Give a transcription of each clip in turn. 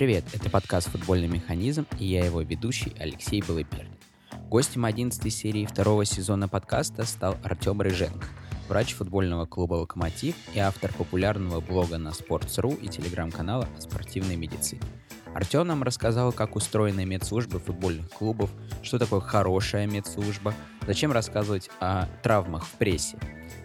привет! Это подкаст «Футбольный механизм» и я его ведущий Алексей Балыпердин. Гостем 11 серии второго сезона подкаста стал Артем Рыженко, врач футбольного клуба «Локомотив» и автор популярного блога на Sports.ru и телеграм-канала о спортивной медицине. Артем нам рассказал, как устроены медслужбы футбольных клубов, что такое хорошая медслужба, зачем рассказывать о травмах в прессе.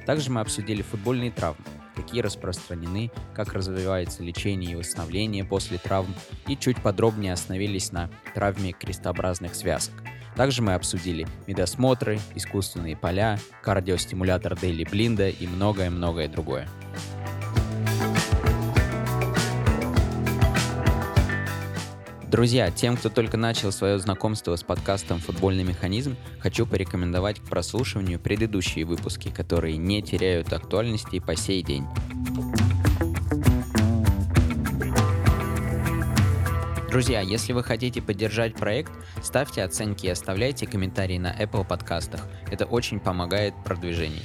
Также мы обсудили футбольные травмы, какие распространены, как развивается лечение и восстановление после травм, и чуть подробнее остановились на травме крестообразных связок. Также мы обсудили медосмотры, искусственные поля, кардиостимулятор Дейли Блинда и многое-многое другое. Друзья, тем, кто только начал свое знакомство с подкастом «Футбольный механизм», хочу порекомендовать к прослушиванию предыдущие выпуски, которые не теряют актуальности по сей день. Друзья, если вы хотите поддержать проект, ставьте оценки и оставляйте комментарии на Apple подкастах. Это очень помогает продвижению.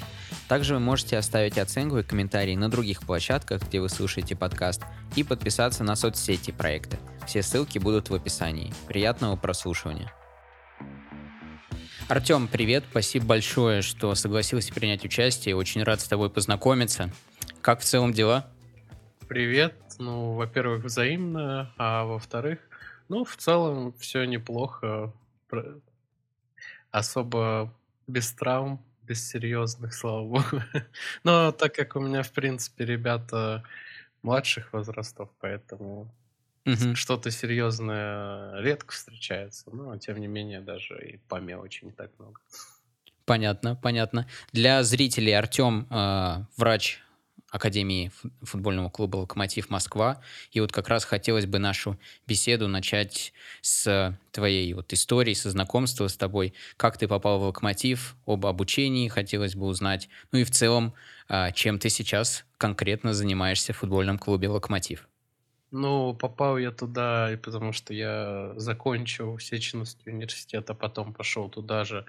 Также вы можете оставить оценку и комментарии на других площадках, где вы слушаете подкаст, и подписаться на соцсети проекта. Все ссылки будут в описании. Приятного прослушивания. Артем, привет. Спасибо большое, что согласился принять участие. Очень рад с тобой познакомиться. Как в целом дела? Привет. Ну, во-первых, взаимно, а во-вторых, ну, в целом все неплохо. Особо без травм без серьезных, слава богу. Но так как у меня, в принципе, ребята младших возрастов, поэтому угу. что-то серьезное редко встречается. Но, тем не менее, даже и по мелочи не так много. Понятно, понятно. Для зрителей Артем э, врач Академии футбольного клуба «Локомотив Москва». И вот как раз хотелось бы нашу беседу начать с твоей вот истории, со знакомства с тобой. Как ты попал в «Локомотив», об обучении хотелось бы узнать. Ну и в целом, а, чем ты сейчас конкретно занимаешься в футбольном клубе «Локомотив». Ну, попал я туда, потому что я закончил Сеченовский университет, а потом пошел туда же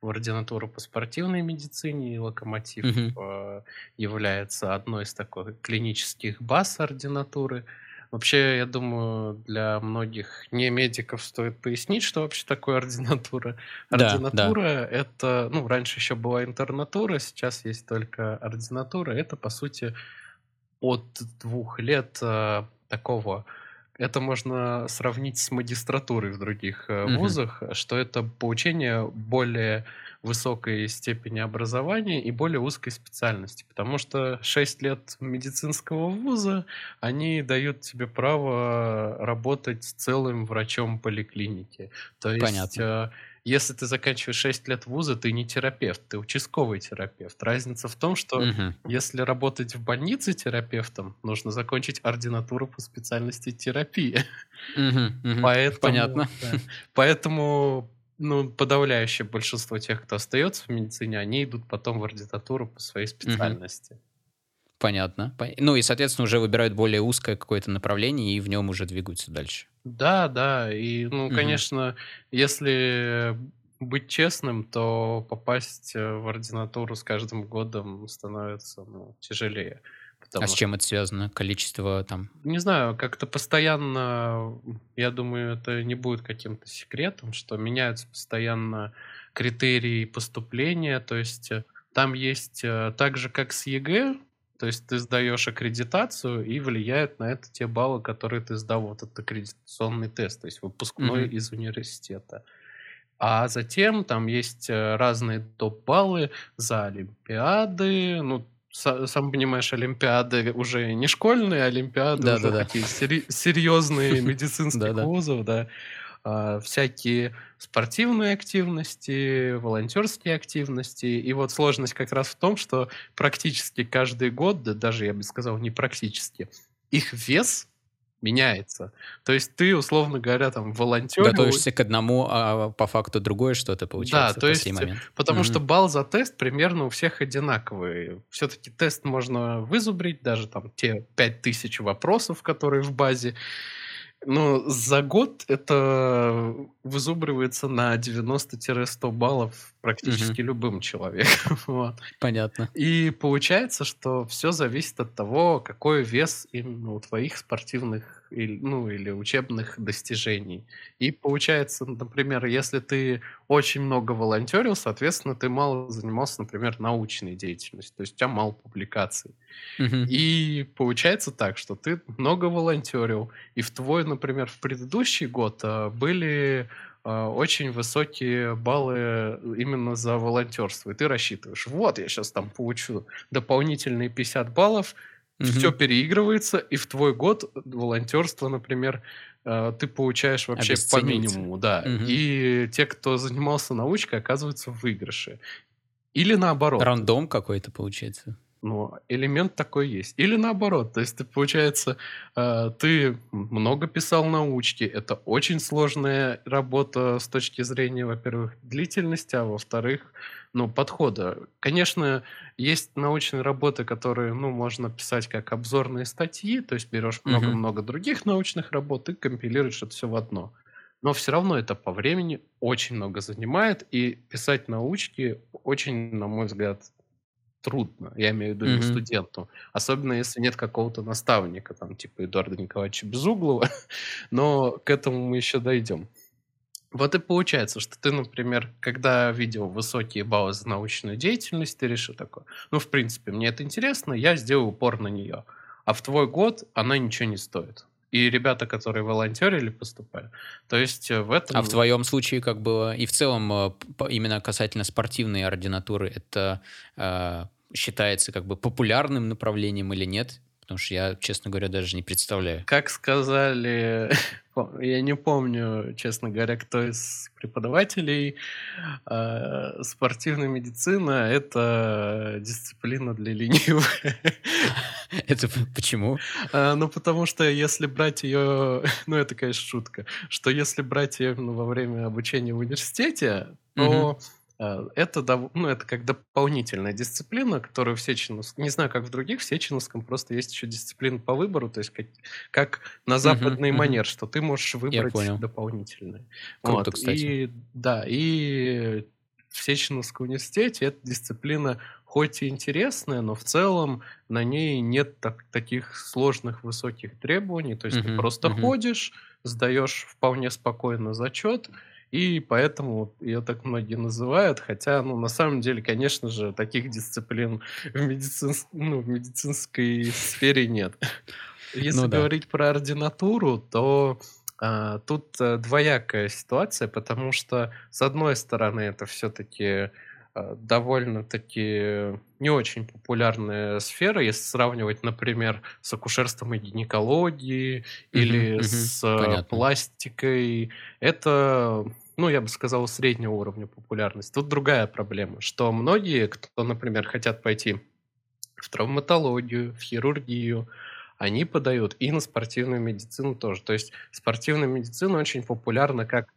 в ординатуру по спортивной медицине, и локомотив mm-hmm. является одной из таких клинических баз ординатуры. Вообще, я думаю, для многих не медиков стоит пояснить, что вообще такое ординатура. Ординатура да, да. это, ну, раньше еще была интернатура, сейчас есть только ординатура. Это, по сути, от двух лет э, такого это можно сравнить с магистратурой в других э, вузах, mm-hmm. что это получение более высокой степени образования и более узкой специальности. Потому что 6 лет медицинского вуза, они дают тебе право работать целым врачом поликлиники. То есть Понятно. Э, если ты заканчиваешь 6 лет вуза, ты не терапевт, ты участковый терапевт. Разница в том, что угу. если работать в больнице терапевтом, нужно закончить ординатуру по специальности терапии. Угу, угу. Поэтому, Понятно. Да, поэтому ну, подавляющее большинство тех, кто остается в медицине, они идут потом в ординатуру по своей специальности. Угу. Понятно. Ну и, соответственно, уже выбирают более узкое какое-то направление и в нем уже двигаются дальше. Да, да. И, ну, конечно, если быть честным, то попасть э, в ординатуру с каждым годом становится ну, тяжелее. а с чем это связано? Количество там? Не знаю, как-то постоянно, я думаю, это не будет каким-то секретом, что меняются постоянно критерии поступления, то есть э, там есть э, так же, как с ЕГЭ, то есть ты сдаешь аккредитацию, и влияют на это те баллы, которые ты сдал, вот этот аккредитационный тест, то есть выпускной mm-hmm. из университета. А затем там есть э, разные топ-баллы за олимпиады, ну, сам понимаешь, олимпиады уже не школьные, олимпиады да, уже да, такие да. серьезные медицинских вузов, да. А, всякие спортивные активности, волонтерские активности. И вот сложность как раз в том, что практически каждый год, да даже я бы сказал не практически, их вес меняется. То есть ты, условно говоря, там волонтер... Готовишься к одному, а по факту другое что-то получается да, то есть, момент. Потому mm-hmm. что балл за тест примерно у всех одинаковый. Все-таки тест можно вызубрить, даже там те 5000 вопросов, которые в базе. Ну, за год это вызубривается на 90-100 баллов практически угу. любым человеком. вот. Понятно. И получается, что все зависит от того, какой вес именно у твоих спортивных или, ну, или учебных достижений. И получается, например, если ты очень много волонтерил, соответственно, ты мало занимался, например, научной деятельностью, то есть у тебя мало публикаций. Мгм. И получается так, что ты много волонтерил, и в твой, например, в предыдущий год а, были очень высокие баллы именно за волонтерство. И ты рассчитываешь, вот, я сейчас там получу дополнительные 50 баллов, все переигрывается, и в твой год волонтерство, например, а, ты получаешь вообще по минимуму, да. Мгм. И те, кто занимался научкой, оказываются в выигрыше. Или наоборот. Рандом какой-то получается. Ну, элемент такой есть. Или наоборот, то есть ты, получается, э, ты много писал научки, это очень сложная работа с точки зрения, во-первых, длительности, а во-вторых, ну, подхода. Конечно, есть научные работы, которые, ну, можно писать как обзорные статьи, то есть берешь много-много других научных работ и компилируешь это все в одно. Но все равно это по времени очень много занимает, и писать научки очень, на мой взгляд, трудно. Я имею в виду Мгм. студенту. Особенно если нет какого-то наставника, там, типа Эдуарда Николаевича Безуглова. Но к этому мы еще дойдем. Вот и получается, что ты, например, когда видел высокие баллы за научную деятельность, ты решил такое, ну, в принципе, мне это интересно, я сделаю упор на нее. А в твой год она ничего не стоит. И ребята, которые волонтерили, поступали. То есть э, в этом... А в твоем случае как было? И в целом э, именно касательно спортивной ординатуры, это э, считается как бы популярным направлением или нет? Потому что я, честно говоря, даже не представляю. Как сказали, я не помню, честно говоря, кто из преподавателей, э, спортивная медицина – это дисциплина для ленивых. Это почему? А, Ну, потому что если брать ее, ну, это, конечно, шутка, что если брать ее именно во время обучения в университете, то а, это, дов- ну, это как дополнительная дисциплина, которую в Сеченовском, не знаю, как в других, в Сеченовском просто есть еще дисциплина по выбору, то есть как, как на западный мгм. манер, что ты можешь выбрать дополнительные. Круто, Вот, кстати. И, да, и в Сеченовском университете эта дисциплина хоть и интересная, но в целом на ней нет так- таких сложных высоких требований. То есть ты Мгм, просто мгм. ходишь, сдаешь вполне спокойно зачет, и поэтому ее так многие называют. Хотя, ну, на самом деле, конечно же, таких дисциплин в, медицинс- ну, в медицинской сфере нет. Если Ну да. говорить про ординатуру, то а, тут э, двоякая ситуация, потому что, с одной стороны, это все-таки довольно-таки не очень популярная сфера, если сравнивать, например, с акушерством и гинекологией или с э, Понятно. пластикой. Это, ну, я бы сказал, среднего уровня популярности. Тут другая проблема, что многие, кто, например, хотят пойти в травматологию, в хирургию, они подают и на спортивную медицину тоже. То есть спортивная медицина очень популярна как,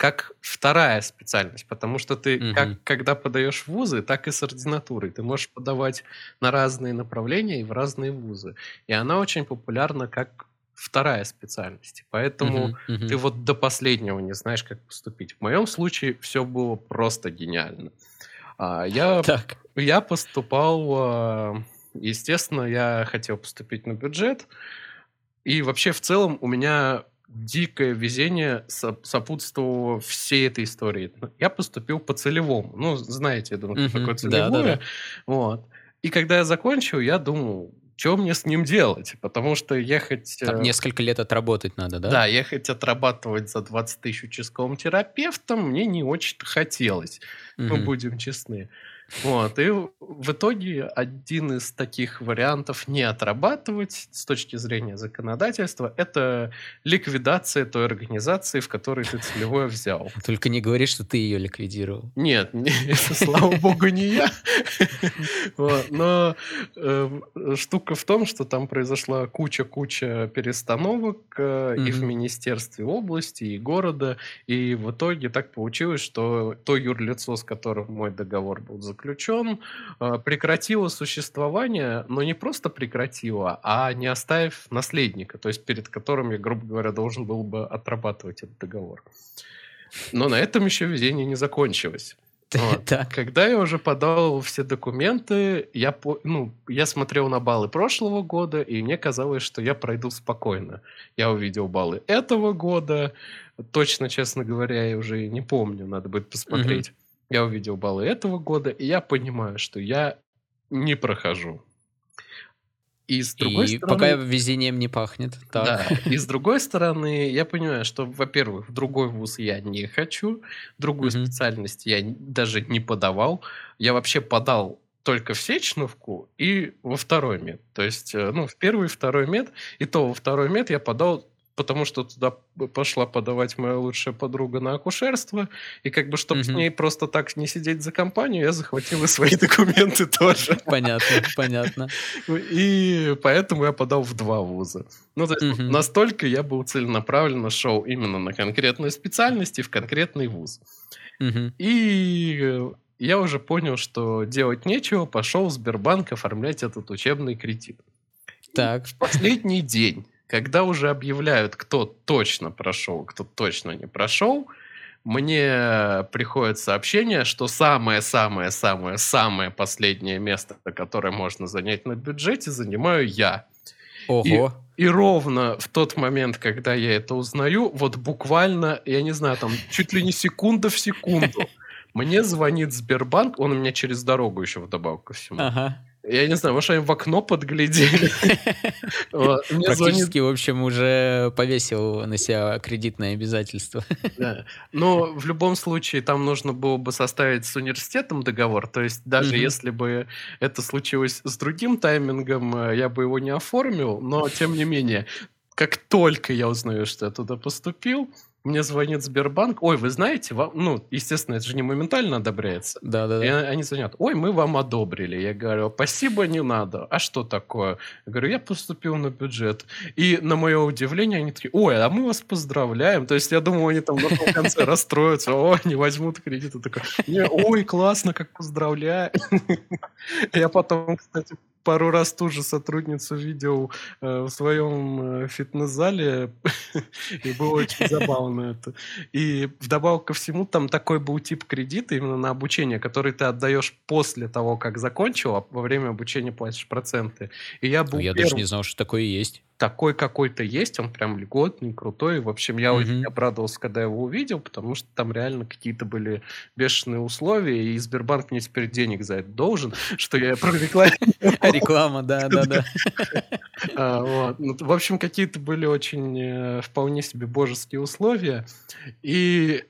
как вторая специальность, потому что ты Мгм. как когда подаешь вузы, так и с ординатурой. Ты можешь подавать на разные направления и в разные вузы. И она очень популярна как вторая специальность. Поэтому Мгм, мгм. ты вот до последнего не знаешь, как поступить. В моем случае все было просто гениально. А, Я Так. я поступал, а, естественно, я хотел поступить на бюджет. И вообще в целом у меня дикое везение соп- сопутствовало всей этой истории. Ну, Я поступил по целевому. Ну, знаете, я думаю, Мгм. такое Да, да, целевое. да. Вот. И когда я закончил, я думал, что мне с ним делать? Потому что ехать... Там э, несколько лет отработать надо, да? да, ехать отрабатывать за 20 тысяч участковым терапевтом мне не очень хотелось. Мы Мгм. будем честны. Вот. И в итоге один из таких вариантов не отрабатывать с точки зрения законодательства – это ликвидация той организации, в которой ты целевое взял. Только не говори, что ты ее ликвидировал. Нет, не- слава богу, не я. Вот, Но э, штука в том, что там произошла куча-куча перестановок э, и в. Министерстве области, и города. И в итоге так получилось, что то юрлицо, с которым мой договор был заключен, э, прекратило существование, но не просто прекратило, а не оставив наследника, то есть перед которым я, грубо говоря, должен был бы отрабатывать этот договор. Но на этом еще везение не закончилось. Вот. Когда я уже подал все документы, я, ну, я смотрел на баллы прошлого года, и мне казалось, что я пройду спокойно. Я увидел баллы этого года. Точно, честно говоря, я уже не помню, надо будет посмотреть. Угу. Я увидел баллы этого года, и я понимаю, что я не прохожу. И с другой и стороны... пока везением не пахнет. Так. Да. И с другой стороны, я понимаю, что, во-первых, в другой вуз я не хочу, другую mm-hmm. специальность я даже не подавал. Я вообще подал только в Сечновку и во второй мед. То есть, э, ну, в первый и второй мед. И то во второй мед я подал потому что туда пошла подавать моя лучшая подруга на акушерство, и как бы, чтобы mm-hmm. с ней просто так не сидеть за компанию, я захватил и свои документы тоже. Понятно, понятно. И поэтому я подал в два вуза. Ну, то есть mm-hmm. настолько я был целенаправленно шел именно на конкретную специальность и в конкретный вуз. Mm-hmm. И я уже понял, что делать нечего, пошел в Сбербанк оформлять этот учебный кредит. Так. И в последний день когда уже объявляют, кто точно прошел, кто точно не прошел, мне приходит сообщение, что самое-самое-самое-самое последнее место, которое можно занять на бюджете, занимаю я. Ого. И, и ровно в тот момент, когда я это узнаю, вот буквально, я не знаю, там чуть ли не секунда в секунду, мне звонит Сбербанк, он у меня через дорогу еще вдобавок ко всему. Ага. Я не знаю, может, они в окно подглядели. Практически, в общем, уже повесил на себя кредитное обязательство. Но в любом случае там нужно было бы составить с университетом договор. То есть даже если бы это случилось с другим таймингом, э, я бы его не оформил. Но, тем не менее, как только я узнаю, что я туда поступил, мне звонит Сбербанк. Ой, вы знаете, вам, ну, естественно, это же не моментально одобряется. Да, да, да. И они звонят. Ой, мы вам одобрили. Я говорю, спасибо, не надо. А что такое? Я говорю, я поступил на бюджет. И на мое удивление они такие, ой, а мы вас поздравляем. То есть я думал, они там на конце расстроятся. О, не возьмут кредит. Такой, ой, классно, как поздравляю. Я потом, кстати, пару раз ту же сотрудницу видел э, в своем э, фитнес-зале, и было очень забавно это. И вдобавок ко всему, там такой был тип кредита именно на обучение, который ты отдаешь после того, как закончил, а во время обучения платишь проценты. И я был ну, Я даже не знал, что такое есть такой какой-то есть, он прям льготный, крутой. В общем, я mm-hmm. очень обрадовался, когда его увидел, потому что там реально какие-то были бешеные условия, и Сбербанк мне теперь денег за это должен, что я прорекламировал. Реклама, да, да, да. А, ну, в общем, какие-то были очень э, вполне себе божеские условия. И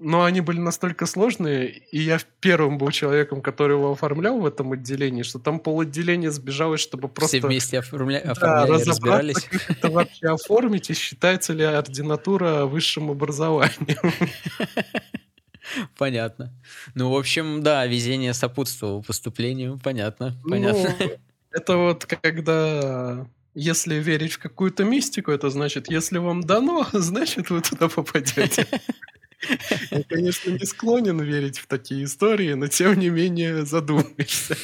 но они были настолько сложные, и я первым был человеком, который его оформлял в этом отделении, что там пол отделения сбежалось, чтобы просто... Все вместе оформля... оформляли, да, разбирались. как это вообще оформить, и считается ли ординатура высшим образованием. Понятно. Ну, в общем, да, везение сопутствовало поступлению, понятно, ну, понятно. Ну, это вот когда если верить в какую-то мистику, это значит, если вам дано, значит, вы туда попадете. Я, конечно, не склонен верить в такие истории, но тем не менее задумаешься.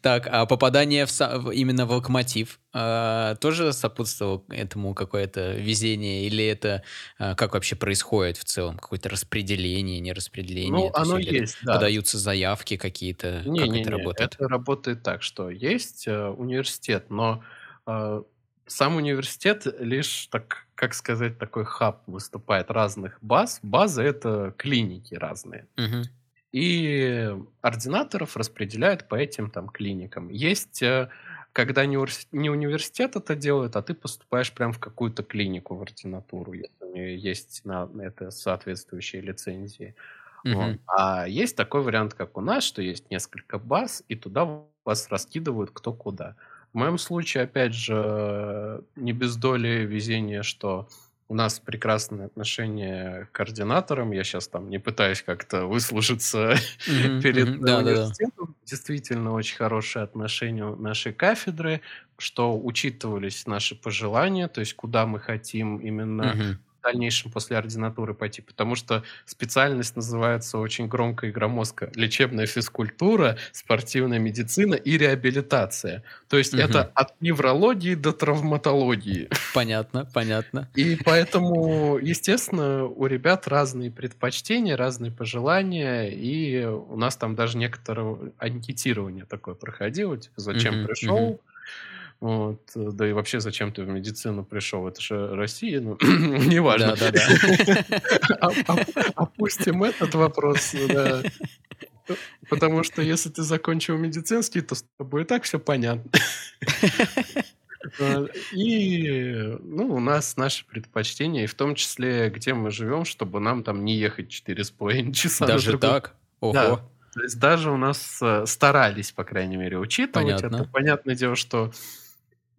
Так, а попадание в, именно в локомотив а, тоже сопутствовало этому какое-то везение? Или это а, как вообще происходит в целом? Какое-то распределение, не распределение? Ну, это оно есть, да. Подаются заявки какие-то? Не, как не, это не, работает? Это работает так, что есть э, университет, но э, сам университет лишь, так, как сказать, такой хаб выступает разных баз. Базы — это клиники разные. Угу. И ординаторов распределяют по этим там клиникам. Есть, э, когда не, не университет это делает, а ты поступаешь прям в какую-то клинику в ординатуру, если есть на это соответствующие лицензии. Угу. Вот. А есть такой вариант, как у нас, что есть несколько баз, и туда вас раскидывают кто куда. В моем случае, опять же, не без доли везения, что у нас прекрасные отношения к координаторам. Я сейчас там не пытаюсь как-то выслужиться mm-hmm, перед mm-hmm, университетом. Да, да. Действительно очень хорошие отношения у нашей кафедры, что учитывались наши пожелания, то есть куда мы хотим именно mm-hmm дальнейшем после ординатуры пойти, потому что специальность называется очень громко и громоздко лечебная физкультура, спортивная медицина и реабилитация. То есть угу. это от неврологии до травматологии. Понятно, понятно. И поэтому, естественно, у ребят разные предпочтения, разные пожелания, и у нас там даже некоторое анкетирование такое проходило, типа, зачем угу, пришел, угу вот. Да и вообще, зачем ты в медицину пришел? Это же Россия, ну, неважно. Да, да, да. Опустим этот вопрос, да. Потому что если ты закончил медицинский, то с тобой и так все понятно. И ну, у нас наши предпочтения, и в том числе, где мы живем, чтобы нам там не ехать 4,5 часа. Даже так? Ого. Да. То есть даже у нас э, старались, по крайней мере, учитывать Понятно. это. Понятное дело, что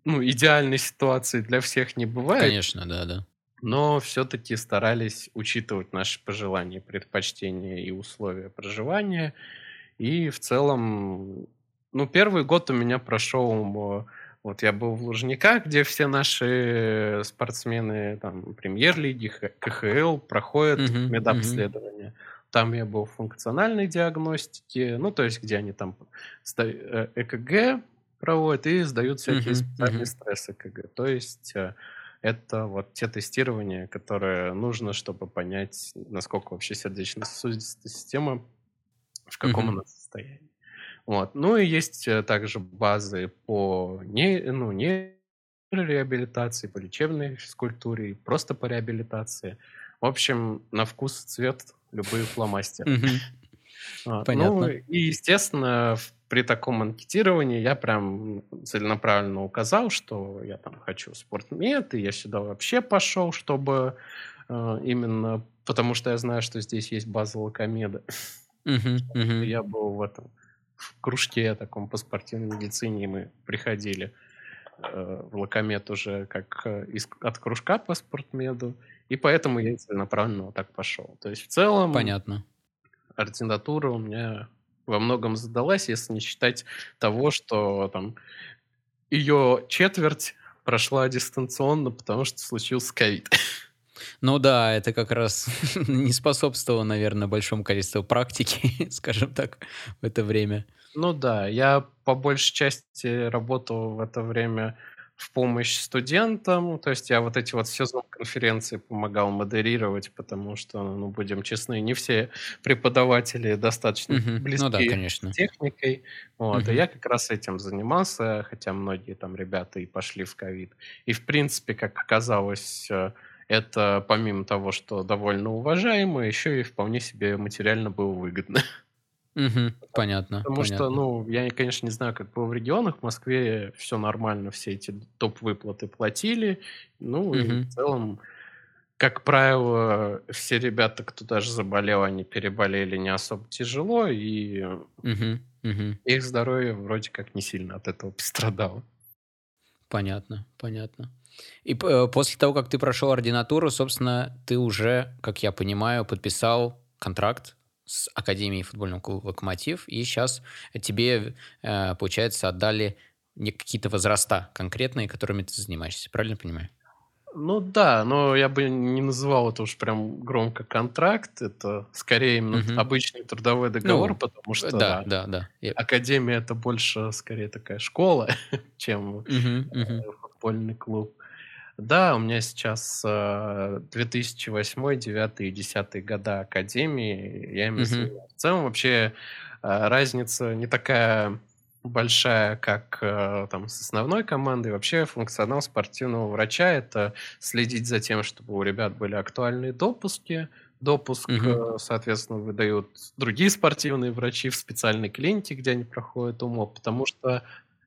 ну, идеальной ситуации для всех не бывает. Конечно, да, да. Но все-таки старались учитывать наши пожелания, предпочтения и условия проживания. И в целом, ну, первый год у меня прошел, вот я был в Лужниках, где все наши спортсмены, там, премьер-лиги, КХЛ проходят угу, медобследование. Угу. Там я был в функциональной диагностике, ну, то есть, где они там э, ЭКГ, проводят и сдают всякие uh-huh, специальные uh-huh. стрессы КГ. То есть э, это вот те тестирования, которые нужно, чтобы понять, насколько вообще сердечно-сосудистая система, в каком uh-huh. она состоянии. Вот. Ну и есть э, также базы по не, ну, не реабилитации, по лечебной физкультуре, просто по реабилитации. В общем, на вкус и цвет любые фломастеры. Понятно. Ну и, естественно, при таком анкетировании я прям целенаправленно указал, что я там хочу спортмед, и я сюда вообще пошел, чтобы э, именно потому что я знаю, что здесь есть база лакомеда. Uh-huh, uh-huh. Я был в этом в кружке таком по спортивной медицине, и мы приходили э, в лакомед уже как э, из, от кружка по спортмеду, и поэтому я целенаправленно вот так пошел. То есть в целом... Понятно ординатура у меня во многом задалась, если не считать того, что там ее четверть прошла дистанционно, потому что случился ковид. Ну да, это как раз не способствовало, наверное, большому количеству практики, скажем так, в это время. Ну да, я по большей части работал в это время в помощь студентам. То есть я вот эти вот все конференции помогал модерировать, потому что, ну, будем честны, не все преподаватели достаточно угу. близки ну, да, конечно. с техникой. Вот, угу. И я как раз этим занимался, хотя многие там ребята и пошли в ковид. И, в принципе, как оказалось, э, это помимо того, что довольно уважаемо, еще и вполне себе материально было выгодно. Угу, понятно. Потому понятно. что, ну, я, конечно, не знаю, как было в регионах. В Москве все нормально, все эти топ-выплаты платили. Ну, угу. и в целом, как правило, все ребята, кто даже заболел, они переболели не особо тяжело, и угу, угу. их здоровье вроде как не сильно от этого пострадало. Понятно, понятно. И э, после того, как ты прошел ординатуру, собственно, ты уже, как я понимаю, подписал контракт с Академией футбольного клуба «Локомотив», и сейчас тебе, э, получается, отдали какие-то возраста конкретные, которыми ты занимаешься. Правильно понимаю? Ну да, но я бы не называл это уж прям громко контракт. Это скорее именно угу. обычный трудовой договор, ну, потому что да, да, да, да. Академия это больше скорее такая школа, чем угу, угу. футбольный клуб. Да, у меня сейчас э, 2008, 2009 и 2010 года Академии. Я ими mm-hmm. В целом вообще э, разница не такая большая, как э, там с основной командой. Вообще функционал спортивного врача – это следить за тем, чтобы у ребят были актуальные допуски. Допуск, mm-hmm. соответственно, выдают другие спортивные врачи в специальной клинике, где они проходят УМО, потому что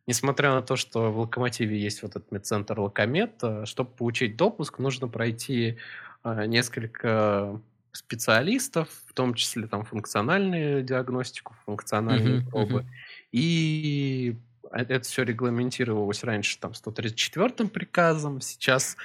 несмотря на то, что в Локомотиве есть вот этот медцентр Локомед, э, чтобы получить допуск, нужно пройти э, несколько специалистов, в том числе там функциональную диагностику, функциональные uh-huh, пробы. Uh-huh. И это все регламентировалось раньше там 134-м приказом, сейчас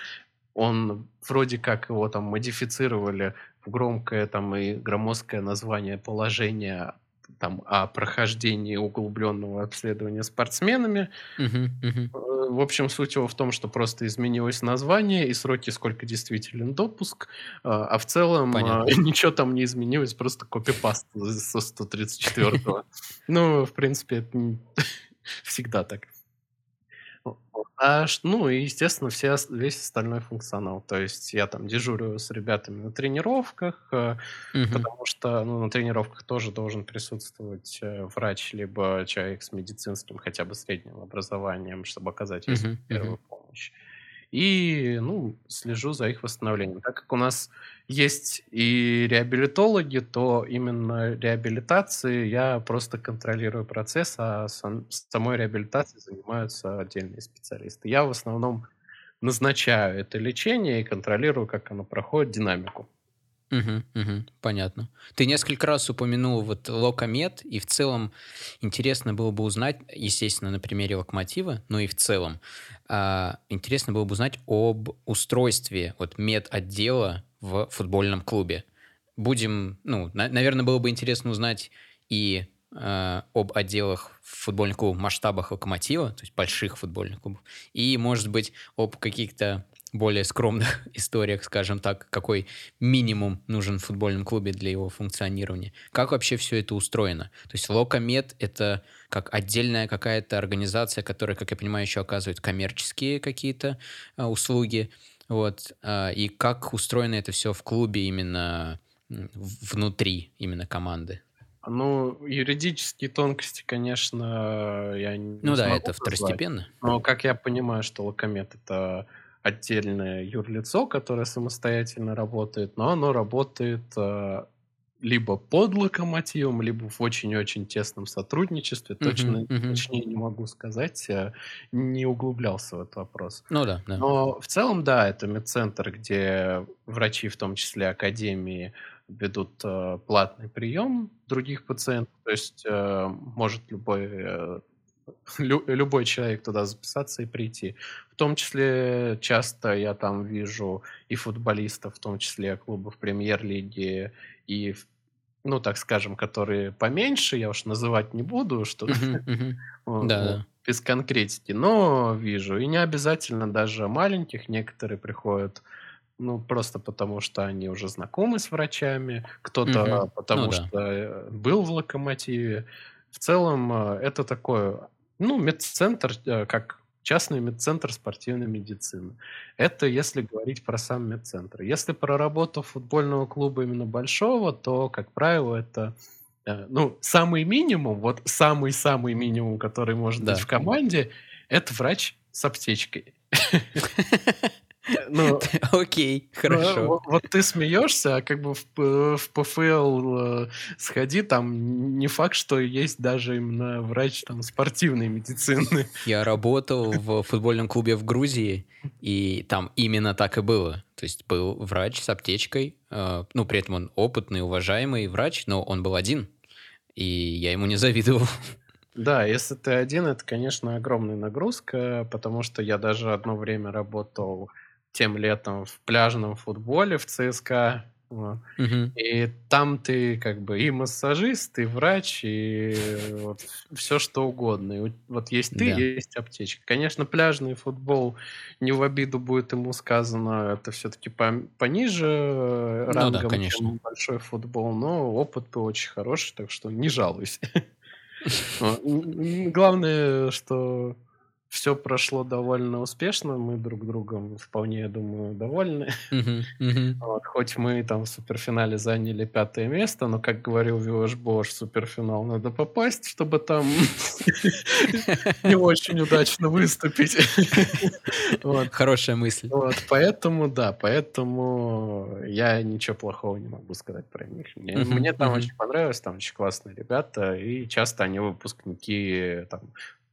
он вроде как его там модифицировали в громкое там и громоздкое название положения там, о прохождении углубленного обследования спортсменами. Uh-huh, uh-huh. в общем, суть его в том, что просто изменилось название и сроки, сколько действителен допуск, а, а в целом а, ничего там не изменилось, просто копипаст со 134-го. Ну, в принципе, это всегда так. А, ну и, естественно, все, весь остальной функционал. То есть я там дежурю с ребятами на тренировках, э, потому что ну, на тренировках тоже должен присутствовать э, врач, либо человек с медицинским хотя бы средним образованием, чтобы оказать первую помощь и ну, слежу за их восстановлением. Так как у нас есть и реабилитологи, то именно реабилитации я просто контролирую процесс, а сам, самой реабилитацией занимаются отдельные специалисты. Я в основном назначаю это лечение и контролирую, как оно проходит, динамику. Угу, угу, понятно. Ты несколько раз упомянул вот локомед, и в целом интересно было бы узнать, естественно, на примере локомотива, но и в целом, а, интересно было бы узнать об устройстве вот медотдела в футбольном клубе. Будем, ну, на, наверное, было бы интересно узнать и э, об отделах футбольных клубов масштабах локомотива, то есть больших футбольных клубов, и, может быть, об каких-то более скромных историях, скажем так, какой минимум нужен в футбольном клубе для его функционирования. Как вообще все это устроено? То есть Локомед — это как отдельная какая-то организация, которая, как я понимаю, еще оказывает коммерческие какие-то а, услуги. Вот. А, и как устроено это все в клубе именно внутри именно команды? Ну, юридические тонкости, конечно, я не Ну да, это назвать. второстепенно. Но как я понимаю, что Локомед — это отдельное юрлицо, которое самостоятельно работает, но оно работает э, либо под локомотивом, либо в очень-очень тесном сотрудничестве. Uh-huh, Точно, uh-huh. точнее не могу сказать, я не углублялся в этот вопрос. Ну да, да. Но в целом, да, это медцентр, где врачи, в том числе академии, ведут э, платный прием других пациентов. То есть э, может любой э, лю- любой человек туда записаться и прийти. В том числе часто я там вижу и футболистов, в том числе клубов премьер-лиги, и, ну, так скажем, которые поменьше, я уж называть не буду, что без конкретики, но вижу. И не обязательно даже маленьких, некоторые приходят ну, просто потому, что они уже знакомы с врачами, кто-то потому, ну что был в локомотиве. В целом, э, это такое ну, медцентр, э, как частный медцентр спортивной медицины. Это если говорить про сам медцентр. Если про работу футбольного клуба именно большого, то, как правило, это э, ну, самый минимум, вот самый-самый минимум, который может да. быть в команде, это врач с аптечкой. Ну, Окей, ну, хорошо. Вот, вот ты смеешься, а как бы в, в ПФЛ э, сходи, там не факт, что есть даже именно врач там спортивной медицины. Я работал в футбольном клубе в Грузии, и там именно так и было. То есть был врач с аптечкой, э, ну, при этом он опытный, уважаемый врач, но он был один, и я ему не завидовал. Да, если ты один, это, конечно, огромная нагрузка, потому что я даже одно время работал тем летом в пляжном футболе в ЦСКА. Вот. Угу. И там ты как бы и массажист, и врач, и вот все что угодно. И вот есть ты, да. есть аптечка. Конечно, пляжный футбол, не в обиду будет ему сказано, это все-таки по пониже ну, рангом, да, конечно. чем большой футбол, но опыт был очень хороший, так что не жалуйся. Главное, что все прошло довольно успешно, мы друг другом вполне, я думаю, довольны. Uh-huh, uh-huh. Вот, хоть мы там в суперфинале заняли пятое место, но, как говорил Вилош Бош, в суперфинал надо попасть, чтобы там не очень удачно выступить. Хорошая мысль. Вот, поэтому, да, поэтому я ничего плохого не могу сказать про них. Мне там очень понравилось, там очень классные ребята, и часто они выпускники там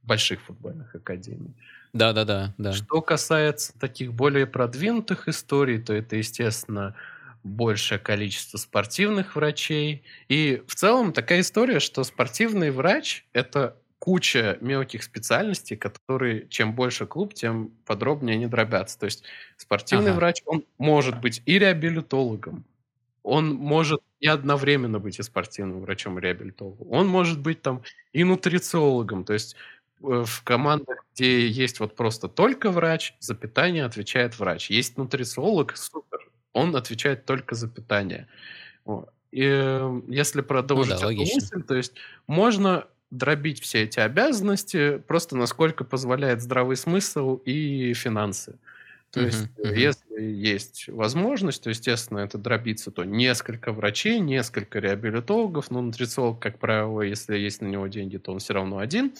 больших футбольных академий. Да, да, да, да. Что касается таких более продвинутых историй, то это, естественно, большее количество спортивных врачей. И в целом такая история, что спортивный врач – это куча мелких специальностей, которые чем больше клуб, тем подробнее они дробятся. То есть спортивный ага. врач, он может быть и реабилитологом, он может и одновременно быть и спортивным врачом, и реабилитологом. Он может быть там и нутрициологом. То есть в командах, где есть вот просто только врач, за питание отвечает врач. Есть нутрициолог, супер, он отвечает только за питание. И э, если продолжить ну, да, эту мысль, то есть можно дробить все эти обязанности просто насколько позволяет здравый смысл и финансы. То uh-huh, есть, uh-huh. если есть возможность, то, естественно, это дробиться, то несколько врачей, несколько реабилитологов, но нутрициолог, как правило, если есть на него деньги, то он все равно один.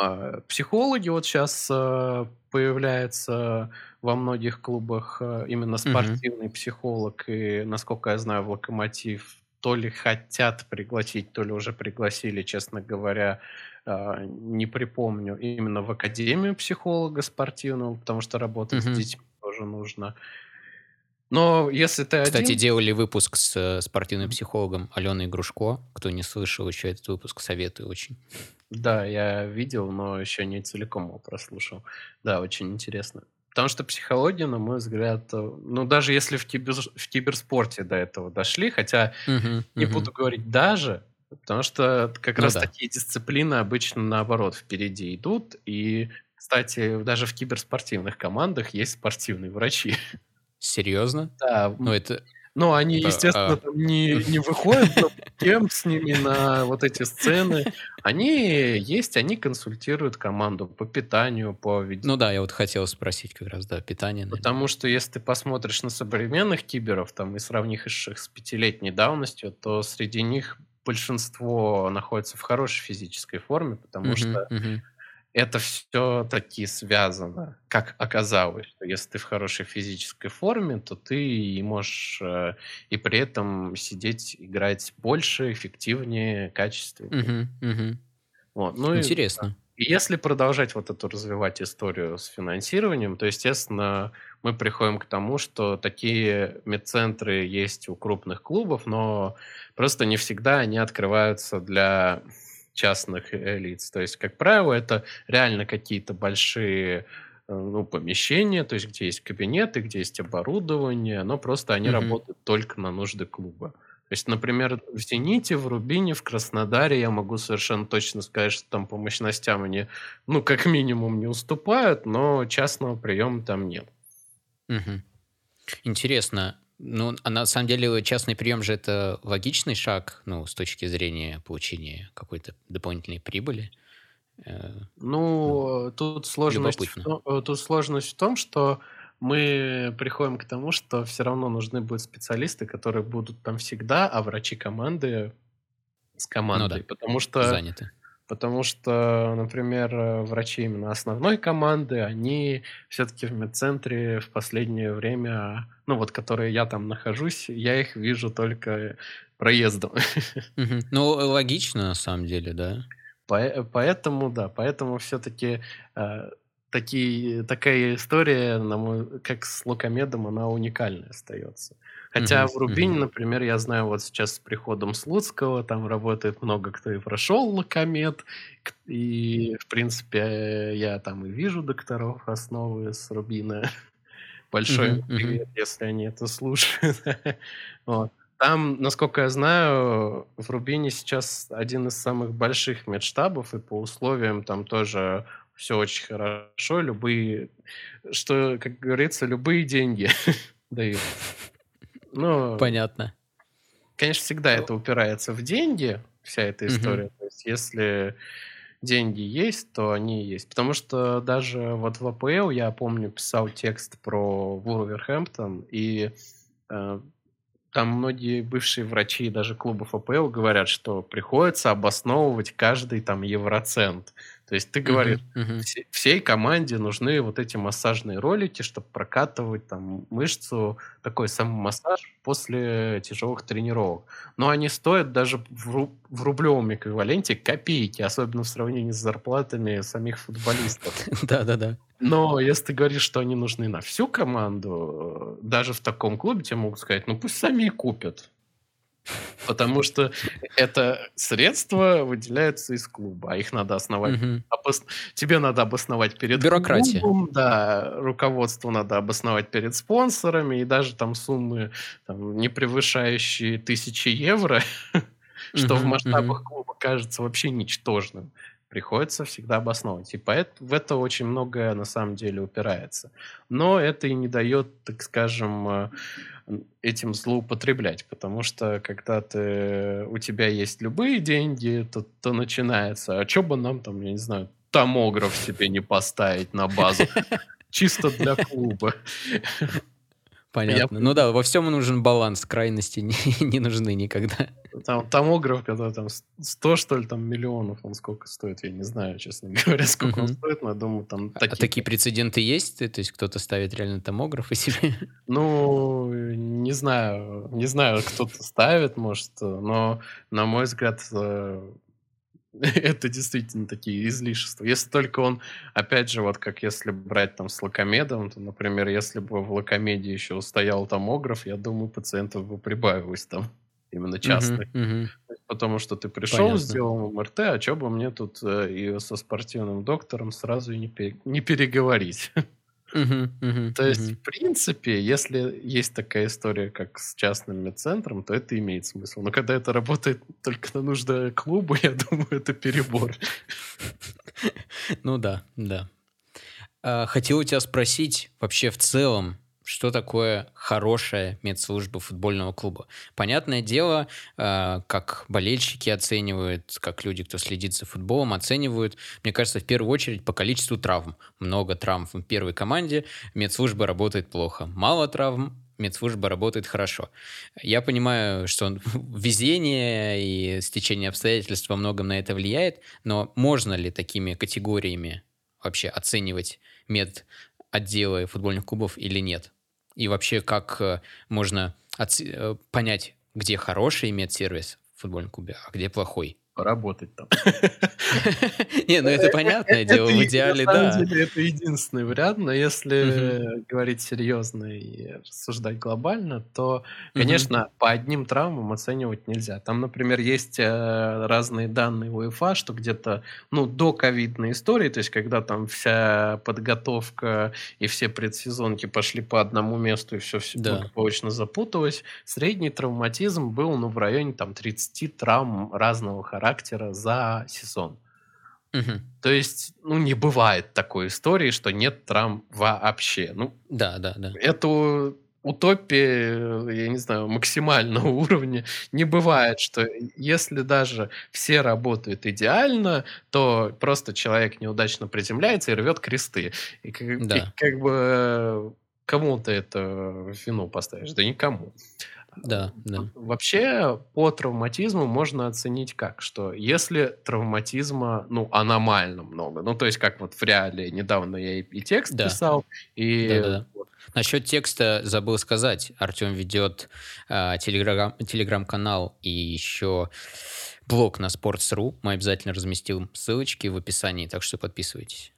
А психологи вот сейчас а, появляется во многих клубах а, именно спортивный uh-huh. психолог, и, насколько я знаю, в «Локомотив» то ли хотят пригласить, то ли уже пригласили, честно говоря, не припомню, именно в Академию психолога спортивного, потому что работать угу. с детьми тоже нужно. Но если ты Кстати, один... делали выпуск с э, спортивным психологом Аленой Грушко. Кто не слышал еще этот выпуск, советую очень. Да, я видел, но еще не целиком его прослушал. Да, очень интересно. Потому что психология, на мой взгляд, э, ну, даже если в, кибер, в киберспорте до этого дошли, хотя uh-huh, не uh-huh. буду говорить даже, потому что как ну, раз да. такие дисциплины обычно наоборот впереди идут. И, кстати, даже в киберспортивных командах есть спортивные врачи. Серьезно? Да. Ну, это но они, естественно, а... не, не выходят кем с ними на вот эти сцены. Они есть, они консультируют команду по питанию, по Ну да, я вот хотел спросить как раз, да, питание. Наверное. Потому что если ты посмотришь на современных киберов там и сравнишь их с пятилетней давностью, то среди них большинство находится в хорошей физической форме, потому uh-huh, что uh-huh это все-таки связано, как оказалось, что если ты в хорошей физической форме, то ты можешь э, и при этом сидеть, играть больше, эффективнее, качественнее. Угу, угу. Вот. Ну Интересно. И, и если продолжать вот эту развивать историю с финансированием, то, естественно, мы приходим к тому, что такие медцентры есть у крупных клубов, но просто не всегда они открываются для частных э, лиц. То есть, как правило, это реально какие-то большие э, ну, помещения, то есть где есть кабинеты, где есть оборудование, но просто они mm-hmm. работают только на нужды клуба. То есть, например, в «Зените», в «Рубине», в «Краснодаре» я могу совершенно точно сказать, что там по мощностям они, ну, как минимум не уступают, но частного приема там нет. Угу. Интересно, ну, а на самом деле частный прием же это логичный шаг, ну, с точки зрения получения какой-то дополнительной прибыли. Э, ну, ну тут сложность, в том, э, тут сложность в том, что мы приходим к тому, что все равно нужны будут специалисты, которые будут там всегда, а врачи команды с командой, ну да, потому что заняты. Потому что, например, э, врачи именно основной команды, они все-таки в медцентре в последнее время, ну вот, которые я там нахожусь, я их вижу только проездом. Ну, логично, на самом деле, да. Поэтому, да, поэтому все-таки э, такие, такая история, на мой, как с Лукомедом, она уникальная остается. Хотя в Рубине, например, я знаю, вот сейчас с приходом Слуцкого там работает много кто и прошел Локомед, и, в принципе, я там и вижу докторов основы с Рубина. Большой привет, если они это слушают. вот. Там, насколько я знаю, в Рубине сейчас один из самых больших медштабов, и по условиям там тоже все очень хорошо. Любые, что, как говорится, любые деньги дают. Ну, Понятно. Конечно, всегда это упирается в деньги, вся эта история. Угу. То есть, если деньги есть, то они есть. Потому что даже вот в АПЛ, я помню, писал текст про Вулверхэмптон, и э, там многие бывшие врачи даже клубов АПЛ говорят, что приходится обосновывать каждый там евроцент. То есть ты говоришь, uh-huh, uh-huh. всей команде нужны вот эти массажные ролики, чтобы прокатывать там мышцу, такой самомассаж после тяжелых тренировок. Но они стоят даже в, ру- в рублевом эквиваленте копейки, особенно в сравнении с зарплатами самих футболистов. Да-да-да. Но если ты говоришь, что они нужны на всю команду, даже в таком клубе тебе могут сказать, ну пусть сами и купят. Потому что это средства выделяются из клуба, а их надо основать. Угу. Обос... Тебе надо обосновать перед Бюрократия. клубом, да, руководству надо обосновать перед спонсорами, и даже там суммы там, не превышающие тысячи евро, что в масштабах клуба кажется вообще ничтожным. приходится всегда обосновывать. И поэтому в это очень многое на самом деле упирается. Но это и не дает, так скажем, э, этим злоупотреблять, потому что когда ты, у тебя есть любые деньги, то, то начинается, а что бы нам там, я не знаю, томограф себе не поставить на базу, чисто для клуба. Понятно. Я... Ну да, во всем нужен баланс, крайности не, не нужны никогда. Там томограф, который там 100, что ли, там миллионов, он сколько стоит, я не знаю, честно говоря, сколько uh-huh. он стоит, но я думаю, там такие... А такие прецеденты есть? То есть кто-то ставит реально томограф и себе? Ну, не знаю, не знаю, кто-то ставит, может, но, на мой взгляд, э, это действительно такие излишества. Если только он, опять же, вот как если брать там с лакомедом, то, например, если бы в лакомеде еще стоял томограф, я думаю, пациентов бы прибавилось там именно частных. Uh-huh, uh-huh. Потому что ты пришел, Понятно. сделал МРТ, а что бы мне тут э, и со спортивным доктором сразу и не, пере- не переговорить. То есть, в принципе, если есть такая история, как с частным медцентром, то это имеет смысл. Но когда это работает только на нужды клуба, я думаю, это перебор. Ну да, да. А, хотел у тебя спросить вообще в целом, что такое хорошая медслужба футбольного клуба. Понятное дело, э, как болельщики оценивают, как люди, кто следит за футболом, оценивают, мне кажется, в первую очередь по количеству травм. Много травм в первой команде, медслужба работает плохо. Мало травм, медслужба работает хорошо. Я понимаю, что везение и стечение обстоятельств во многом на это влияет, но можно ли такими категориями вообще оценивать мед отделы футбольных клубов или нет? И вообще, как э, можно э, понять, где хороший медсервис в футбольном клубе, а где плохой? Поработать там. Не, ну это понятное дело, в идеале, да. Это единственный вариант, но если говорить серьезно и рассуждать глобально, то, конечно, по одним травмам оценивать нельзя. Там, например, есть э, разные данные УЕФА, что где-то, ну, до ковидной истории, то есть когда там вся подготовка и все предсезонки пошли по одному месту и все, все благополучно запуталось, средний травматизм был, ну, в районе там 30 травм разного характера характера за сезон. Угу. То есть, ну, не бывает такой истории, что нет травм вообще. Ну, да, да, да. Это утопия, я не знаю, максимального уровня. Не бывает, что если даже все работают идеально, то просто человек неудачно приземляется и рвет кресты. И как, да. и как бы кому ты это вину поставишь? Да никому. Да, да. Вообще по травматизму можно оценить как, что если травматизма, ну, аномально много, ну, то есть как вот в реале недавно я и, текст да. писал, и... Да, да. Насчет текста забыл сказать. Артем ведет э, телеграм, телеграм-канал и еще блог на Sports.ru. Мы обязательно разместим ссылочки в описании, так что подписывайтесь.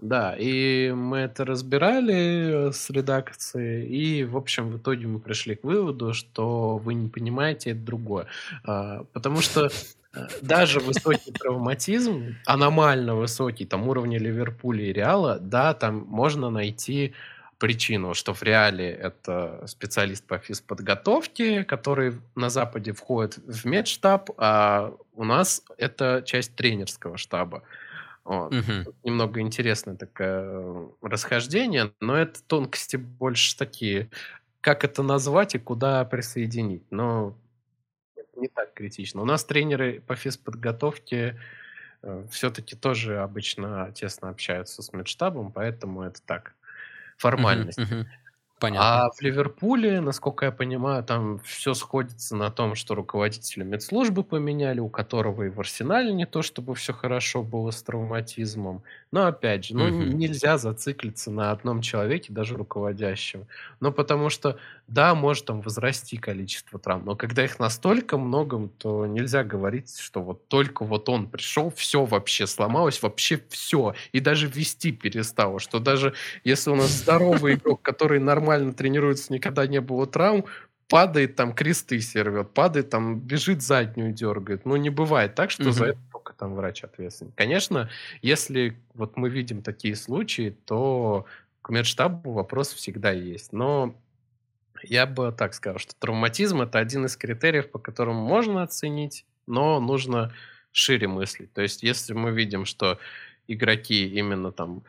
Да, и мы это разбирали с редакцией, и, в общем, в итоге мы пришли к выводу, что вы не понимаете, это другое. А, потому что э, даже высокий травматизм, аномально высокий, там уровня Ливерпуля и Реала, да, там можно найти причину, что в реале это специалист по физподготовке, который на Западе входит в медштаб, а у нас это часть тренерского штаба. Вот. Угу. Немного интересное такое расхождение, но это тонкости больше такие. Как это назвать и куда присоединить? Но не так критично. У нас тренеры по физподготовке э, все-таки тоже обычно тесно общаются с медштабом, поэтому это так, формальность. Угу, угу. Понятно. А в Ливерпуле, насколько я понимаю, там все сходится на том, что руководителя медслужбы поменяли, у которого и в Арсенале не то, чтобы все хорошо было с травматизмом. Но опять же, ну угу. нельзя зациклиться на одном человеке, даже руководящем. Ну потому что, да, может там возрасти количество травм, но когда их настолько много, то нельзя говорить, что вот только вот он пришел, все вообще сломалось, вообще все. И даже вести перестало, что даже если у нас здоровый игрок, который нормально нормально тренируется, никогда не было травм, падает там, кресты сервет, падает там, бежит заднюю дергает. Ну, не бывает так, что угу. за это только там врач ответственен. Конечно, если вот мы видим такие случаи, то к медштабу вопрос всегда есть. Но я бы так сказал, что травматизм это один из критериев, по которым можно оценить, но нужно шире мыслить. То есть, если мы видим, что игроки именно там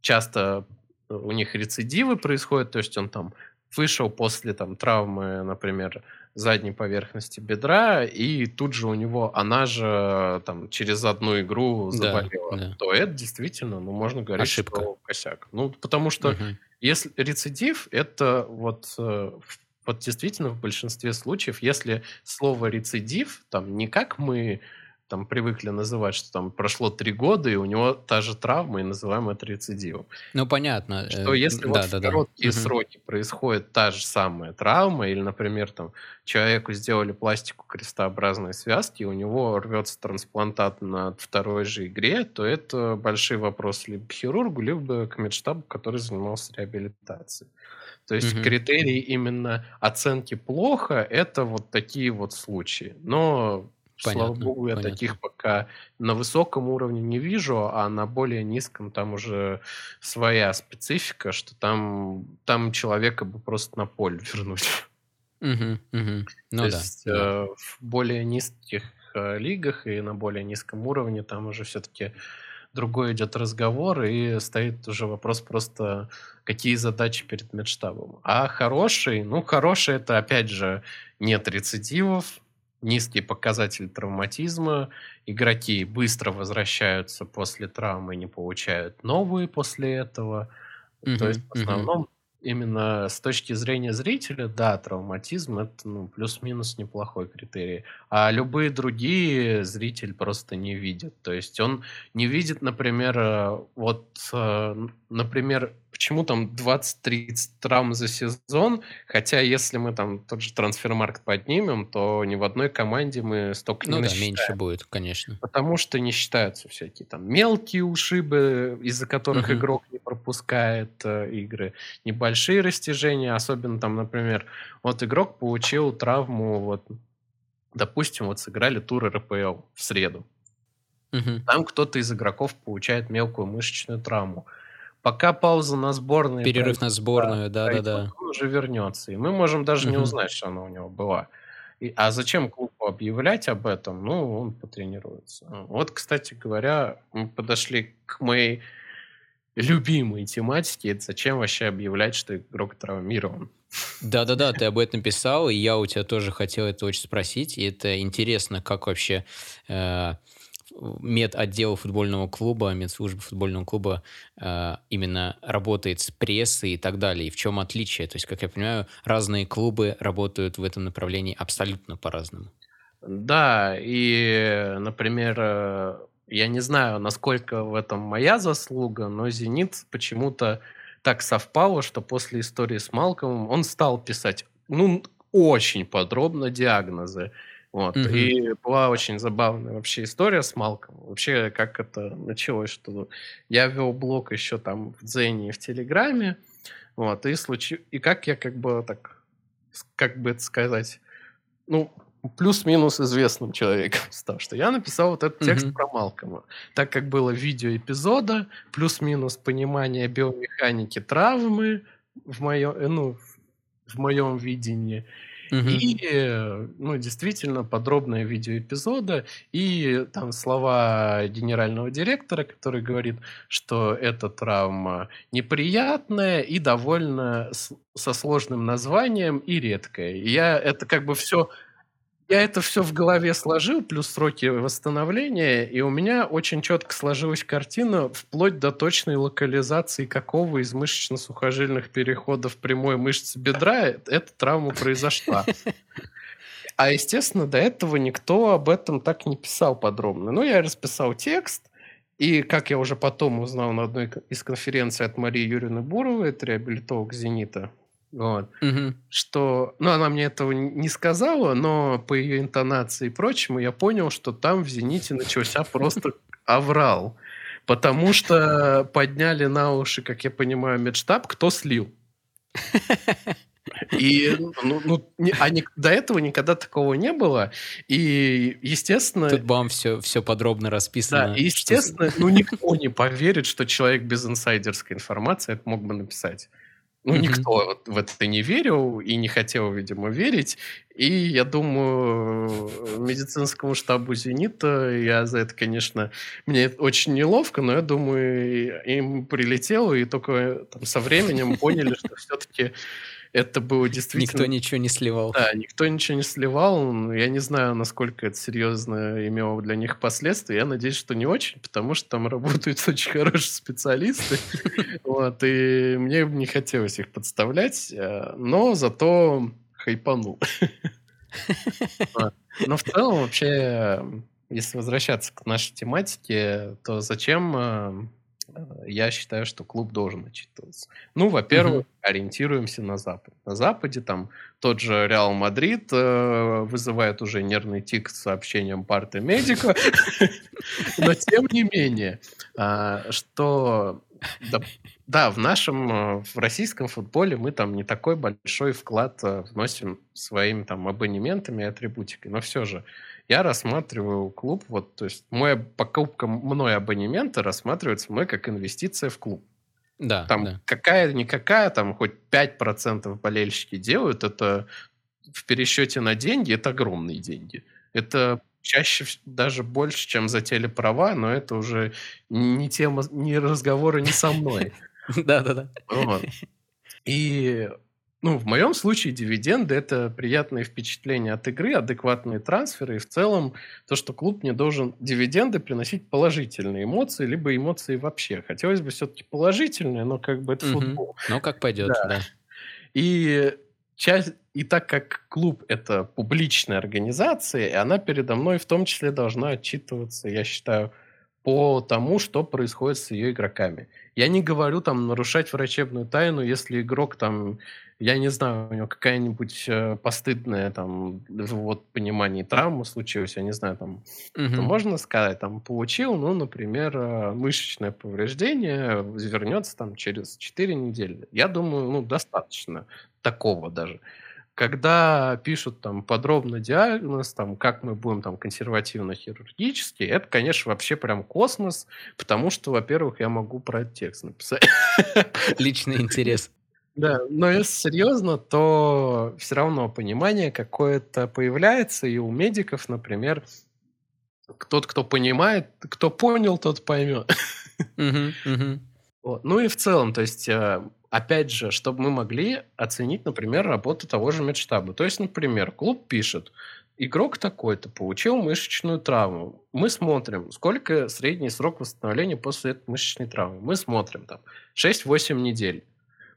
часто у них рецидивы происходят, то есть он там вышел после там травмы, например, задней поверхности бедра, и тут же у него она же там через одну игру заболела, да, да. то это действительно, ну, можно говорить, Ошибка. что косяк. Ну, потому что угу. если рецидив, это вот э, вот действительно в большинстве случаев, если слово рецидив, там не как мы там привыкли называть, что там прошло три года, и у него та же травма, и называем это рецидивом. Ну, понятно. Что если да, вот да, в короткие да. сроки угу. происходит та же самая травма, или, например, там человеку сделали пластику крестообразной связки, и у него рвется трансплантат на второй же игре, то это большой вопрос либо к хирургу, либо к медштабу, который занимался реабилитацией. То есть угу. критерии именно оценки плохо, это вот такие вот случаи. Но Понятно, Слава богу, я понятно. таких пока на высоком уровне не вижу, а на более низком там уже своя специфика, что там, там человека бы просто на поле вернуть. Угу, угу. Ну То да. Есть, да. Э, в более низких э, лигах и на более низком уровне там уже все-таки другой идет разговор, и стоит уже вопрос просто, какие задачи перед медштабом. А хороший, ну, хороший это, опять же, нет рецидивов, низкий показатель травматизма, игроки быстро возвращаются после травмы, не получают новые после этого. Mm-hmm, То есть в основном mm-hmm. именно с точки зрения зрителя, да, травматизм это ну, плюс-минус неплохой критерий. А любые другие зритель просто не видит. То есть он не видит, например, э, вот, э, например, почему там 20-30 травм за сезон, хотя если мы там тот же трансфермаркт поднимем, то ни в одной команде мы столько ну, не да, насчитаем. меньше будет, конечно. Потому что не считаются всякие там мелкие ушибы, из-за которых uh-huh. игрок не пропускает э, игры, небольшие растяжения, особенно там, например, вот игрок получил травму, вот, допустим, вот сыграли тур РПЛ в среду. Uh-huh. Там кто-то из игроков получает мелкую мышечную травму. Пока пауза на сборной... Перерыв на сборную, да-да-да. Он уже вернется. И мы можем даже угу. не узнать, что она у него была. И, а зачем клубу объявлять об этом? Ну, он потренируется. Вот, кстати говоря, мы подошли к моей любимой тематике. Это зачем вообще объявлять, что игрок травмирован? Да-да-да, ты об этом писал, и я у тебя тоже хотел это очень спросить. И это интересно, как вообще... Э, медотдел футбольного клуба, медслужба футбольного клуба э, именно работает с прессой и так далее. И в чем отличие? То есть, как я понимаю, разные клубы работают в этом направлении абсолютно по-разному. Да, и, например, э, я не знаю, насколько в этом моя заслуга, но «Зенит» почему-то так совпало, что после истории с Малкомом он стал писать, ну, очень подробно диагнозы. Вот. Угу. И была очень забавная вообще история с Малком. Вообще, как это началось, что я вел блог еще там в Дзене и в Телеграме. Вот, и случай... И как я как бы так, как бы это сказать, ну, плюс-минус известным человеком стал, что я написал вот этот текст mm-hmm. про Малкома. Так как было видео эпизода, плюс-минус понимание биомеханики травмы в моем, э, ну, в моем видении, Угу. И, ну, действительно, подробное видео эпизода и там слова генерального директора, который говорит, что эта травма неприятная и довольно со сложным названием и редкая. И я это как бы все я это все в голове сложил, плюс сроки восстановления, и у меня очень четко сложилась картина вплоть до точной локализации какого из мышечно-сухожильных переходов прямой мышцы бедра эта травма произошла. А, естественно, до этого никто об этом так не писал подробно. Ну, я расписал текст, и, как я уже потом узнал на одной из конференций от Марии Юрьевны Буровой, это реабилитолог «Зенита», вот. Угу. Что, ну, она мне этого не сказала, но по ее интонации и прочему я понял, что там в «Зените» начался просто аврал. Потому что подняли на уши, как я понимаю, медштаб, кто слил. И ну, ну, не, а не, до этого никогда такого не было. И, естественно... Тут вам все, все подробно расписано. Да, и, естественно, что... ну, никто не поверит, что человек без инсайдерской информации это мог бы написать. Ну, mm-hmm. никто в это не верил и не хотел, видимо, верить. И я думаю, медицинскому штабу «Зенита» я за это, конечно, мне очень неловко, но я думаю, им прилетело, и только там, со временем поняли, что все-таки это было действительно... Никто ничего не сливал. Да, никто ничего не сливал. Я не знаю, насколько это серьезно имело для них последствия. Я надеюсь, что не очень, потому что там работают очень хорошие специалисты. Вот, и мне не хотелось их подставлять, э, но зато хайпанул. Но в целом вообще, если возвращаться к нашей тематике, то зачем э, я считаю, что клуб должен отчитываться. Ну, во-первых, угу. ориентируемся на Запад. На Западе там тот же Реал Мадрид э, вызывает уже нервный тик с сообщением parte médico. Но тем не менее, а, что да, в нашем, э, в российском футболе мы там не такой большой вклад э, вносим своими там абонементами и атрибутикой, но все же я рассматриваю клуб, вот, то есть моя покупка мной абонемента рассматривается мной как инвестиция в клуб. Да, там да. какая-никакая, там хоть 5% болельщики делают, это в пересчете на деньги, это огромные деньги. Это чаще даже больше, чем за телеправа, но это уже не тема, не разговора не со мной. Да-да-да. И ну, в моем случае дивиденды – это приятные впечатления от игры, адекватные трансферы, и в целом то, что клуб не должен дивиденды приносить положительные эмоции, либо эмоции вообще. Хотелось бы все-таки положительные, но как бы это угу. футбол. Ну, как пойдет, да. да. И часть, и так как клуб это публичная организация, и она передо мной в том числе должна отчитываться, я считаю, по тому, что происходит с ее игроками. Я не говорю там нарушать врачебную тайну, если игрок там я не знаю, у него какая-нибудь э, постыдная там вот понимание травма случилась, я не знаю, там, угу. то можно сказать, там, получил, ну, например, э, мышечное повреждение, вернется там через 4 недели. Я думаю, ну, достаточно такого даже. Когда пишут там подробно диагноз, там, как мы будем там консервативно-хирургически, это, конечно, вообще прям космос, потому что, во-первых, я могу про текст написать. Личный интерес. Да, но если серьезно, то все равно понимание какое-то появляется, и у медиков, например, тот, кто понимает, кто понял, тот поймет. Вот. Ну и в целом, то есть, э, опять же, чтобы мы могли оценить, например, работу того же медштаба. То есть, например, клуб пишет, игрок такой-то получил мышечную травму. Мы смотрим, сколько средний срок восстановления после этой мышечной травмы. Мы смотрим там 6-8 недель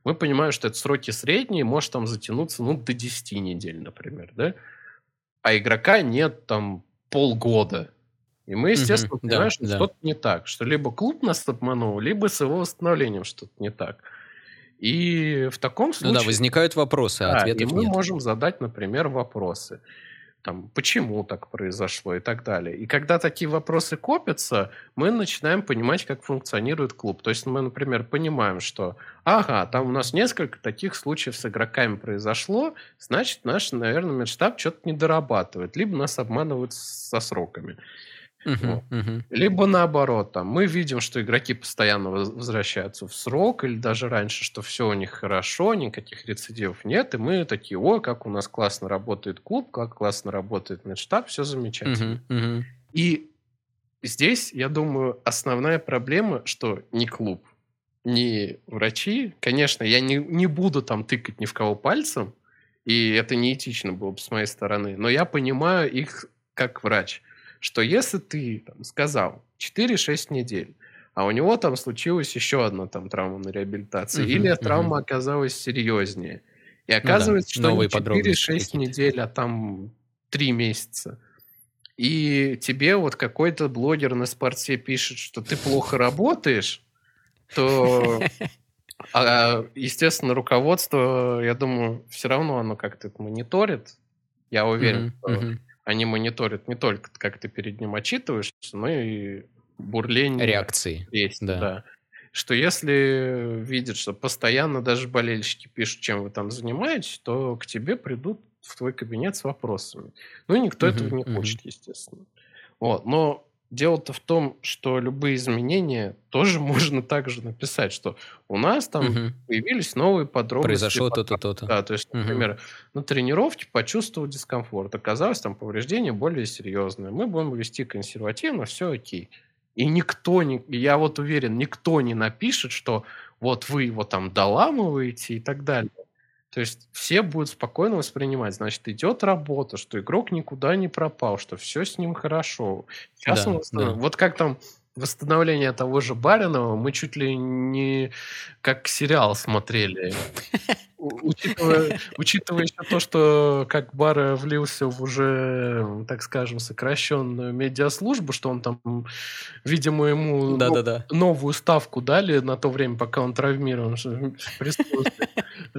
мы понимаем, что это сроки средние, может там затянуться, ну, до 10 недель, например, да? А игрока нет там полгода. И мы, естественно, угу, понимаем, да, что да. что-то не так. Что либо клуб нас обманул, либо с его восстановлением что-то не так. И в таком случае... Ну да, возникают вопросы, а да, ответов и мы нет. можем задать, например, вопросы там, почему так произошло и так далее. И когда такие вопросы копятся, мы начинаем понимать, как функционирует клуб. То есть мы, например, понимаем, что, ага, там у нас несколько таких случаев с игроками произошло, значит, наш, наверное, медштаб что-то не дорабатывает, либо нас обманывают со сроками. Uh-huh, uh-huh. Либо наоборот, там, мы видим, что игроки постоянно возвращаются в срок, или даже раньше, что все у них хорошо, никаких рецидивов нет, и мы такие, о, как у нас классно работает клуб, как классно работает медштаб, все замечательно. Uh-huh, uh-huh. И здесь, я думаю, основная проблема, что не клуб, не врачи, конечно, я не, не буду там тыкать ни в кого пальцем, и это неэтично было бы с моей стороны, но я понимаю их как врач – что если ты там, сказал 4-6 недель, а у него там случилась еще одна там травма на реабилитации, uh-huh, или uh-huh. травма оказалась серьезнее, и оказывается, ну да, что не 4-6 недель, а там 3 месяца, и тебе вот какой-то блогер на спорте пишет, что ты плохо работаешь, то, а, естественно, руководство, я думаю, все равно оно как-то мониторит. Я уверен, что они мониторят не только, как ты перед ним отчитываешься, но и бурление. Реакции. Есть, да. да. Что если видят, что постоянно даже болельщики пишут, чем вы там занимаетесь, то к тебе придут в твой кабинет с вопросами. Ну, никто uh-huh, этого не uh-huh. хочет, естественно. Вот. Но дело-то в том, что любые изменения тоже можно также написать, что у нас там угу. появились новые подробности. Произошло то-то, то-то. Да, то есть, например, угу. на тренировке почувствовал дискомфорт, оказалось там повреждение более серьезное. Мы будем вести консервативно, все окей. И никто не, я вот уверен, никто не напишет, что вот вы его там доламываете и так далее. То есть все будут спокойно воспринимать, значит, идет работа, что игрок никуда не пропал, что все с ним хорошо. Сейчас да, он да. Вот как там восстановление того же Баринова мы чуть ли не как сериал смотрели. Учитывая, учитывая еще то, что как Бара влился в уже, так скажем, сокращенную медиаслужбу, что он там, видимо, ему да, да, да. новую ставку дали на то время, пока он травмирован,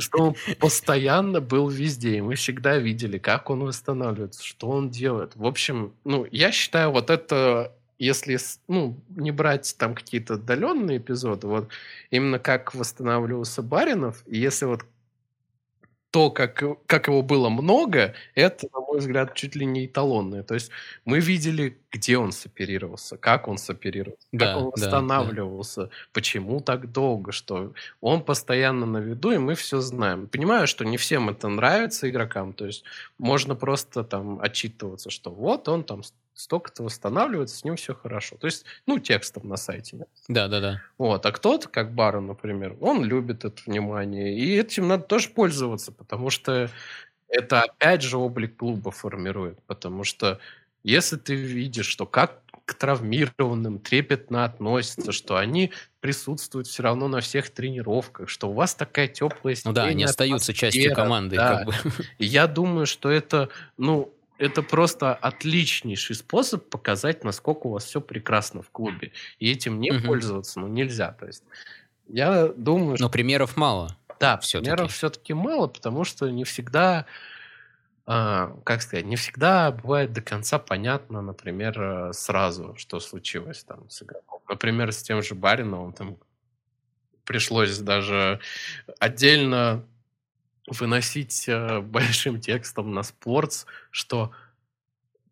что он постоянно был везде, и мы всегда видели, как он восстанавливается, что он делает. В общем, ну, я считаю, вот это если ну, не брать там какие-то отдаленные эпизоды, вот именно как восстанавливался Баринов, и если вот то, как, как его было много, это, на мой взгляд, чуть ли не эталонное. То есть мы видели, где он соперировался, как он соперировался, да, как он восстанавливался, да, да. почему так долго, что он постоянно на виду, и мы все знаем. Понимаю, что не всем это нравится игрокам, то есть можно просто там отчитываться, что вот он там столько-то восстанавливается, с ним все хорошо. То есть, ну, текстом на сайте. Да, да, да. Вот, а кто-то, как Барон, например, он любит это внимание, и этим надо тоже пользоваться, потому что это опять же облик клуба формирует, потому что если ты видишь, что как к травмированным трепетно относятся, что они присутствуют все равно на всех тренировках, что у вас такая теплая Ну да, они остаются частью команды. Да. Как бы. Я думаю, что это, ну, это просто отличнейший способ показать, насколько у вас все прекрасно в клубе. И этим не угу. пользоваться, ну, нельзя. То есть, я думаю... Но примеров мало. Да, все-таки. примеров все-таки мало, потому что не всегда, э, как сказать, не всегда бывает до конца понятно, например, э, сразу, что случилось там с игроком. Например, с тем же Бариновым там пришлось даже отдельно выносить э, большим текстом на спортс, что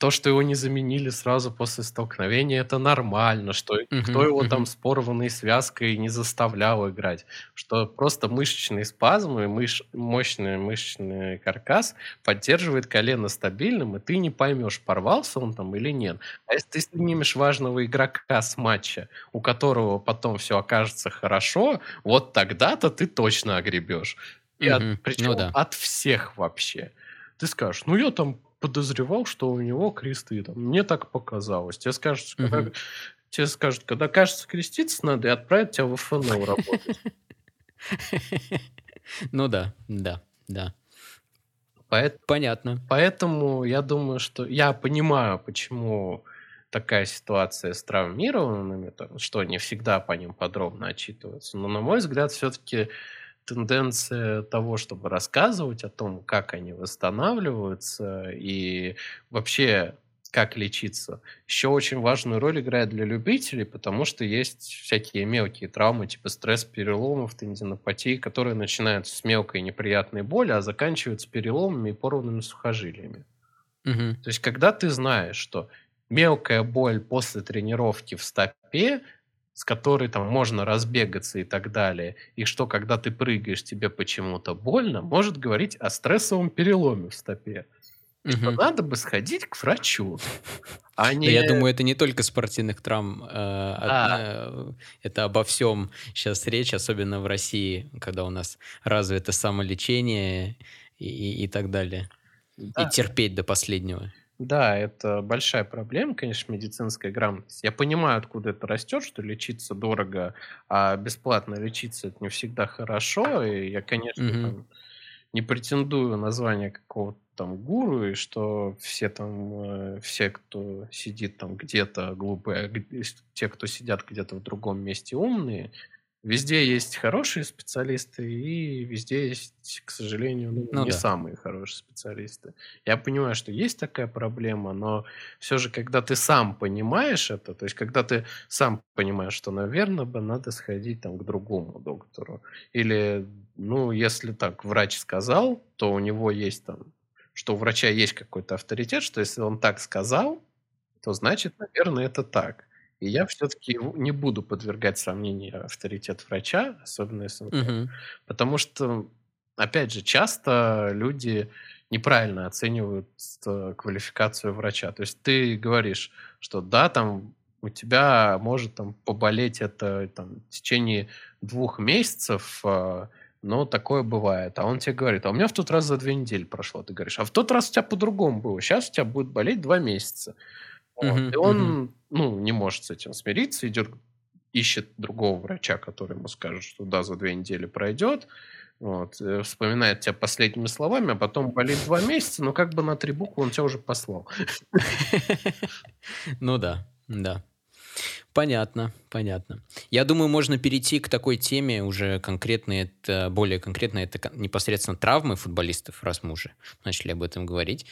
то, что его не заменили сразу после столкновения, это нормально, что uh-huh, кто его uh-huh. там с порванной связкой не заставлял играть, что просто мышечные спазмы, мыш... мощный мышечный каркас поддерживает колено стабильным, и ты не поймешь, порвался он там или нет. А если ты снимешь важного игрока с матча, у которого потом все окажется хорошо, вот тогда-то ты точно огребешь. И от, причем ну, да. от всех вообще. Ты скажешь, ну я там подозревал, что у него кресты. Там, мне так показалось. Тебе скажут, угу. когда, тебе скажут, когда кажется креститься надо, и отправить тебя в ФНЛ работать. Ну да, да, да. Поэт... Понятно. Поэтому я думаю, что я понимаю, почему такая ситуация с травмированными, что не всегда по ним подробно отчитываются. Но, на мой взгляд, все-таки тенденция того, чтобы рассказывать о том, как они восстанавливаются и вообще как лечиться. Еще очень важную роль играет для любителей, потому что есть всякие мелкие травмы, типа стресс переломов, тендинопатии, которые начинаются с мелкой неприятной боли, а заканчиваются переломами и порванными сухожилиями. Угу. То есть, когда ты знаешь, что мелкая боль после тренировки в стопе с которой там можно разбегаться и так далее, и что, когда ты прыгаешь, тебе почему-то больно, может говорить о стрессовом переломе в стопе. Угу. Что надо бы сходить к врачу. А не... да, я думаю, это не только спортивных травм, э, а. э, это обо всем сейчас речь, особенно в России, когда у нас развито самолечение и, и, и так далее. Да. И терпеть до последнего. Да, это большая проблема, конечно, медицинская грамотность. Я понимаю, откуда это растет, что лечиться дорого, а бесплатно лечиться это не всегда хорошо. И я, конечно, Мгм. там не претендую на звание какого-то там гуру, и что все там, э, все, кто сидит там где-то глупые, а те, кто сидят где-то в другом месте умные, Везде есть хорошие специалисты, и везде есть, к сожалению, ну, ну, не да. самые хорошие специалисты. Я понимаю, что есть такая проблема, но все же, когда ты сам понимаешь это, то есть когда ты сам понимаешь, что, наверное, бы надо сходить там к другому доктору. Или, ну, если так врач сказал, то у него есть там, что у врача есть какой-то авторитет, что если он так сказал, то значит, наверное, это так. И я все-таки не буду подвергать сомнению авторитет врача, особенно если... Угу. Потому что, опять же, часто люди неправильно оценивают э, квалификацию врача. То есть ты говоришь, что да, там у тебя может там поболеть это там, в течение двух месяцев, а, но такое бывает. А он тебе говорит, а у меня в тот раз за две недели прошло. Ты говоришь, а в тот раз у тебя по-другому было. Сейчас у тебя будет болеть два месяца. Вот. И он ну, не может с этим смириться, идет, ищет другого врача, который ему скажет, что да, за две недели пройдет. Вот, э, вспоминает тебя последними словами, а потом болит два месяца, но как бы на три буквы он тебя уже послал. Ну да, да. Понятно, понятно. Я думаю, можно перейти к такой теме уже конкретно, это более конкретно, это непосредственно травмы футболистов, раз мы уже начали об этом говорить.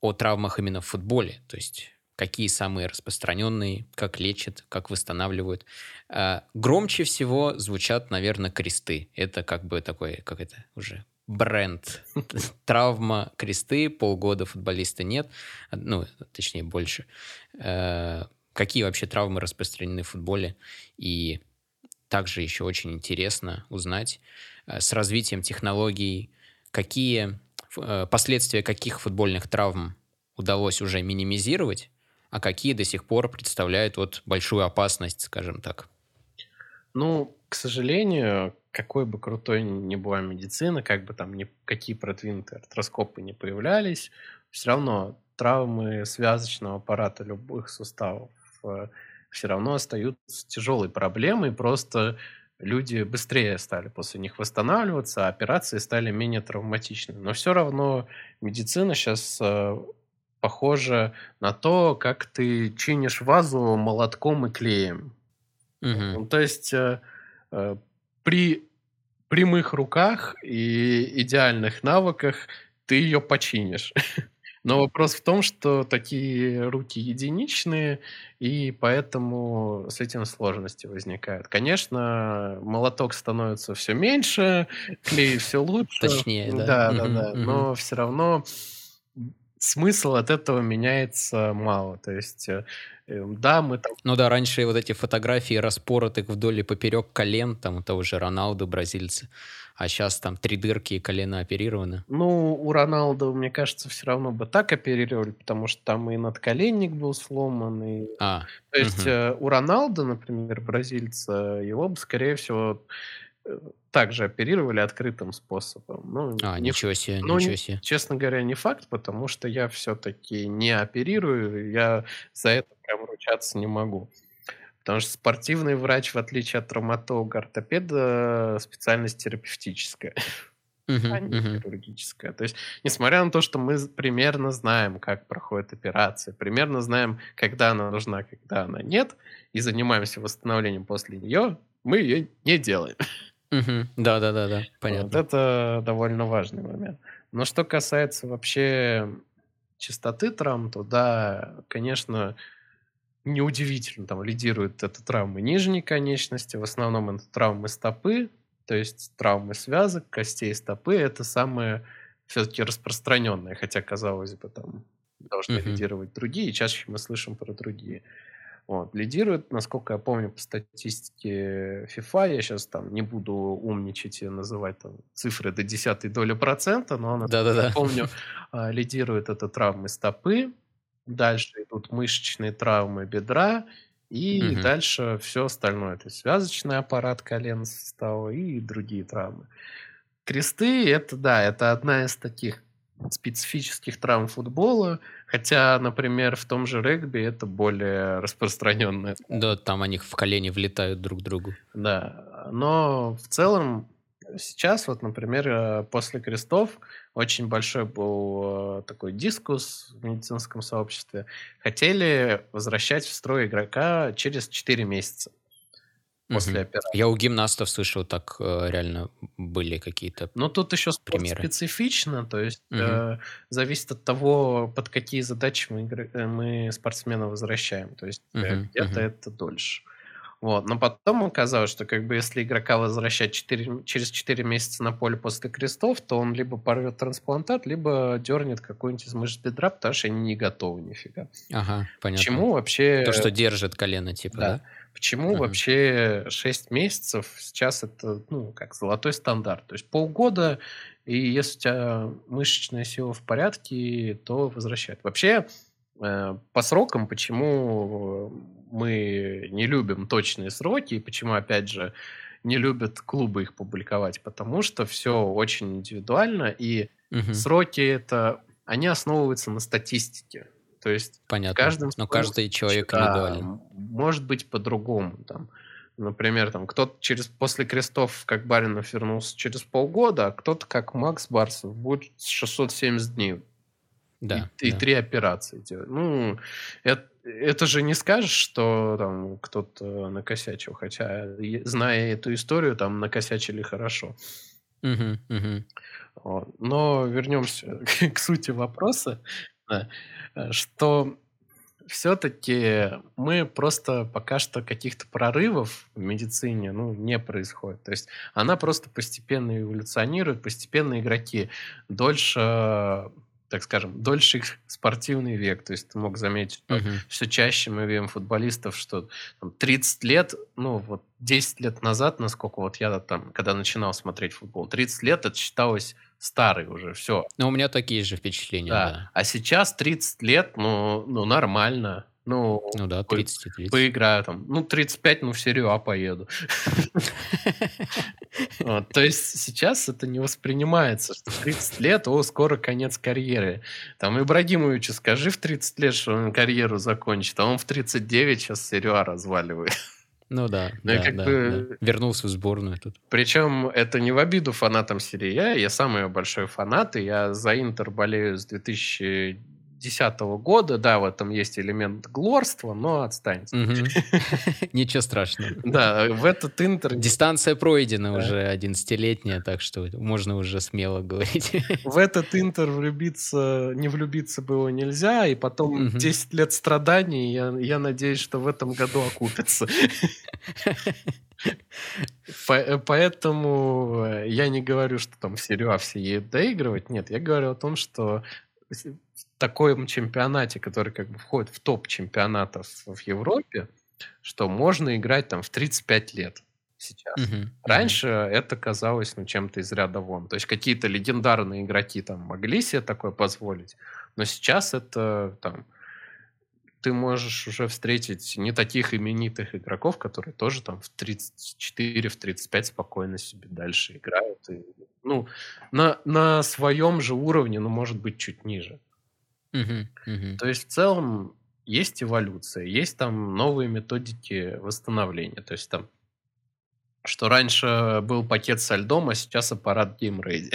А, о травмах именно в футболе, то есть какие самые распространенные, как лечат, как восстанавливают. А, громче всего звучат, наверное, кресты. Это как бы такой, как это уже бренд. Травма, кресты, полгода футболиста нет, ну, точнее, больше. А, какие вообще травмы распространены в футболе? И также еще очень интересно узнать а, с развитием технологий, какие последствия каких футбольных травм удалось уже минимизировать, а какие до сих пор представляют вот большую опасность, скажем так? Ну, к сожалению, какой бы крутой ни была медицина, как бы там ни, какие продвинутые артроскопы не появлялись, все равно травмы связочного аппарата любых суставов э, все равно остаются тяжелой проблемой, просто люди быстрее стали после них восстанавливаться, а операции стали менее травматичными. Но все равно медицина сейчас э, похожа на то, как ты чинишь вазу молотком и клеем. Угу. Ну, то есть э, э, при прямых руках и идеальных навыках ты ее починишь. Но вопрос в том, что такие руки единичные, и поэтому с этим сложности возникают. Конечно, молоток становится все меньше, клей все лучше. Точнее, да. Да, да, да. Но все равно смысл от этого меняется мало. То есть, э, эм, да, мы там... Ну да, раньше вот эти фотографии распоротых вдоль и поперек колен, там того же Роналду, бразильцы, а сейчас там три дырки и колено оперированы. Ну, у Роналду, мне кажется, все равно бы так оперировали, потому что там и надколенник был сломан. И... А, То есть угу. у Роналда, например, бразильца, его бы, скорее всего, также оперировали открытым способом. Ну, а, не, ничего себе, ну, ничего себе. Честно говоря, не факт, потому что я все-таки не оперирую, я за это прям ручаться не могу. Потому что спортивный врач, в отличие от травматолога, ортопеда, специальность терапевтическая, а не хирургическая. То есть, несмотря на то, что мы примерно знаем, как проходит операция, примерно знаем, когда она нужна, когда она нет, и занимаемся восстановлением после нее, мы ее не делаем. Да, да, да, да, понятно. Вот это довольно важный момент. Но что касается вообще частоты травм, то да, конечно, неудивительно, там лидируют это травмы нижней конечности, в основном это травмы стопы, то есть травмы связок, костей стопы, это самые все-таки распространенные, хотя, казалось бы, там должны uh-huh. лидировать другие, чаще мы слышим про другие. Вот. Лидирует, насколько я помню, по статистике FIFA, я сейчас там не буду умничать и называть там цифры до десятой доли процента, но, насколько я помню, а, лидирует это травмы стопы, Дальше идут мышечные травмы бедра, и угу. дальше все остальное. То есть связочный аппарат колен сустава и другие травмы. Кресты, это да, это одна из таких специфических травм футбола, хотя, например, в том же регби это более распространенная. Да, там они в колени влетают друг к другу. Да, но в целом сейчас, вот, например, э, после крестов очень большой был э, такой дискус в медицинском сообществе. Хотели возвращать в строй игрока через 4 месяца после угу. операции. Я у гимнастов слышал, так э, реально были какие-то Ну, тут еще примеры. специфично, то есть угу. э, зависит от того, под какие задачи мы, мы спортсмена возвращаем. То есть угу. где-то угу. это дольше. Вот. Но потом оказалось, что как бы если игрока возвращать 4, через 4 месяца на поле после крестов, то он либо порвет трансплантат, либо дернет какой-нибудь из мышц бедра, потому что они не готовы нифига. Ага, понятно. Почему вообще... То, что держит колено, типа, да? да? Почему ага. вообще 6 месяцев сейчас это, ну, как золотой стандарт? То есть полгода, и если у тебя мышечная сила в порядке, то возвращают. Вообще, э, по срокам, почему мы не любим точные сроки, и почему, опять же, не любят клубы их публиковать, потому что все очень индивидуально, и угу. сроки это, они основываются на статистике. То есть Понятно. каждым Но каждый человек да, индивидуален. Может быть по-другому. Там, например, там кто-то через после крестов, как Баринов, вернулся через полгода, а кто-то, как Макс Барсов, будет 670 дней. Да, и, да. и три операции делать. Ну, это, это же не скажешь, что там кто-то накосячил, хотя, зная эту историю, там накосячили хорошо. Угу, угу. Но вернемся к сути вопроса, да, что все-таки мы просто пока что каких-то прорывов в медицине ну, не происходит. То есть она просто постепенно эволюционирует, постепенно игроки дольше так скажем, дольше их спортивный век. То есть ты мог заметить, что uh-huh. все чаще мы видим футболистов, что там, 30 лет, ну вот 10 лет назад, насколько вот я там, когда начинал смотреть футбол, 30 лет это считалось старый уже, все. Ну, у меня такие же впечатления, да. да. А сейчас 30 лет, ну, ну нормально. Ну, ну да, 30 30. Поиграю там. Ну, 35, ну, в серию А поеду. То есть сейчас это не воспринимается, что 30 лет, о, скоро конец карьеры. Там Ибрагимовичу скажи в 30 лет, что он карьеру закончит, а он в 39 сейчас серию А разваливает. Ну да, ну, да, как да, бы... да. Вернулся в сборную тут. Причем это не в обиду фанатам серии А. Я самый большой фанат, и я за Интер болею с 2000 2010 года, да, в этом есть элемент глорства, но отстаньте. Ничего страшного. Да, в этот интер... Дистанция пройдена уже 11-летняя, так что можно уже смело говорить. В этот интер влюбиться, не влюбиться было нельзя, и потом 10 лет страданий, я, надеюсь, что в этом году окупится. Поэтому э, я не говорю, что там все едут доигрывать. Нет, я говорю о том, что таком чемпионате, который как бы входит в топ чемпионатов в Европе, что можно играть там в 35 лет сейчас. Uh-huh. Раньше uh-huh. это казалось ну, чем-то из ряда вон. То есть какие-то легендарные игроки там могли себе такое позволить, но сейчас это там ты можешь уже встретить не таких именитых игроков, которые тоже там в 34, в 35 спокойно себе дальше играют. И, ну, на, на своем же уровне, но может быть чуть ниже. То есть в целом есть эволюция, есть там новые методики восстановления. То есть там, что раньше был пакет со льдом, а сейчас аппарат Game Ready.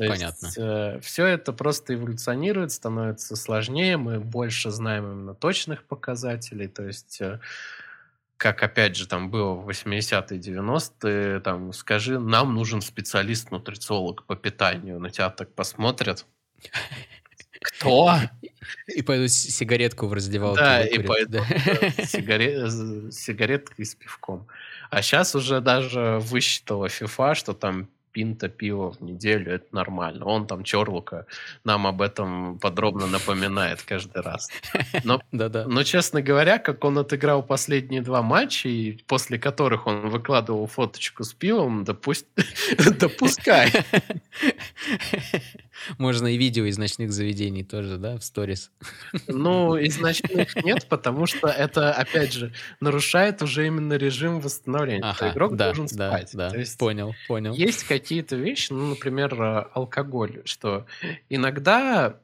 То Понятно. есть э, все это просто эволюционирует, становится сложнее, мы больше знаем именно точных показателей. То есть э, как опять же там было в 80-е, 90-е, там, скажи, нам нужен специалист-нутрициолог по питанию, на тебя так посмотрят. Кто? И пойдут сигаретку в раздевалку Да, и пойдут да. сигарет, сигареткой с пивком. А сейчас уже даже высчитала FIFA, что там пинта пива в неделю, это нормально. Он там, Чорлука, нам об этом подробно напоминает каждый раз. Но, но, честно говоря, как он отыграл последние два матча, и после которых он выкладывал фоточку с пивом, да пусть, да пускай. Можно и видео из ночных заведений тоже, да, в сторис. Ну, из ночных нет, потому что это, опять же, нарушает уже именно режим восстановления. Ага, игрок да, должен спать. Да, да. есть понял, понял. Есть какие-то вещи, ну, например, э, алкоголь, что иногда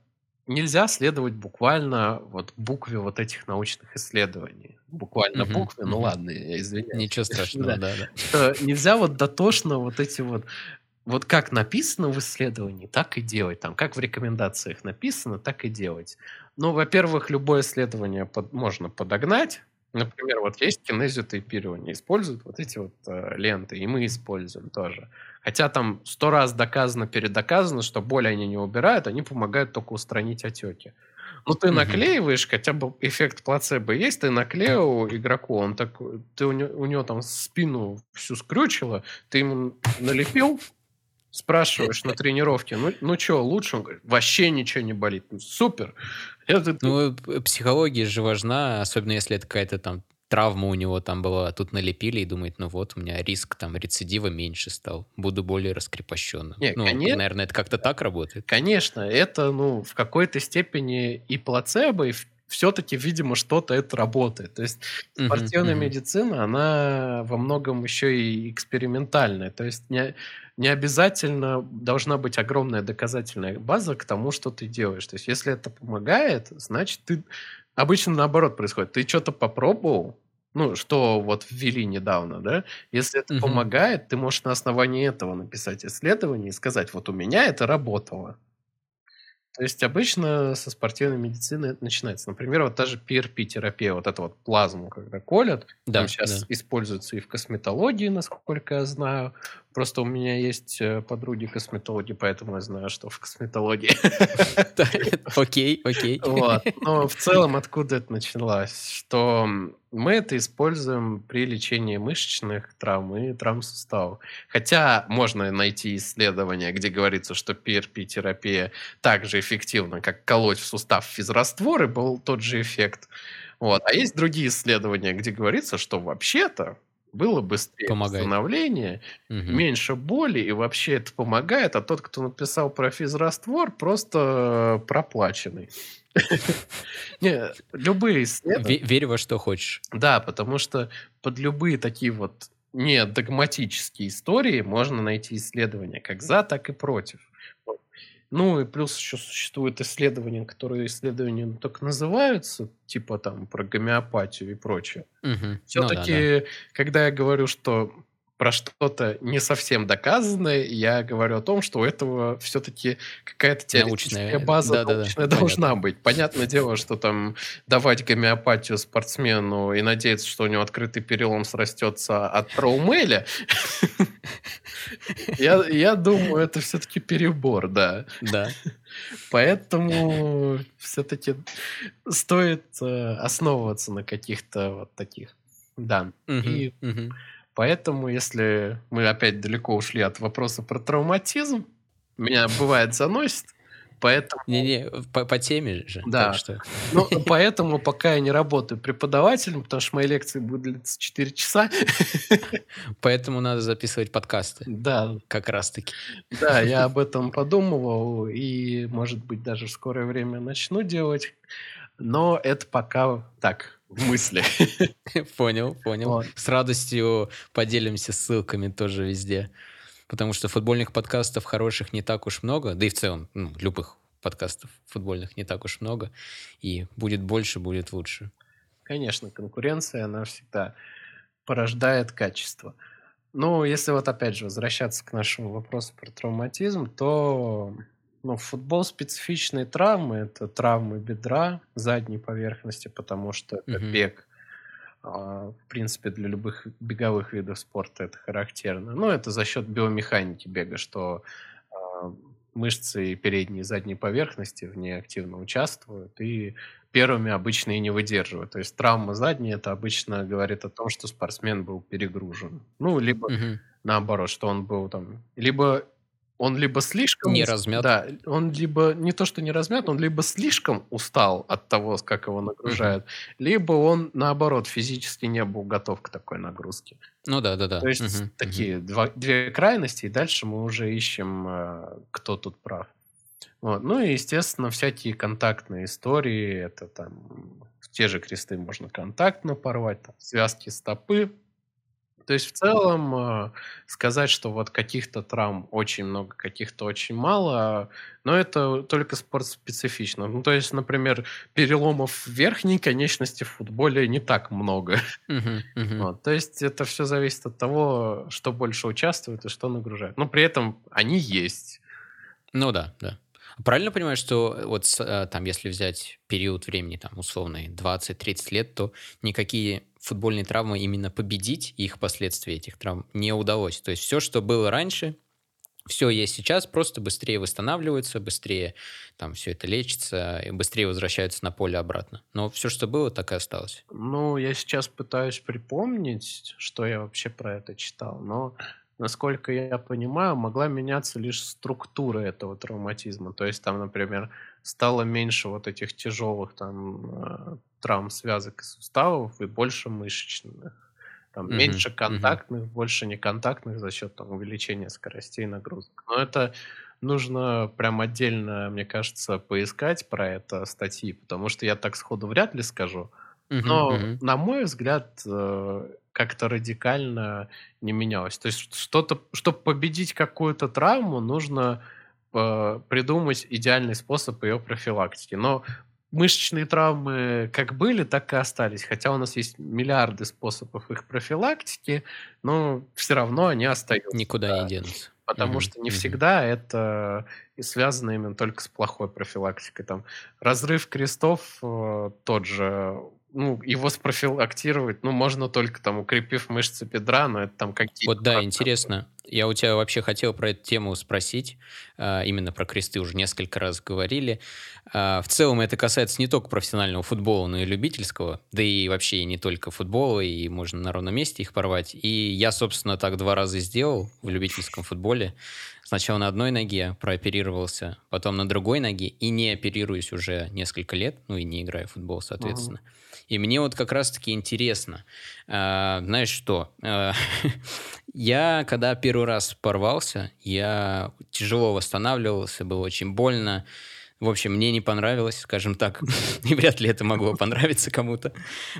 нельзя следовать буквально вот букве вот этих научных исследований. Буквально угу, букве, угу. ну ладно, я извиняюсь. Ничего страшного, да, да. Что нельзя вот дотошно вот эти вот вот как написано в исследовании, так и делать. Там, как в рекомендациях написано, так и делать. Ну, во-первых, любое исследование под, можно подогнать. Например, вот есть кинезиотейпирование, используют вот эти вот э, ленты, и мы используем тоже. Хотя там сто раз доказано, передоказано, что боль они не убирают, они помогают только устранить отеки. Ну, ты наклеиваешь, хотя бы эффект плацебо есть, ты наклеил игроку, он так, ты у него, у него там спину всю скрючило, ты ему налепил, спрашиваешь на тренировке, ну, ну что, лучше? Он говорит, вообще ничего не болит. Ну, супер. Это... Ну, психология же важна, особенно если это какая-то там травма у него там была, а тут налепили и думает, ну вот, у меня риск там рецидива меньше стал, буду более раскрепощенным. Нет, ну, конечно, наверное, это как-то так работает. Конечно, это, ну, в какой-то степени и плацебо, и все-таки, видимо, что-то это работает. То есть спортивная uh-huh, uh-huh. медицина, она во многом еще и экспериментальная. То есть не, не обязательно должна быть огромная доказательная база к тому, что ты делаешь. То есть если это помогает, значит, ты Обычно наоборот происходит. Ты что-то попробовал, ну, что вот ввели недавно, да? Если это угу. помогает, ты можешь на основании этого написать исследование и сказать, вот у меня это работало. То есть обычно со спортивной медицины это начинается. Например, вот та же PRP-терапия, вот эту вот плазму, когда колят, да, там сейчас да. используется и в косметологии, насколько я знаю. Просто у меня есть э, подруги косметологи, поэтому я знаю, что в косметологии. Окей, окей. Но в целом откуда это началось? Что мы это используем при лечении мышечных травм и травм суставов. Хотя можно найти исследования, где говорится, что PRP-терапия так же эффективна, как колоть в сустав физраствор, и был тот же эффект. Вот. А есть другие исследования, где говорится, что вообще-то было быстрее помогает. восстановление, угу. меньше боли, и вообще это помогает, а тот, кто написал про физраствор, просто проплаченный. Не, любые исследования... Верь во что хочешь. Да, потому что под любые такие вот не догматические истории можно найти исследования как за, так и против. Ну и плюс еще существуют исследования, которые исследования только называются, типа там про гомеопатию и прочее. Угу. Все-таки, ну, да, да. когда я говорю, что про что-то не совсем доказанное, я говорю о том, что у этого все-таки какая-то теоретическая научная. база да, научная да, да. должна Понятно. быть. Понятное дело, что там давать гомеопатию спортсмену и надеяться, что у него открытый перелом срастется от траумеля, я, думаю, это все-таки перебор, да. Да. Поэтому все-таки стоит э, основываться на каких-то вот таких. Да. И поэтому, если мы опять далеко ушли от вопроса про травматизм, меня бывает заносит, Поэтому... Не-не, по, по теме же. Да. что... Ну, поэтому пока я не работаю преподавателем, потому что мои лекции будут длиться 4 часа. Поэтому надо записывать подкасты. Да. Как раз-таки. Да, я об этом подумывал, и, может быть, даже в скорое время начну делать. Но это пока так, мысли. Понял, понял. Вот. С радостью поделимся ссылками тоже везде потому что футбольных подкастов хороших не так уж много, да и в целом ну, любых подкастов футбольных не так уж много, и будет больше, будет лучше. Конечно, конкуренция, она всегда порождает качество. Ну, если вот опять же возвращаться к нашему вопросу про травматизм, то ну, футбол специфичные травмы. Это травмы бедра, задней поверхности, потому что это угу. бег а, в принципе, для любых беговых видов спорта это характерно. Но это за счет биомеханики бега, что а, мышцы передней и задней поверхности в ней активно участвуют и первыми обычно и не выдерживают. То есть травма задней это обычно говорит о том, что спортсмен был перегружен. Ну, либо угу. наоборот, что он был там... Либо он либо слишком... Не размят. Да, он либо не то, что не размят, он либо слишком устал от того, как его нагружают, uh-huh. либо он, наоборот, физически не был готов к такой нагрузке. Ну да, да, да. То есть uh-huh. такие uh-huh. Два, две крайности, и дальше мы уже ищем, э, кто тут прав. Вот. Ну и, естественно, всякие контактные истории, это там в те же кресты можно контактно порвать, там, связки стопы, то есть в целом э, сказать, что вот каких-то травм очень много, каких-то очень мало, но это только спортспецифично. Ну, то есть, например, переломов верхней конечности в футболе не так много. Uh-huh, uh-huh. Вот, то есть это все зависит от того, что больше участвует и что нагружает. Но при этом они есть. Ну да, да. Правильно понимаю, что вот э, там, если взять период времени, там, условный, 20-30 лет, то никакие футбольные травмы, именно победить их последствия этих травм не удалось. То есть все, что было раньше, все есть сейчас, просто быстрее восстанавливаются, быстрее там все это лечится, и быстрее возвращаются на поле обратно. Но все, что было, так и осталось. Ну, я сейчас пытаюсь припомнить, что я вообще про это читал, но насколько я понимаю, могла меняться лишь структура этого травматизма. То есть там, например, стало меньше вот этих тяжелых там э, травм связок и суставов и больше мышечных. Там mm-hmm. меньше контактных, mm-hmm. больше неконтактных за счет там, увеличения скоростей нагрузок. Но это нужно прям отдельно, мне кажется, поискать про это статьи, потому что я так сходу вряд ли скажу. Но, mm-hmm. на мой взгляд, э, как-то радикально не менялось. То есть что-то, чтобы победить какую-то травму, нужно э, придумать идеальный способ ее профилактики. Но мышечные травмы как были, так и остались. Хотя у нас есть миллиарды способов их профилактики, но все равно они остаются. Никуда да. не денутся. Потому mm-hmm. что не mm-hmm. всегда это и связано именно только с плохой профилактикой. Там разрыв крестов э, тот же ну, его спрофилактировать, ну, можно только там укрепив мышцы бедра, но это там какие-то... Вот да, интересно. Я у тебя вообще хотел про эту тему спросить, а, именно про кресты уже несколько раз говорили. А, в целом это касается не только профессионального футбола, но и любительского, да и вообще не только футбола, и можно на ровном месте их порвать. И я, собственно, так два раза сделал в любительском футболе. Сначала на одной ноге прооперировался, потом на другой ноге, и не оперируюсь уже несколько лет, ну и не играю в футбол, соответственно. Uh-huh. И мне вот как раз-таки интересно, э, знаешь что, э, я когда первый раз порвался, я тяжело восстанавливался, было очень больно, в общем, мне не понравилось, скажем так, и вряд ли это могло понравиться кому-то.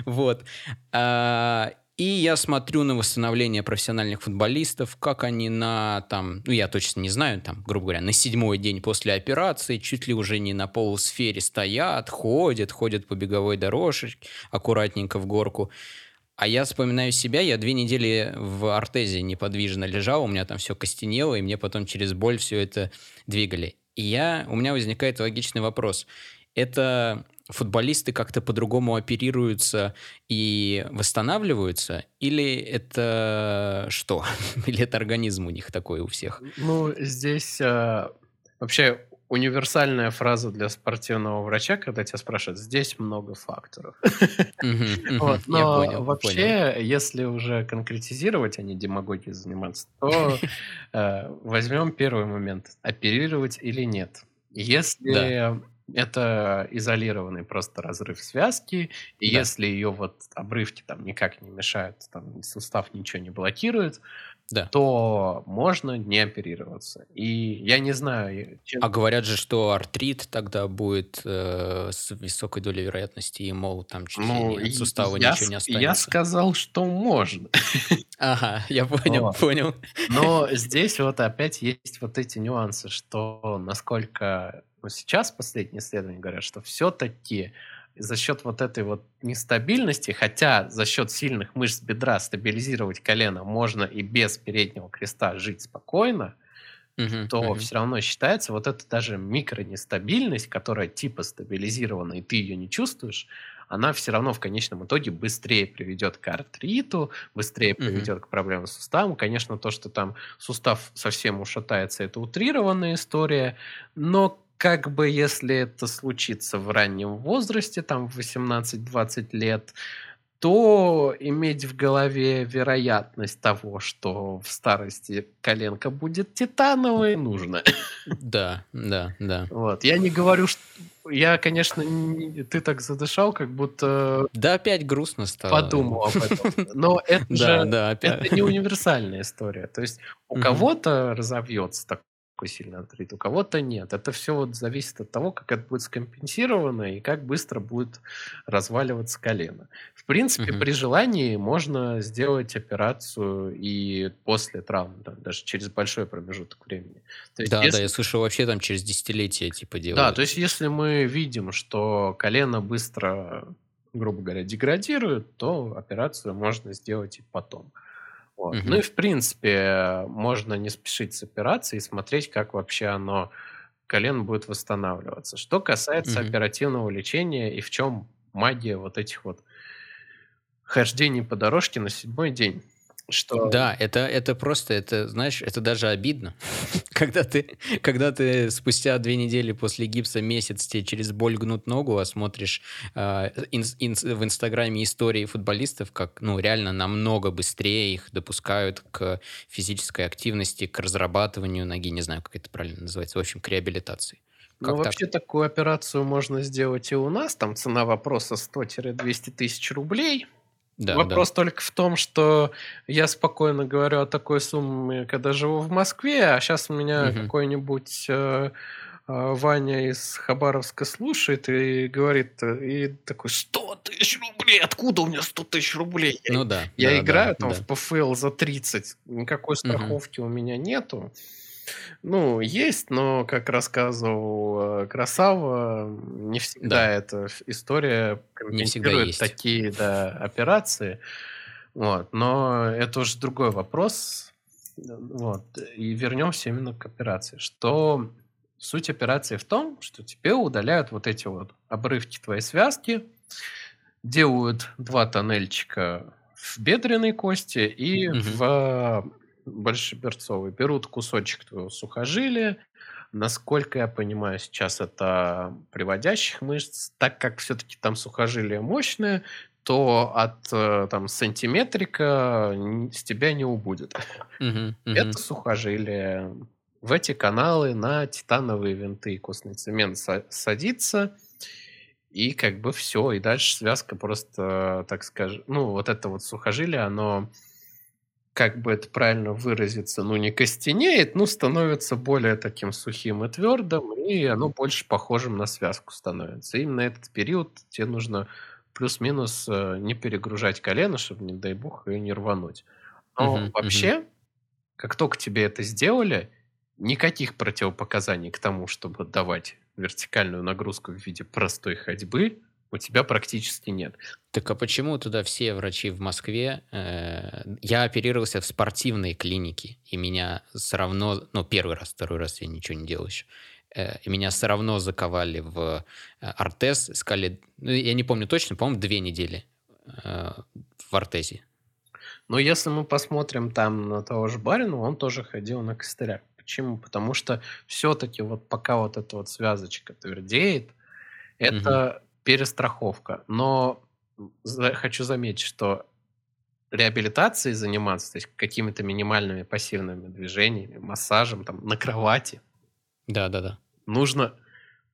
Вот. А, и я смотрю на восстановление профессиональных футболистов, как они на там, ну я точно не знаю, там, грубо говоря, на седьмой день после операции чуть ли уже не на полусфере стоят, ходят, ходят по беговой дорожке, аккуратненько в горку. А я вспоминаю себя, я две недели в артезе неподвижно лежал, у меня там все костенело, и мне потом через боль все это двигали. И я, у меня возникает логичный вопрос. Это футболисты как-то по-другому оперируются и восстанавливаются? Или это что? Или это организм у них такой у всех? Ну, здесь э, вообще универсальная фраза для спортивного врача, когда тебя спрашивают, здесь много факторов. Но вообще, если уже конкретизировать, а не демагогией заниматься, то э, возьмем первый момент. Оперировать или нет? Если это изолированный просто разрыв связки, и да. если ее вот обрывки там никак не мешают, там сустав ничего не блокирует, да. то можно не оперироваться. И я не знаю... Чем... А говорят же, что артрит тогда будет э, с высокой долей вероятности, и, мол, там чуть ну, от сустава я, ничего не останется. Я сказал, что можно. Ага, я понял, понял. Но здесь вот опять есть вот эти нюансы, что насколько но сейчас последние исследования говорят, что все-таки за счет вот этой вот нестабильности, хотя за счет сильных мышц бедра стабилизировать колено можно и без переднего креста жить спокойно, uh-huh, то uh-huh. все равно считается вот эта даже микронестабильность, которая типа стабилизирована, и ты ее не чувствуешь, она все равно в конечном итоге быстрее приведет к артриту, быстрее uh-huh. приведет к проблемам с суставом. Конечно, то, что там сустав совсем ушатается, это утрированная история, но как бы если это случится в раннем возрасте, там в 18-20 лет, то иметь в голове вероятность того, что в старости коленка будет титановой, нужно. Да, да, да. Вот. Я не говорю, что... Я, конечно, не... ты так задышал, как будто... Да, опять грустно стало. Подумал об этом. Но это же да, опять. это не универсальная история. То есть у кого-то разовьется так такой сильный артрит, у кого-то нет. Это все вот зависит от того, как это будет скомпенсировано и как быстро будет разваливаться колено. В принципе, угу. при желании можно сделать операцию и после травмы, да, даже через большой промежуток времени. То есть, да, если... да, я слышал, вообще там через десятилетия типа делают. Да, то есть если мы видим, что колено быстро, грубо говоря, деградирует, то операцию можно сделать и потом. Вот. Угу. Ну и в принципе можно не спешить с операцией и смотреть, как вообще оно колено будет восстанавливаться. Что касается угу. оперативного лечения и в чем магия вот этих вот хождений по дорожке на седьмой день. Что... Да, это, это просто, это, знаешь, это даже обидно, когда ты, когда ты спустя две недели после гипса месяц тебе через боль гнут ногу, а смотришь э, ин, ин, в Инстаграме истории футболистов, как, ну, реально намного быстрее их допускают к физической активности, к разрабатыванию ноги, не знаю, как это правильно называется, в общем, к реабилитации. Как ну, так? вообще такую операцию можно сделать и у нас. Там цена вопроса 100-200 тысяч рублей. Да, Вопрос да. только в том, что я спокойно говорю о такой сумме, когда живу в Москве, а сейчас у меня угу. какой-нибудь э, э, Ваня из Хабаровска слушает и говорит, э, и такой, 100 тысяч рублей, откуда у меня 100 тысяч рублей? Ну да. Я да, играю да, там да. в ПФЛ за 30, никакой страховки угу. у меня нету. Ну, есть, но, как рассказывал э, Красава, не всегда Да. эта история есть. такие да, операции. Вот. Но это уже другой вопрос. Вот. И вернемся именно к операции. Что суть операции в том, что тебе удаляют вот эти вот обрывки твоей связки, делают два тоннельчика в бедренной кости и Мгм. в большеперцовый. Берут кусочек твоего сухожилия. Насколько я понимаю, сейчас это приводящих мышц. Так как все-таки там сухожилие мощное, то от э, там сантиметрика с тебя не убудет. Uh-huh, uh-huh. Это сухожилие. В эти каналы на титановые винты и костный цемент садится, и как бы все, и дальше связка просто, так скажем, ну вот это вот сухожилие, оно как бы это правильно выразиться, ну, не костенеет, ну, становится более таким сухим и твердым, и оно больше похожим на связку становится. И именно этот период тебе нужно плюс-минус э, не перегружать колено, чтобы, не дай бог, ее не рвануть. Но uh-huh, вообще, uh-huh. как только тебе это сделали, никаких противопоказаний к тому, чтобы давать вертикальную нагрузку в виде простой ходьбы, у тебя практически нет. Так а почему туда все врачи в Москве? Э, я оперировался в спортивной клинике, и меня все равно, ну, первый раз, второй раз я ничего не делал еще, э, и меня все равно заковали в э, ортез, сказали, ну, я не помню точно, по-моему, две недели э, в ортезе. Но если мы посмотрим там на того же Барина, он тоже ходил на костырях. Почему? Потому что все-таки вот пока вот эта вот связочка твердеет, это перестраховка. Но хочу заметить, что реабилитацией заниматься, то есть какими-то минимальными пассивными движениями, массажем там на кровати. Да, да, да. Нужно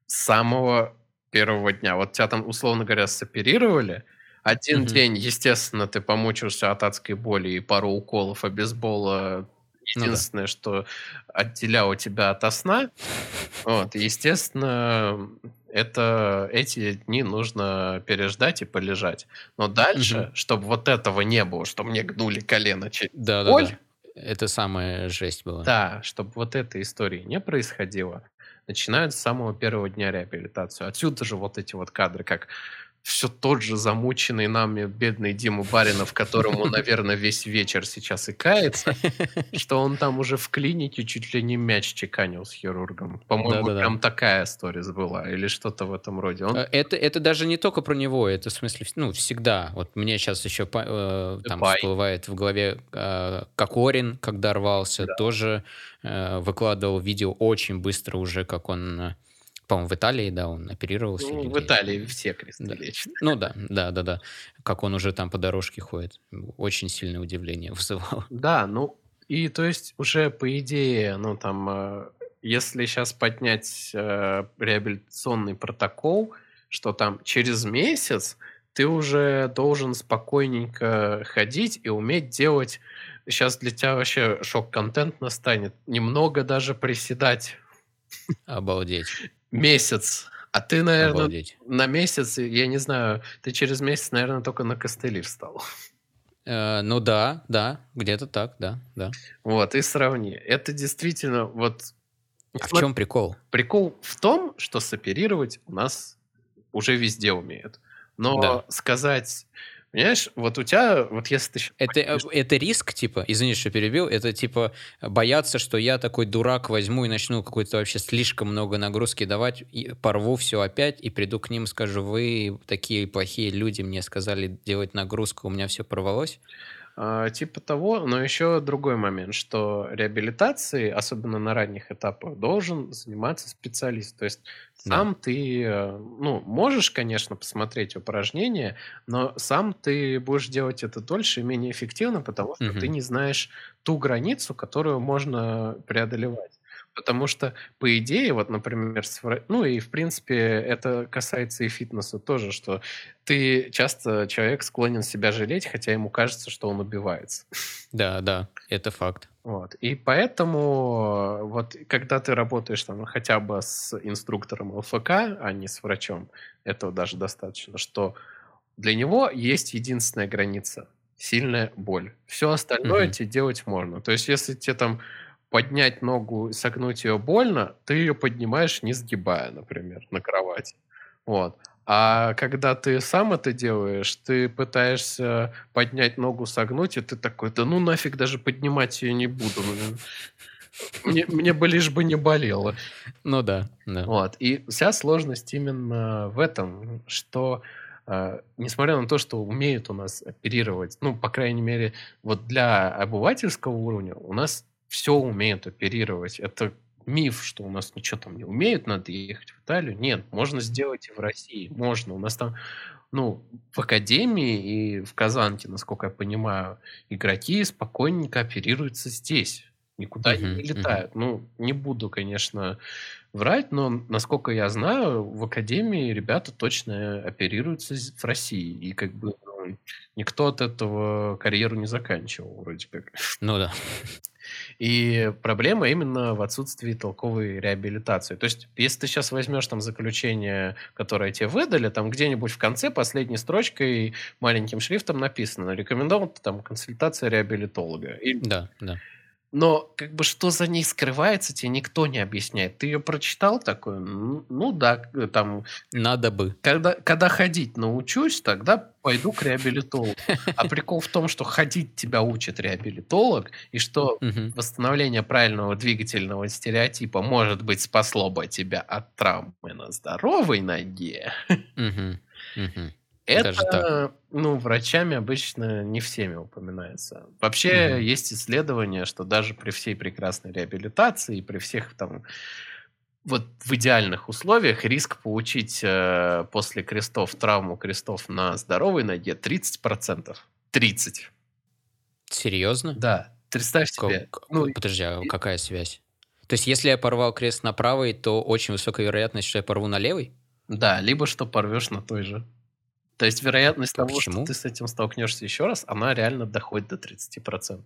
с самого первого дня. Вот тебя там, условно говоря, соперировали. Один угу. день, естественно, ты помучился от адской боли и пару уколов обезбола. Единственное, ну, да. что отделяло тебя от сна. Вот, естественно, это эти дни нужно переждать и полежать. Но дальше, угу. чтобы вот этого не было, что мне гнули колено через да, боль. Да, да. Это самая жесть была. Да, чтобы вот этой истории не происходило, начинают с самого первого дня реабилитацию. Отсюда же вот эти вот кадры, как все тот же замученный нами бедный Дима Баринов, которому, наверное, весь вечер сейчас и кается, что он там уже в клинике чуть ли не мяч чеканил с хирургом. По-моему, да, да, прям да. такая история была или что-то в этом роде. Он... Э, это, это даже не только про него, это в смысле, ну, всегда. Вот мне сейчас еще э, там Бай. всплывает в голове э, Кокорин, когда рвался, да. тоже э, выкладывал видео очень быстро уже, как он э, по-моему, в Италии, да, он оперировался. Ну, в Италии все кресты да. лечат. Ну да, да, да, да. Как он уже там по дорожке ходит. Очень сильное удивление вызывало. Да, ну и то есть уже по идее, ну там, э, если сейчас поднять э, реабилитационный протокол, что там через месяц ты уже должен спокойненько ходить и уметь делать сейчас для тебя вообще шок-контент настанет. Немного даже приседать. Обалдеть месяц. А ты, наверное, Обалдеть. на месяц, я не знаю, ты через месяц, наверное, только на костыли встал. Э, ну да, да, где-то так, да, да. Вот, и сравни. Это действительно вот... А в чем прикол? Прикол в том, что соперировать у нас уже везде умеют. Но да. сказать Понимаешь, вот у тебя, вот если ты... Это, э, это риск, типа, извини, что перебил, это, типа, бояться, что я такой дурак возьму и начну какой-то вообще слишком много нагрузки давать, и порву все опять, и приду к ним, скажу, вы такие плохие люди, мне сказали делать нагрузку, у меня все порвалось? А, типа того, но еще другой момент, что реабилитацией, особенно на ранних этапах, должен заниматься специалист. То есть сам да. ты, э, ну, можешь, конечно, посмотреть упражнения, но сам ты будешь делать это дольше и менее эффективно, потому что угу. ты не знаешь ту границу, которую можно преодолевать. Потому что, по идее, вот, например, с ну и, в принципе, это касается и фитнеса тоже, что ты часто, человек склонен себя жалеть, хотя ему кажется, что он убивается. Да, да, это факт. Вот. И поэтому, вот, когда ты работаешь там хотя бы с инструктором ЛФК, а не с врачом, этого даже достаточно, что для него есть единственная граница – сильная боль. Все остальное mm-hmm. тебе делать можно. То есть, если тебе там поднять ногу и согнуть ее больно, ты ее поднимаешь, не сгибая, например, на кровати. Вот. А когда ты сам это делаешь, ты пытаешься поднять ногу, согнуть, и ты такой, да ну нафиг даже поднимать ее не буду. Мне, мне бы лишь бы не болело. Ну да, да. Вот. И вся сложность именно в этом, что э, несмотря на то, что умеют у нас оперировать, ну, по крайней мере, вот для обывательского уровня у нас все умеют оперировать. Это миф, что у нас ничего там не умеют, надо ехать в Италию. Нет, можно сделать и в России. Можно. У нас там, ну, в Академии и в Казанке, насколько я понимаю, игроки спокойненько оперируются здесь. Никуда uh-huh, не летают. Uh-huh. Ну, не буду, конечно, врать, но, насколько я знаю, в Академии ребята точно оперируются в России. И как бы ну, никто от этого карьеру не заканчивал, вроде как. Ну да. И проблема именно в отсутствии толковой реабилитации. То есть, если ты сейчас возьмешь там заключение, которое тебе выдали, там где-нибудь в конце последней строчкой маленьким шрифтом написано «Рекомендован там консультация реабилитолога». И... Да, да. Но как бы что за ней скрывается, тебе никто не объясняет. Ты ее прочитал такой, ну да, там... Надо бы. Когда, когда ходить научусь, тогда пойду к реабилитологу. А прикол в том, что ходить тебя учит реабилитолог, и что восстановление правильного двигательного стереотипа, может быть, спасло бы тебя от травмы на здоровой ноге. Это, ну, врачами обычно не всеми упоминается. Вообще угу. есть исследование, что даже при всей прекрасной реабилитации, при всех там вот в идеальных условиях риск получить э, после крестов травму крестов на здоровой ноге 30%. 30. Серьезно? Да. Представь себе. Как, ну, подожди, а какая связь? То есть, если я порвал крест на правой, то очень высокая вероятность, что я порву на левой? Да, либо что порвешь на той же. То есть вероятность а того, почему? что ты с этим столкнешься еще раз, она реально доходит до 30%.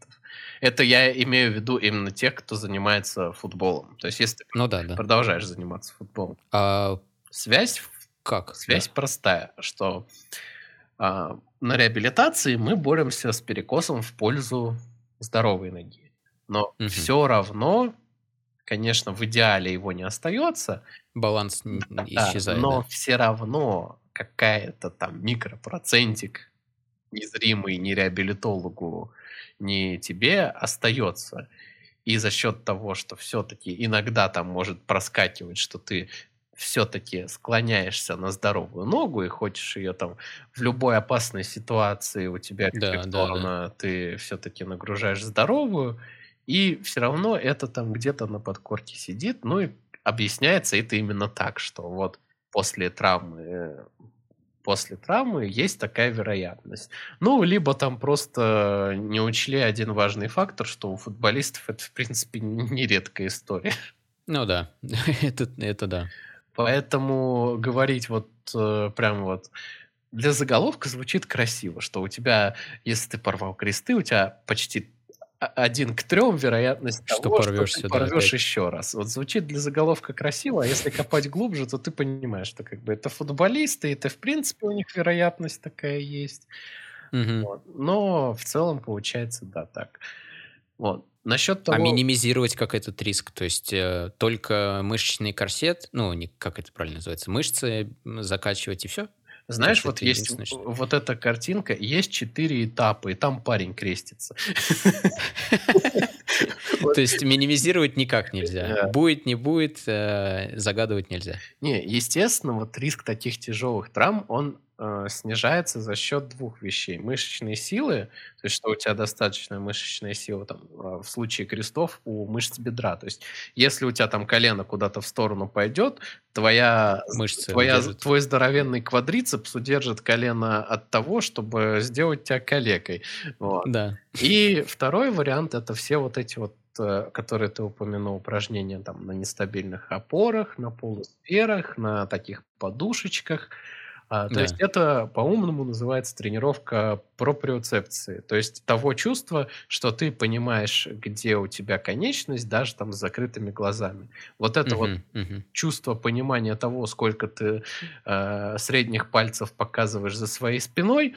Это я имею в виду именно тех, кто занимается футболом. То есть если ты ну, да, да. продолжаешь заниматься футболом. А... Связь как? Связь да. простая, что а, на реабилитации мы боремся с перекосом в пользу здоровой ноги. Но угу. все равно, конечно, в идеале его не остается. Баланс исчезает. но да. все равно какая-то там микропроцентик, незримый ни реабилитологу, ни тебе, остается. И за счет того, что все-таки иногда там может проскакивать, что ты все-таки склоняешься на здоровую ногу и хочешь ее там в любой опасной ситуации у тебя да, да, да. ты все-таки нагружаешь здоровую, и все равно это там где-то на подкорке сидит, ну и объясняется это именно так, что вот после травмы после травмы есть такая вероятность. Ну, либо там просто не учли один важный фактор, что у футболистов это, в принципе, нередкая история. Ну да, это, это да. Поэтому говорить вот э, прям вот для заголовка звучит красиво, что у тебя, если ты порвал кресты, у тебя почти один к трем вероятность что того, порвешься, что ты порвешь да, еще раз. Вот звучит для заголовка красиво, а если копать глубже, то ты понимаешь, что как бы это футболисты, это в принципе у них вероятность такая есть. Угу. Вот. Но в целом получается, да, так. Вот. Насчет а того... А минимизировать как этот риск? То есть э, только мышечный корсет, ну, не, как это правильно называется, мышцы закачивать и все? Знаешь, вот есть вот эта картинка, есть четыре этапа, и там парень крестится. То есть минимизировать никак нельзя. Будет, не будет, э, загадывать нельзя. Не, естественно, вот риск таких тяжелых травм, он э, снижается за счет двух вещей. Мышечной силы, то есть что у тебя достаточная мышечная сила там, э, в случае крестов у мышц бедра. То есть если у тебя там колено куда-то в сторону пойдет, твоя, Мышцы твоя, твой здоровенный квадрицепс удержит колено от того, чтобы сделать тебя калекой. Вот. Да. И второй вариант это все вот эти вот, э, которые ты упомянул, упражнения там на нестабильных опорах, на полусферах, на таких подушечках. А, То Да. есть это по-умному называется тренировка проприоцепции, то есть того чувства, что ты понимаешь, где у тебя конечность, даже там с закрытыми глазами. Вот это вот Мгм, мгм. чувство понимания того, сколько ты э, средних пальцев показываешь за своей спиной,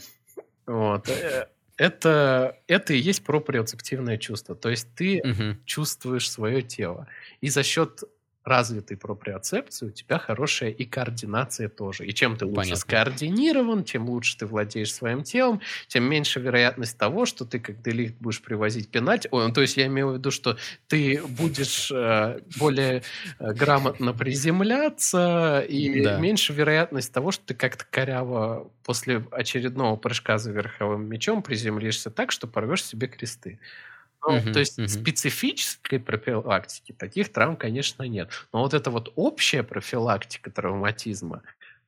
вот, э, это, это и есть проприоцептивное чувство. То есть ты Мгм. чувствуешь свое тело. И за счет развитой проприоцепции у тебя хорошая и координация тоже. И чем ты лучше Понятно. скоординирован, чем лучше ты владеешь своим телом, тем меньше вероятность того, что ты, когда лифт будешь привозить пинать, ой, ну, то есть я имею в виду, что ты будешь э, более э, грамотно приземляться, и Да. меньше вероятность того, что ты как-то коряво после очередного прыжка за верховым мечом приземлишься так, что порвешь себе кресты. Ну, Мгм, то есть мгм. специфической профилактики таких травм, конечно, нет. Но вот эта вот общая профилактика травматизма,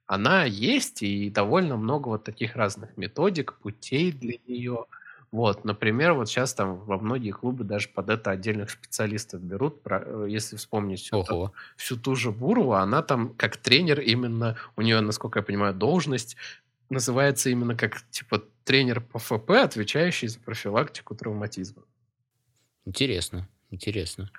она есть, и довольно много вот таких разных методик, путей для нее. Вот, например, вот сейчас там во многие клубы даже под это отдельных специалистов берут. Э, Если вспомнить всю, Ого. всю ту же Буру, она там как тренер именно, у нее, насколько я понимаю, должность называется именно как типа тренер по ФП, отвечающий за профилактику травматизма. Интересно, интересно.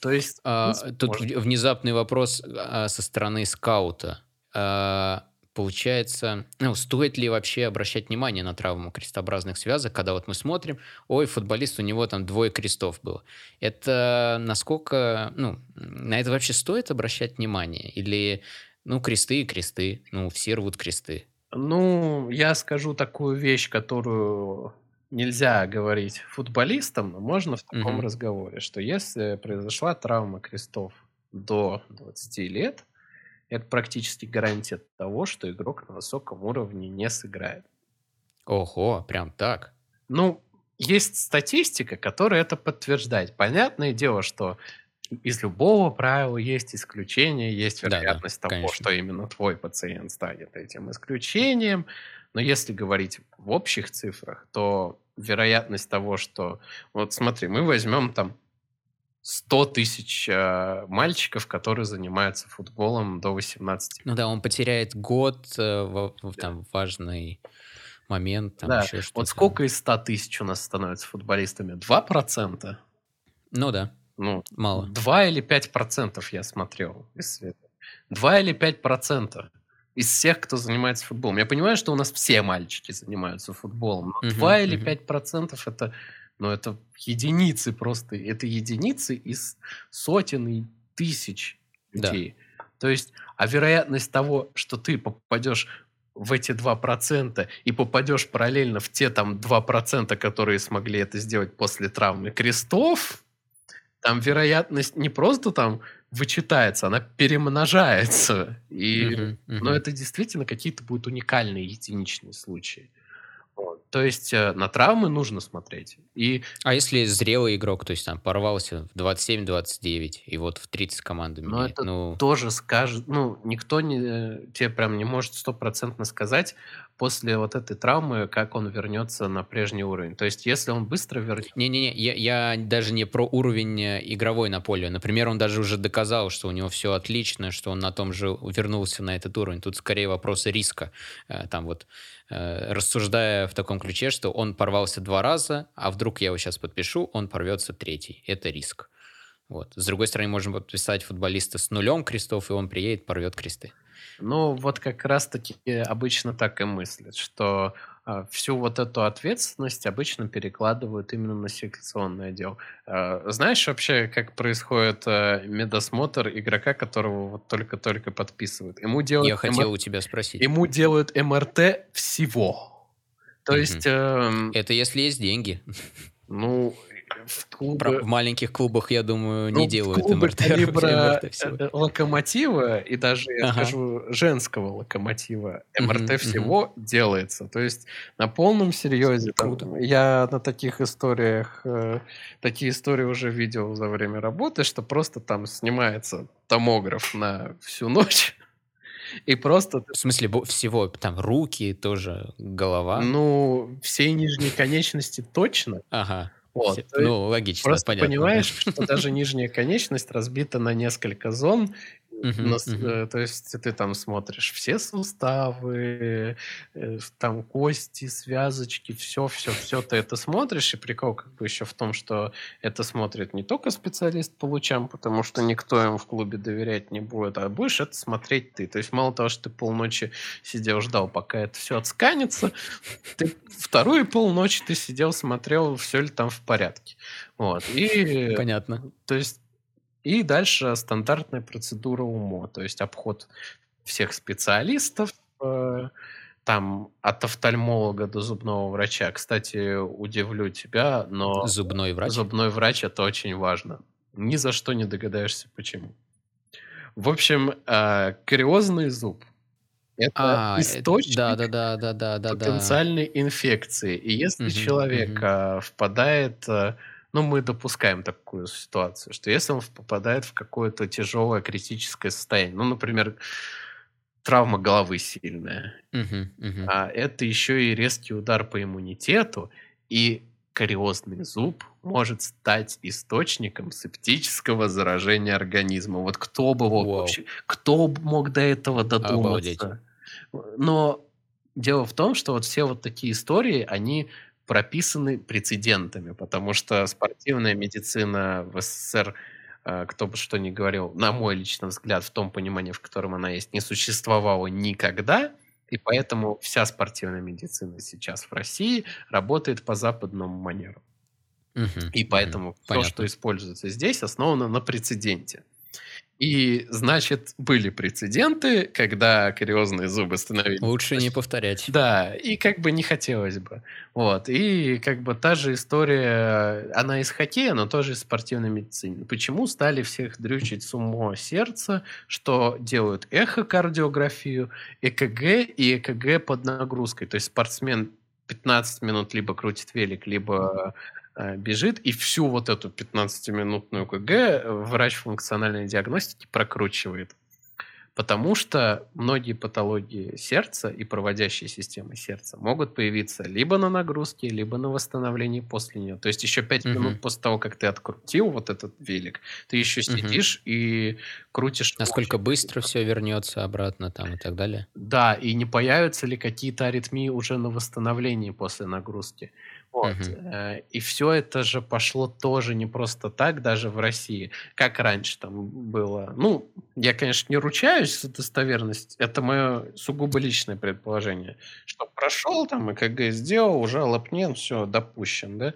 То есть, А, принципе, тут можно. в- внезапный вопрос а, со стороны скаута. А, получается, ну, стоит ли вообще обращать внимание на травму крестообразных связок, когда вот мы смотрим, ой, футболист, у него там двое крестов было. Это насколько, ну, на это вообще стоит обращать внимание? Или, ну, кресты и кресты, ну, все рвут кресты. Ну, я скажу такую вещь, которую нельзя говорить футболистам, но можно в таком Мгм. разговоре, что если произошла травма крестов до 20 лет, это практически гарантия того, что игрок на высоком уровне не сыграет. Ого, прям так? Ну, есть статистика, которая это подтверждает. Понятное дело, что из любого правила есть исключение, есть вероятность того, конечно. что именно твой пациент станет этим исключением. Но если говорить в общих цифрах, то вероятность того, что... Вот смотри, мы возьмем там 100 тысяч э, мальчиков, которые занимаются футболом до 18 Ну да, он потеряет год, э, в, в там важный момент, там Да, еще что-то. вот сколько из 100 тысяч у нас становятся футболистами? 2%? Ну да, Ну, мало. 2 или 5 процентов я смотрел исследования. 2 или 5 процентов из всех, кто занимается футболом. Я понимаю, что у нас все мальчики занимаются футболом, но Мгм, 2 или мгм. 5 процентов это, ну, это единицы просто. Это единицы из сотен и тысяч Да. людей. То есть, а вероятность того, что ты попадешь в эти 2% и попадешь параллельно в те там 2%, которые смогли это сделать после травмы крестов, там вероятность не просто там вычитается, она перемножается. И, Мгм, но мгм. это действительно какие-то будут уникальные единичные случаи. Вот. То есть э, на травмы нужно смотреть. И А если зрелый игрок, то есть там порвался в 27-29, и вот в 30 команду Но меняет, это ну, тоже скажет, ну, никто не, э, тебе прям не может стопроцентно сказать после вот этой травмы, как он вернется на прежний уровень. То есть, если он быстро вернется... не-не-не, я, я даже не про уровень э, игровой на поле. Например, он даже уже доказал, что у него все отлично, что он на том же вернулся на этот уровень. Тут скорее вопросы риска. Э, Там вот э, рассуждая в таком ключе, что он порвался два раза, а вдруг я его сейчас подпишу, он порвется третий. Это риск. Вот. С другой стороны, можем подписать футболиста с нулем крестов, и он приедет, порвет кресты. Ну, вот как раз-таки обычно так и мыслят, что а, всю вот эту ответственность обычно перекладывают именно на селекционный отдел. А, знаешь вообще, как происходит а, медосмотр игрока, которого вот только-только подписывают? Ему делают Я хотел МР у тебя спросить. Ему делают МРТ всего. То Мгм. есть, эм, Это если есть деньги. ну, в, клубы... в маленьких клубах, я думаю, не ну, делают МРТ. Калибра МРТ всего. Э, локомотива и даже, я ага. скажу, женского локомотива МРТ угу, всего угу. делается. То есть на полном серьезе. Там, я на таких историях, э, такие истории уже видел за время работы, что просто там снимается томограф на всю ночь и просто... В смысле, всего, там, руки тоже, голова? Ну, все нижние конечности точно. Ага. Вот. Все, ну, логично, Просто понятно. понимаешь, что даже нижняя конечность разбита на несколько зон, Uh-huh, uh-huh. То есть ты там смотришь все суставы, э, там кости, связочки, все, все, все ты это смотришь. И прикол как бы еще в том, что это смотрит не только специалист по лучам, потому что никто им в клубе доверять не будет, а будешь это смотреть ты. То есть мало того, что ты полночи сидел, ждал, пока это все отсканится, ты вторую полночи ты сидел, смотрел, все ли там в порядке. Вот. И, Понятно. То есть и дальше стандартная процедура УМО, то есть обход всех специалистов, э, там от офтальмолога до зубного врача. Кстати, удивлю тебя, но зубной врач. Зубной врач это очень важно. Ни за что не догадаешься, почему. В общем, э, кариозный зуб это а, источник да, да, да, да, да, да, потенциальной да. инфекции. И если угу, человек угу. впадает ну, мы допускаем такую ситуацию, что если он попадает в какое-то тяжелое критическое состояние, ну, например, травма головы сильная, uh-huh, uh-huh. а это еще и резкий удар по иммунитету, и кариозный зуб может стать источником септического заражения организма. Вот кто бы мог wow. вообще, кто мог до этого додуматься? Обалдеть. Но дело в том, что вот все вот такие истории, они прописаны прецедентами, потому что спортивная медицина в СССР, э, кто бы что ни говорил, на мой личный взгляд, в том понимании, в котором она есть, не существовала никогда, и поэтому вся спортивная медицина сейчас в России работает по западному манеру. Угу, и поэтому угу, все, что используется здесь, основано на прецеденте. И, значит, были прецеденты, когда кариозные зубы становились... Лучше не повторять. Да, и как бы не хотелось бы. Вот. И как бы та же история, она из хоккея, но тоже из спортивной медицины. Почему стали всех дрючить с умо сердца, что делают эхокардиографию, ЭКГ и ЭКГ под нагрузкой. То есть спортсмен 15 минут либо крутит велик, либо бежит, и всю вот эту 15-минутную КГ врач функциональной диагностики прокручивает. Потому что многие патологии сердца и проводящие системы сердца могут появиться либо на нагрузке, либо на восстановлении после нее. То есть еще 5 uh-huh. минут после того, как ты открутил вот этот велик, ты еще сидишь uh-huh. и крутишь. Насколько быстро все вернется обратно там и так далее? Да, и не появятся ли какие-то аритмии уже на восстановлении после нагрузки. Вот. Угу. И все это же пошло тоже не просто так, даже в России, как раньше там было. Ну, я, конечно, не ручаюсь за достоверность, это мое сугубо личное предположение, что прошел там ЭКГ сделал, уже нет, все, допущен, да?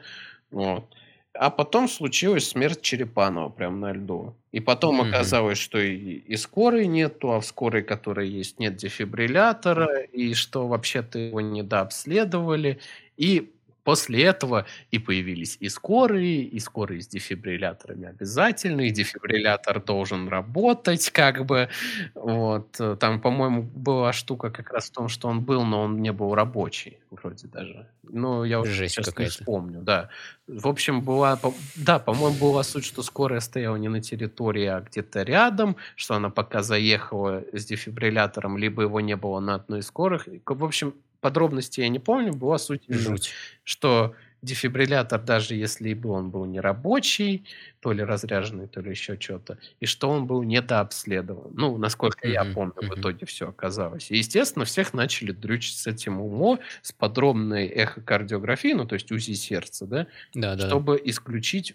Вот. А потом случилась смерть Черепанова прям на льду. И потом mm-hmm. оказалось, что и, и скорой нету, а в скорой, которая есть, нет дефибриллятора, и что вообще-то его недообследовали. И После этого и появились и скорые, и скорые с дефибрилляторами обязательно, и дефибриллятор должен работать, как бы. Вот. Там, по-моему, была штука как раз в том, что он был, но он не был рабочий, вроде даже. Ну, я уже Жесть сейчас не вспомню, да. В общем, была, да, по-моему, была суть, что скорая стояла не на территории, а где-то рядом, что она пока заехала с дефибриллятором, либо его не было на одной из скорых. В общем, подробностей я не помню, была суть, Жуть. что дефибриллятор, даже если бы он был не рабочий, то ли разряженный, то ли еще что-то, и что он был недообследован. Ну, насколько mm-hmm. я помню, mm-hmm. в итоге все оказалось. И, естественно, всех начали дрючить с этим умо, с подробной эхокардиографией, ну, то есть УЗИ сердца, да, да, да. чтобы исключить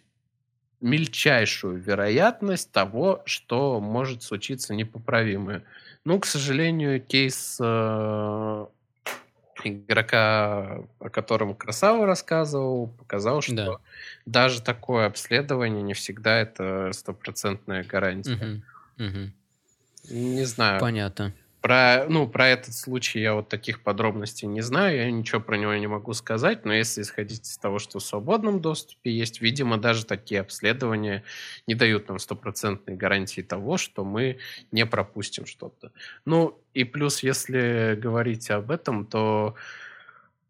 мельчайшую вероятность того, что может случиться непоправимое. Ну, к сожалению, кейс э, игрока, о котором Красава рассказывал, показал, что да. даже такое обследование не всегда это стопроцентная гарантия. Угу. Угу. Не знаю. Понятно. Про, ну, про этот случай я вот таких подробностей не знаю, я ничего про него не могу сказать, но если исходить из того, что в свободном доступе есть, видимо, даже такие обследования не дают нам стопроцентной гарантии того, что мы не пропустим что-то. Ну, и плюс, если говорить об этом, то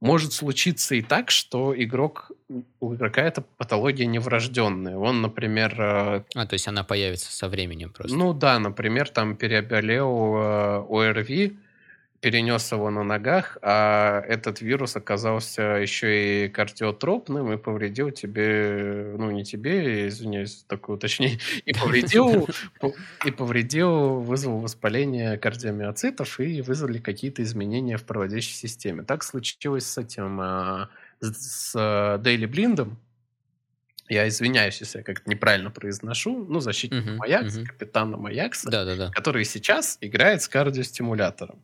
может случиться и так, что игрок у игрока эта патология неврожденная. Он, например... Э, а, то есть она появится со временем просто. Ну да, например, там переболел э, ОРВИ, перенес его на ногах, а этот вирус оказался еще и кардиотропным и повредил тебе, ну не тебе, извиняюсь, такое уточнение, и повредил, и повредил, вызвал воспаление кардиомиоцитов и вызвали какие-то изменения в проводящей системе. Так случилось с этим, а, с Дейли Блиндом, я извиняюсь, если я как-то неправильно произношу, ну, защитник uh-huh, Аякса, uh-huh. капитана Аякса, да, да, да. который сейчас играет с кардиостимулятором.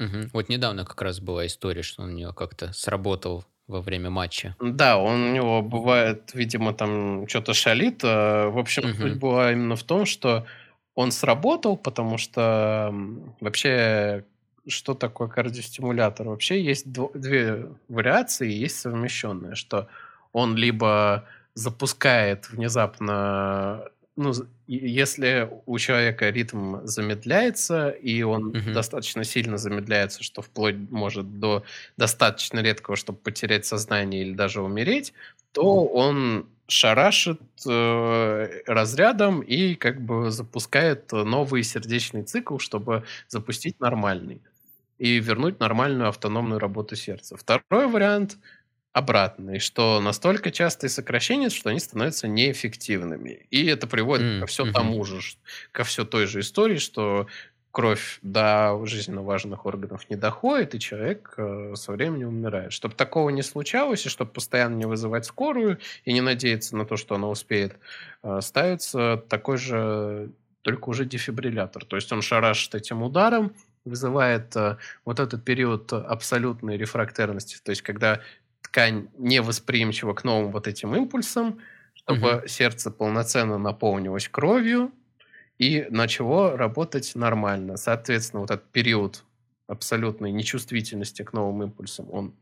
Угу. Вот недавно как раз была история, что он у него как-то сработал во время матча. Да, он у него бывает, видимо, там что-то шалит. А, в общем, суть была именно в том, что он сработал, потому что вообще что такое кардиостимулятор? Вообще есть дв- две вариации, есть совмещенные, что он либо запускает внезапно ну, если у человека ритм замедляется, и он угу. достаточно сильно замедляется, что вплоть может до достаточно редкого, чтобы потерять сознание или даже умереть, то он шарашит э, разрядом и как бы запускает новый сердечный цикл, чтобы запустить нормальный и вернуть нормальную автономную работу сердца. Второй вариант обратный, что настолько частые сокращения, что они становятся неэффективными. И это приводит mm, ко все mm-hmm. тому же, ко все той же истории, что кровь до жизненно важных органов не доходит, и человек э, со временем умирает. Чтобы такого не случалось, и чтобы постоянно не вызывать скорую и не надеяться на то, что она успеет, э, ставится такой же, только уже дефибриллятор. То есть он шарашит этим ударом, вызывает э, вот этот период абсолютной рефрактерности, то есть когда ткань не восприимчива к новым вот этим импульсам, чтобы угу. сердце полноценно наполнилось кровью и начало работать нормально. Соответственно, вот этот период абсолютной нечувствительности к новым импульсам, он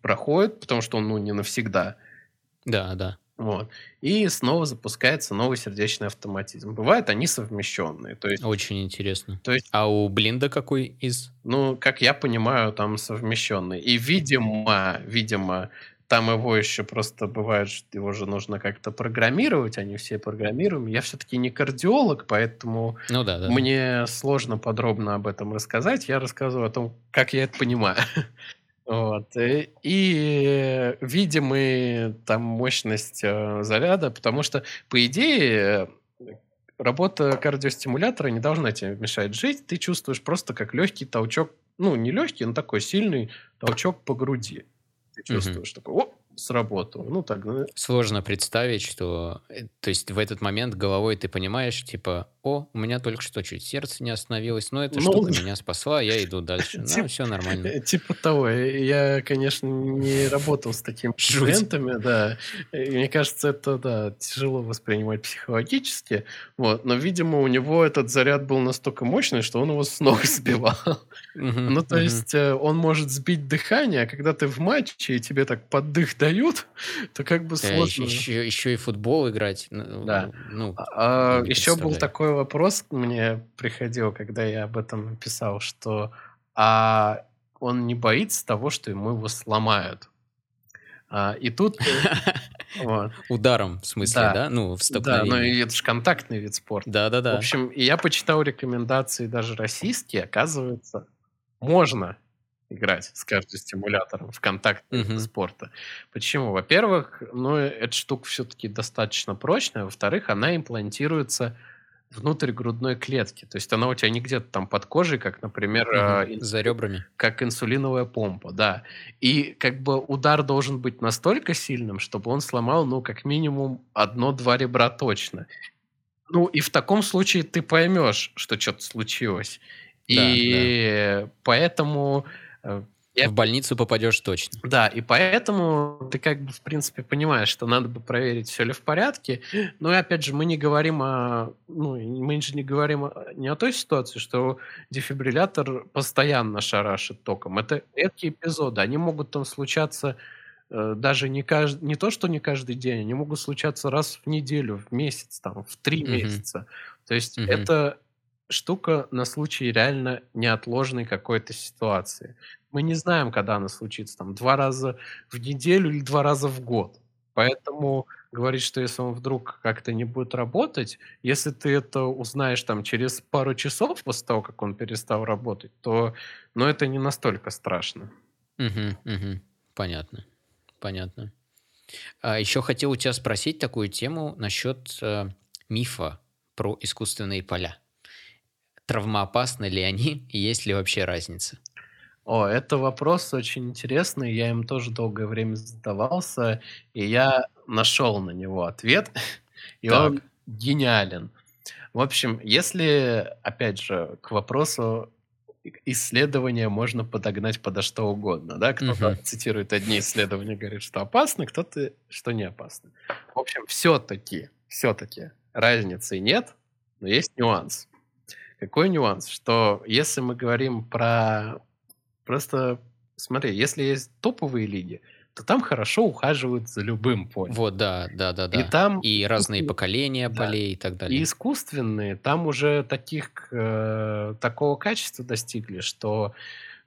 проходит, потому что он ну, не навсегда. Да, да. Вот. И снова запускается новый сердечный автоматизм. Бывают они совмещенные. То есть, Очень интересно. То есть, а у Блинда какой из? Ну, как я понимаю, там совмещенный. И, видимо, видимо, там его еще просто бывает, что его же нужно как-то программировать, они все программируем. Я все-таки не кардиолог, поэтому ну, да, да. мне сложно подробно об этом рассказать. Я рассказываю о том, как я это понимаю. Вот. Э, и видимый там мощность э, заряда, потому что, по идее, работа кардиостимулятора не должна тебе мешать жить. Ты чувствуешь просто как легкий толчок, ну, не легкий, но такой сильный толчок по груди. Ты чувствуешь угу. такой, о, сработало. Ну, так. Ну... Сложно представить, что... Э, то есть в этот момент головой ты понимаешь, типа, о, у меня только что чуть сердце не остановилось, но эта ну, штука меня спасла, я иду дальше. Ну, все нормально. Типа того. Я, конечно, не работал с такими пациентами, да. мне кажется, это, да, тяжело воспринимать психологически. Вот. Но, видимо, у него этот заряд был настолько мощный, что он его с ног сбивал. Ну, то есть э, он может сбить дыхание, а когда ты в матче, и тебе так поддых дают, то как бы сложно. Еще, еще и футбол играть. Ну, да. Ну, а, еще был такой вопрос, мне приходил, когда я об этом писал, что а он не боится того, что ему его сломают. А, и тут... Вот. Ударом, в смысле, да? да? Ну, в Да, но это же контактный вид спорта. Да-да-да. В общем, я почитал рекомендации даже российские, оказывается, можно играть с кардиостимулятором в контакт uh-huh. спорта. Почему? Во-первых, ну, эта штука все-таки достаточно прочная. Во-вторых, она имплантируется внутрь грудной клетки. То есть она у тебя не где-то там под кожей, как, например... Угу, за ребрами. Как инсулиновая помпа, да. И как бы удар должен быть настолько сильным, чтобы он сломал, ну, как минимум одно-два ребра точно. Ну, и в таком случае ты поймешь, что что-то случилось. И да, да. поэтому э, И, в больницу попадешь точно. Да, и поэтому ты как бы, в принципе, понимаешь, что надо бы проверить, все ли в порядке. Но и опять же, мы не говорим о... Ну, мы же не говорим о, не о той ситуации, что дефибриллятор постоянно шарашит током. Это редкие эпизоды. Они могут там случаться э, даже не, каждый, не то, что не каждый день, они могут случаться раз в неделю, в месяц, там, в три mm-hmm. месяца. То есть mm-hmm. это штука на случай реально неотложной какой-то ситуации. Мы не знаем, когда она случится, там, два раза в неделю или два раза в год. Поэтому говорить, что если он вдруг как-то не будет работать, если ты это узнаешь там через пару часов после того, как он перестал работать, то, ну, это не настолько страшно. Угу, угу. Понятно, понятно. А еще хотел у тебя спросить такую тему насчет э, мифа про искусственные поля. Травмоопасны ли они и есть ли вообще разница? О, это вопрос очень интересный, я им тоже долгое время задавался, и я нашел на него ответ, и так. он гениален. В общем, если, опять же, к вопросу исследования можно подогнать подо что угодно, да, кто-то угу. цитирует одни исследования, говорит, что опасно, кто-то, что не опасно. В общем, все-таки, все-таки разницы нет, но есть нюанс. Какой нюанс? Что если мы говорим про Просто смотри, если есть топовые лиги, то там хорошо ухаживают за любым полем. Вот, да, да, да, да. И там и разные поколения да. полей и так далее. И искусственные, там уже таких э, такого качества достигли, что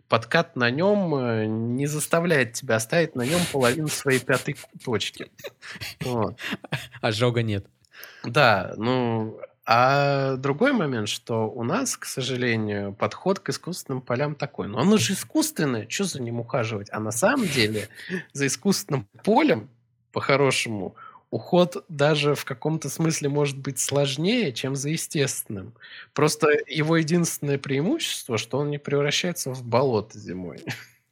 подкат на нем э, не заставляет тебя оставить на нем половину своей пятой точки. Вот. Ожога нет. Да, ну а другой момент, что у нас, к сожалению, подход к искусственным полям такой. Но оно же искусственное, что за ним ухаживать? А на самом деле за искусственным полем, по-хорошему, уход даже в каком-то смысле может быть сложнее, чем за естественным. Просто его единственное преимущество, что он не превращается в болото зимой.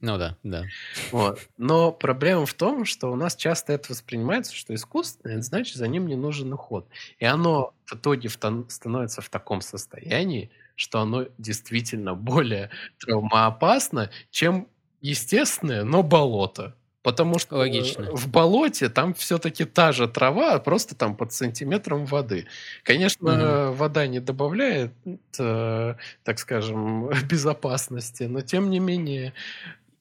Ну да, да. Вот. Но проблема в том, что у нас часто это воспринимается, что искусственное, значит, за ним не нужен уход. И оно в итоге становится в таком состоянии, что оно действительно более травмоопасно, чем естественное, но болото. Потому что Логично. в болоте там все-таки та же трава, просто там под сантиметром воды. Конечно, угу. вода не добавляет, э, так скажем, безопасности, но тем не менее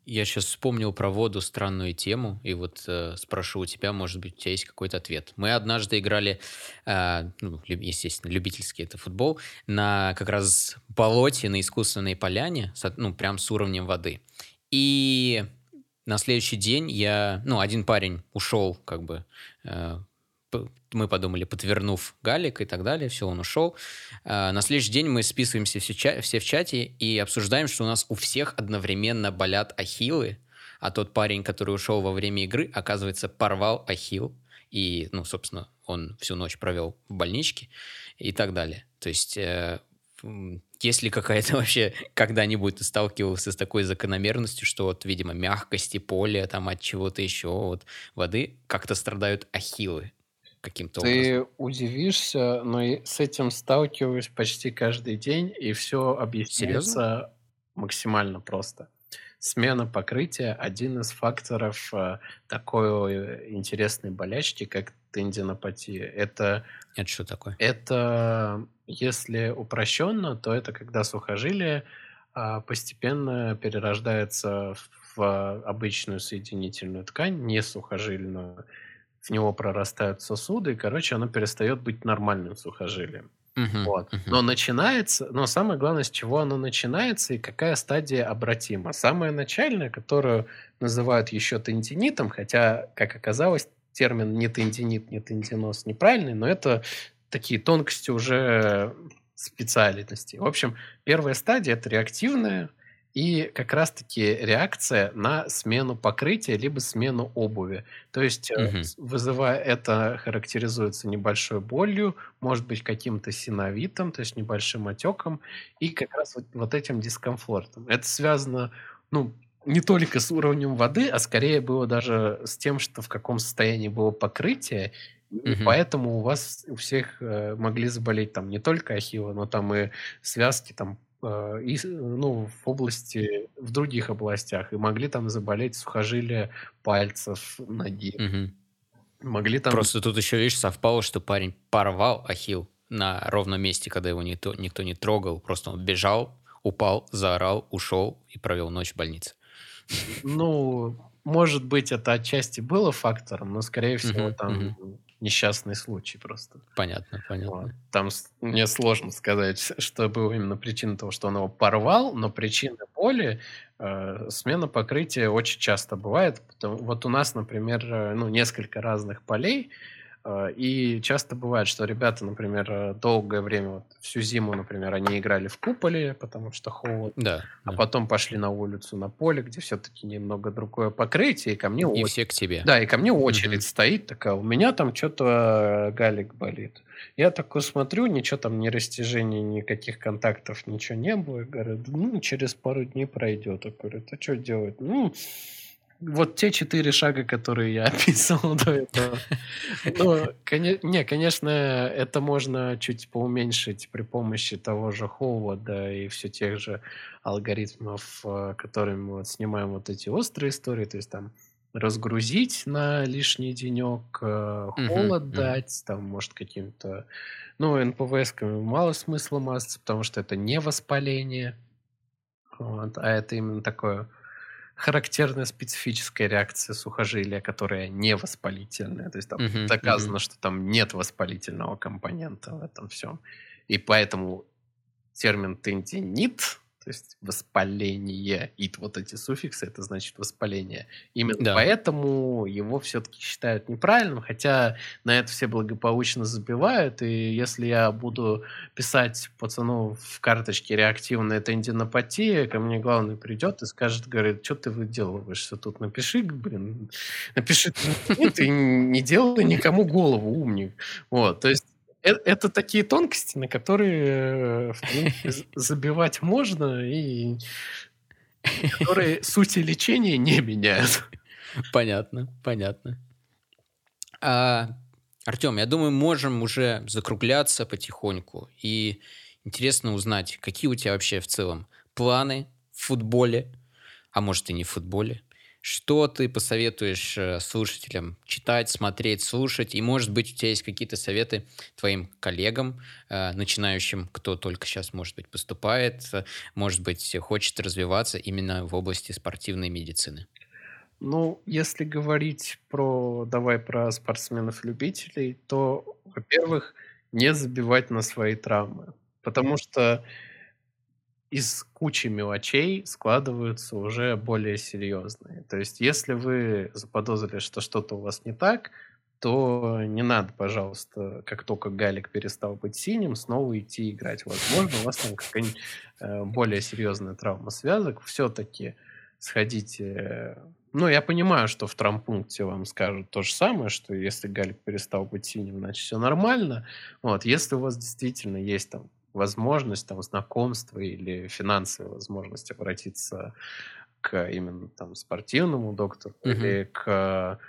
я сейчас вспомнил про воду странную тему, и вот э, спрошу у тебя, может быть, у тебя есть какой-то ответ. Мы однажды играли, э, ну, естественно, любительский это футбол, на как раз болоте, на искусственной поляне, ну, прям с уровнем воды. И на следующий день я, ну, один парень ушел, как бы, э, мы подумали, подвернув галик и так далее, все, он ушел. А, на следующий день мы списываемся все, в чате и обсуждаем, что у нас у всех одновременно болят ахиллы, а тот парень, который ушел во время игры, оказывается, порвал ахилл, и, ну, собственно, он всю ночь провел в больничке и так далее. То есть, э, если какая-то вообще когда-нибудь сталкивался с такой закономерностью, что вот, видимо, мягкости поля, там от чего-то еще, вот воды, как-то страдают ахиллы каким-то Ты образом. удивишься, но и с этим сталкиваюсь почти каждый день, и все объясняется Серьезно? максимально просто. Смена покрытия– один из факторов э, такой интересной болячки, как тендинопатия. Это, Это что такое? это, если упрощенно, то это когда сухожилие а, постепенно перерождается в обычную соединительную ткань, не сухожильную, в него прорастают сосуды, и, короче, оно перестает быть нормальным сухожилием. Uh-huh, вот. uh-huh. Но начинается, но самое главное, с чего оно начинается и какая стадия обратима. Самая начальная, которую называют еще тендинитом, хотя, как оказалось, термин не тендинит, не тендиноз неправильный, но это такие тонкости уже специальности. В общем, первая стадия – это реактивная, и как раз-таки реакция на смену покрытия либо смену обуви. То есть, угу. вызывая это, характеризуется небольшой болью, может быть, каким-то синовитом, то есть небольшим отеком, и как раз вот, вот этим дискомфортом. Это связано, ну, не только с уровнем воды, а скорее было даже с тем, что в каком состоянии было покрытие, и поэтому у вас у всех э, могли заболеть там не только ахилла, но там и связки, там и, ну, в области, в других областях, и могли там заболеть сухожилия пальцев, ноги. Угу. Могли там... Просто тут еще, видишь, совпало, что парень порвал ахилл на ровном месте, когда его никто, никто не трогал. Просто он бежал, упал, заорал, ушел и провел ночь в больнице. Ну, может быть, это отчасти было фактором, но, скорее всего, uh-huh, там uh-huh. Несчастный случай просто. Понятно, понятно. Вот. Там мне сложно сказать, что было именно причина того, что он его порвал, но причина боли э, смена покрытия очень часто бывает. Вот у нас, например, э, ну, несколько разных полей, и часто бывает, что ребята, например, э, долгое время, вот всю зиму, например, они играли в куполе, потому что холод, да, а да. потом пошли на улицу, на поле, где все-таки немного другое покрытие, и ко мне... И о... все к тебе. Да, и ко мне очередь mm-hmm. стоит такая, у меня там что-то галик болит. Я такой смотрю, ничего там, ни растяжений, никаких контактов, ничего не было. Говорю, ну, через пару дней пройдет. Я говорю, а что делать? Ну, вот те четыре шага, которые я описывал до этого. Ну, не, конечно, это можно чуть поуменьшить при помощи того же холода и все тех же алгоритмов, э, которыми мы вот снимаем вот эти острые истории, то есть там разгрузить на лишний денек, э, холод дать, там, может, каким-то... Ну, НПВСками мало смысла мазаться, потому что это не воспаление, вот, а это именно такое характерная специфическая реакция сухожилия, которая не воспалительная. То есть там uh-huh, доказано, uh-huh. что там нет воспалительного компонента в этом всем. И поэтому термин тендинит то есть воспаление. И вот эти суффиксы, это значит воспаление. Именно да. поэтому его все-таки считают неправильным, хотя на это все благополучно забивают. И если я буду писать пацану в карточке реактивная тендинопатия, ко мне главный придет и скажет, говорит, что ты выделываешься тут? Напиши, блин, напиши, ты не делай никому голову, умник. Вот, то есть это, это такие тонкости, на которые, в принципе, забивать можно, и которые сути лечения не меняют. Понятно, понятно. А, Артем, я думаю, можем уже закругляться потихоньку. И интересно узнать, какие у тебя вообще в целом планы в футболе, а может и не в футболе, что ты посоветуешь э, слушателям читать, смотреть, слушать? И, может быть, у тебя есть какие-то советы твоим коллегам, э, начинающим, кто только сейчас, может быть, поступает, э, может быть, хочет развиваться именно в области спортивной медицины? Ну, если говорить про, давай про спортсменов-любителей, то, во-первых, не забивать на свои травмы. Потому что из кучи мелочей складываются уже более серьезные. То есть, если вы заподозрили, что что-то у вас не так, то не надо, пожалуйста, как только Галик перестал быть синим, снова идти играть. Возможно, у вас там какая-нибудь э, более серьезная травма связок. Все-таки сходите... Ну, я понимаю, что в травмпункте вам скажут то же самое, что если Галик перестал быть синим, значит, все нормально. Вот, если у вас действительно есть там возможность там знакомства или финансовая возможность обратиться к именно там спортивному доктору mm-hmm. или к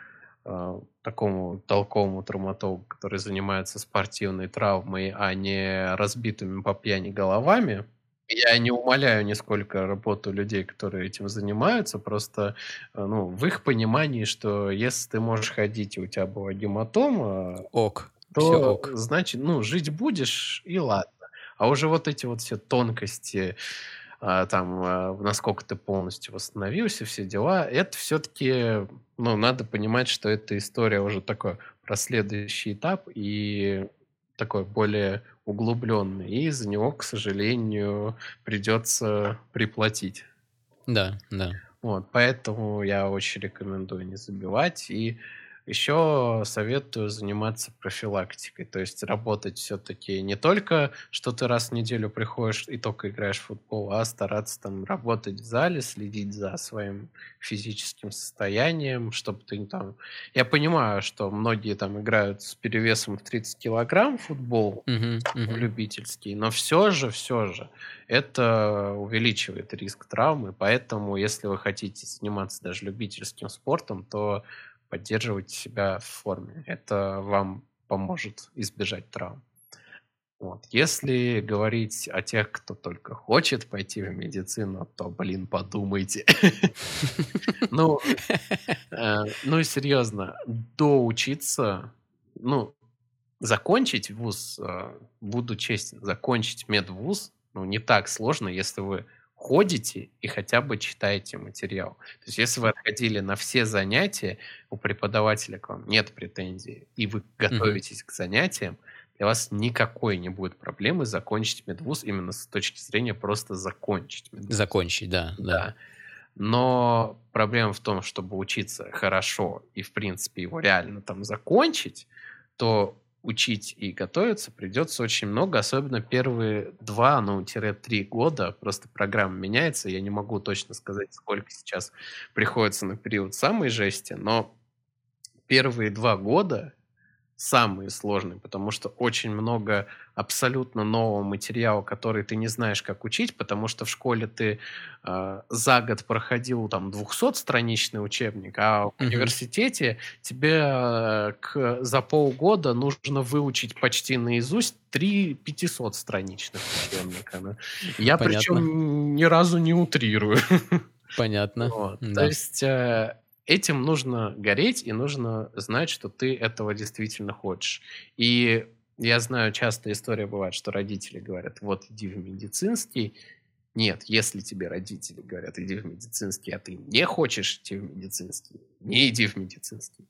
э, такому толковому травматологу, который занимается спортивной травмой, а не разбитыми по пьяни головами. Я не умоляю нисколько работу людей, которые этим занимаются, просто э, ну, в их понимании, что если ты можешь ходить, и у тебя была гематома, ок, то ок. значит, ну, жить будешь, и ладно. А уже вот эти вот все тонкости, а, там, а, насколько ты полностью восстановился, все дела, это все-таки, ну, надо понимать, что эта история уже такой про следующий этап и такой более углубленный. И за него, к сожалению, придется приплатить. Да, да. Вот, поэтому я очень рекомендую не забивать и еще советую заниматься профилактикой, то есть работать все-таки не только, что ты раз в неделю приходишь и только играешь в футбол, а стараться там работать в зале, следить за своим физическим состоянием, чтобы ты там... Я понимаю, что многие там играют с перевесом в 30 килограмм футбол uh-huh, uh-huh. любительский, но все же, все же это увеличивает риск травмы, поэтому если вы хотите заниматься даже любительским спортом, то поддерживать себя в форме. Это вам поможет избежать травм. Вот. Если говорить о тех, кто только хочет пойти в медицину, то, блин, подумайте. Ну, э, ну и серьезно, доучиться, ну, закончить вуз, э, буду честен, закончить медвуз, ну, не так сложно, если вы ходите и хотя бы читаете материал. То есть если вы отходили на все занятия, у преподавателя к вам нет претензий, и вы готовитесь к занятиям, для вас никакой не будет проблемы закончить медвуз именно с точки зрения просто закончить медвуз. Закончить, да, да. да. Но проблема в том, чтобы учиться хорошо и, в принципе, его реально там закончить, то учить и готовиться придется очень много, особенно первые два, ну, тире три года. Просто программа меняется. Я не могу точно сказать, сколько сейчас приходится на период самой жести, но первые два года самые сложные, потому что очень много абсолютно нового материала, который ты не знаешь, как учить, потому что в школе ты э, за год проходил там 200-страничный учебник, а в mm-hmm. университете тебе э, к, за полгода нужно выучить почти наизусть три 500-страничных учебника. Да? Я Понятно. причем ни разу не утрирую. Понятно. Вот. Да. То есть... Э, этим нужно гореть, и нужно знать, что ты этого действительно хочешь. И я знаю, часто история бывает, что родители говорят, вот иди в медицинский. Нет, если тебе родители говорят, иди в медицинский, а ты не хочешь идти в медицинский, не иди в медицинский.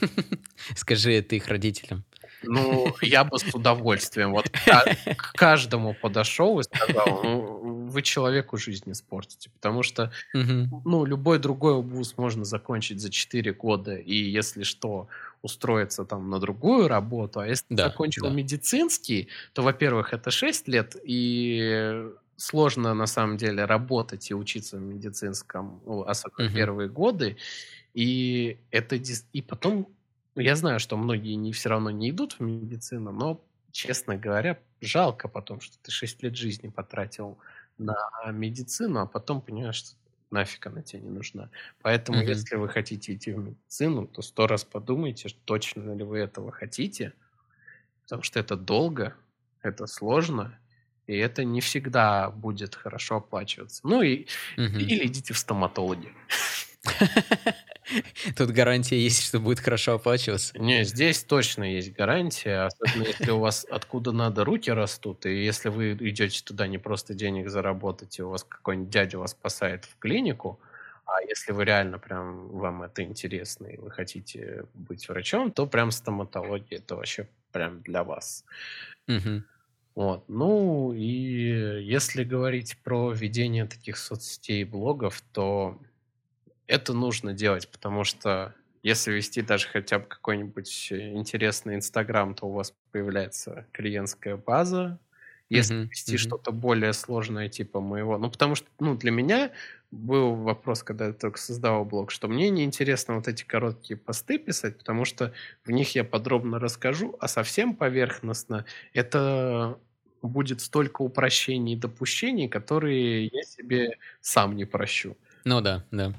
Скажи это их родителям. Ну, я бы с удовольствием вот к каждому подошел и сказал, ну, вы человеку жизнь испортите, потому что, ну, любой другой вуз можно закончить за 4 года, и если что, устроиться там на другую работу, а если да, закончил да. медицинский, то, во-первых, это 6 лет, и сложно на самом деле работать и учиться в медицинском, ну, особенно угу. первые годы, и это и потом ну, я знаю, что многие не, все равно не идут в медицину, но, честно говоря, жалко потом, что ты 6 лет жизни потратил на медицину, а потом понимаешь, что нафиг она тебе не нужна. Поэтому, mm-hmm. если вы хотите идти в медицину, то сто раз подумайте, точно ли вы этого хотите, потому что это долго, это сложно, и это не всегда будет хорошо оплачиваться. Ну и mm-hmm. или идите в стоматологи. Тут гарантия есть, что будет хорошо оплачиваться. Не, здесь точно есть гарантия, особенно если у вас откуда надо руки растут, и если вы идете туда не просто денег заработать, и у вас какой-нибудь дядя вас спасает в клинику, а если вы реально прям, вам это интересно, и вы хотите быть врачом, то прям стоматология это вообще прям для вас. Угу. Вот. Ну и если говорить про ведение таких соцсетей и блогов, то это нужно делать, потому что если вести даже хотя бы какой-нибудь интересный Инстаграм, то у вас появляется клиентская база. Если mm-hmm. вести mm-hmm. что-то более сложное, типа моего... Ну, потому что, ну, для меня был вопрос, когда я только создавал блог, что мне неинтересно вот эти короткие посты писать, потому что в них я подробно расскажу, а совсем поверхностно это будет столько упрощений и допущений, которые я себе сам не прощу. Ну да, да.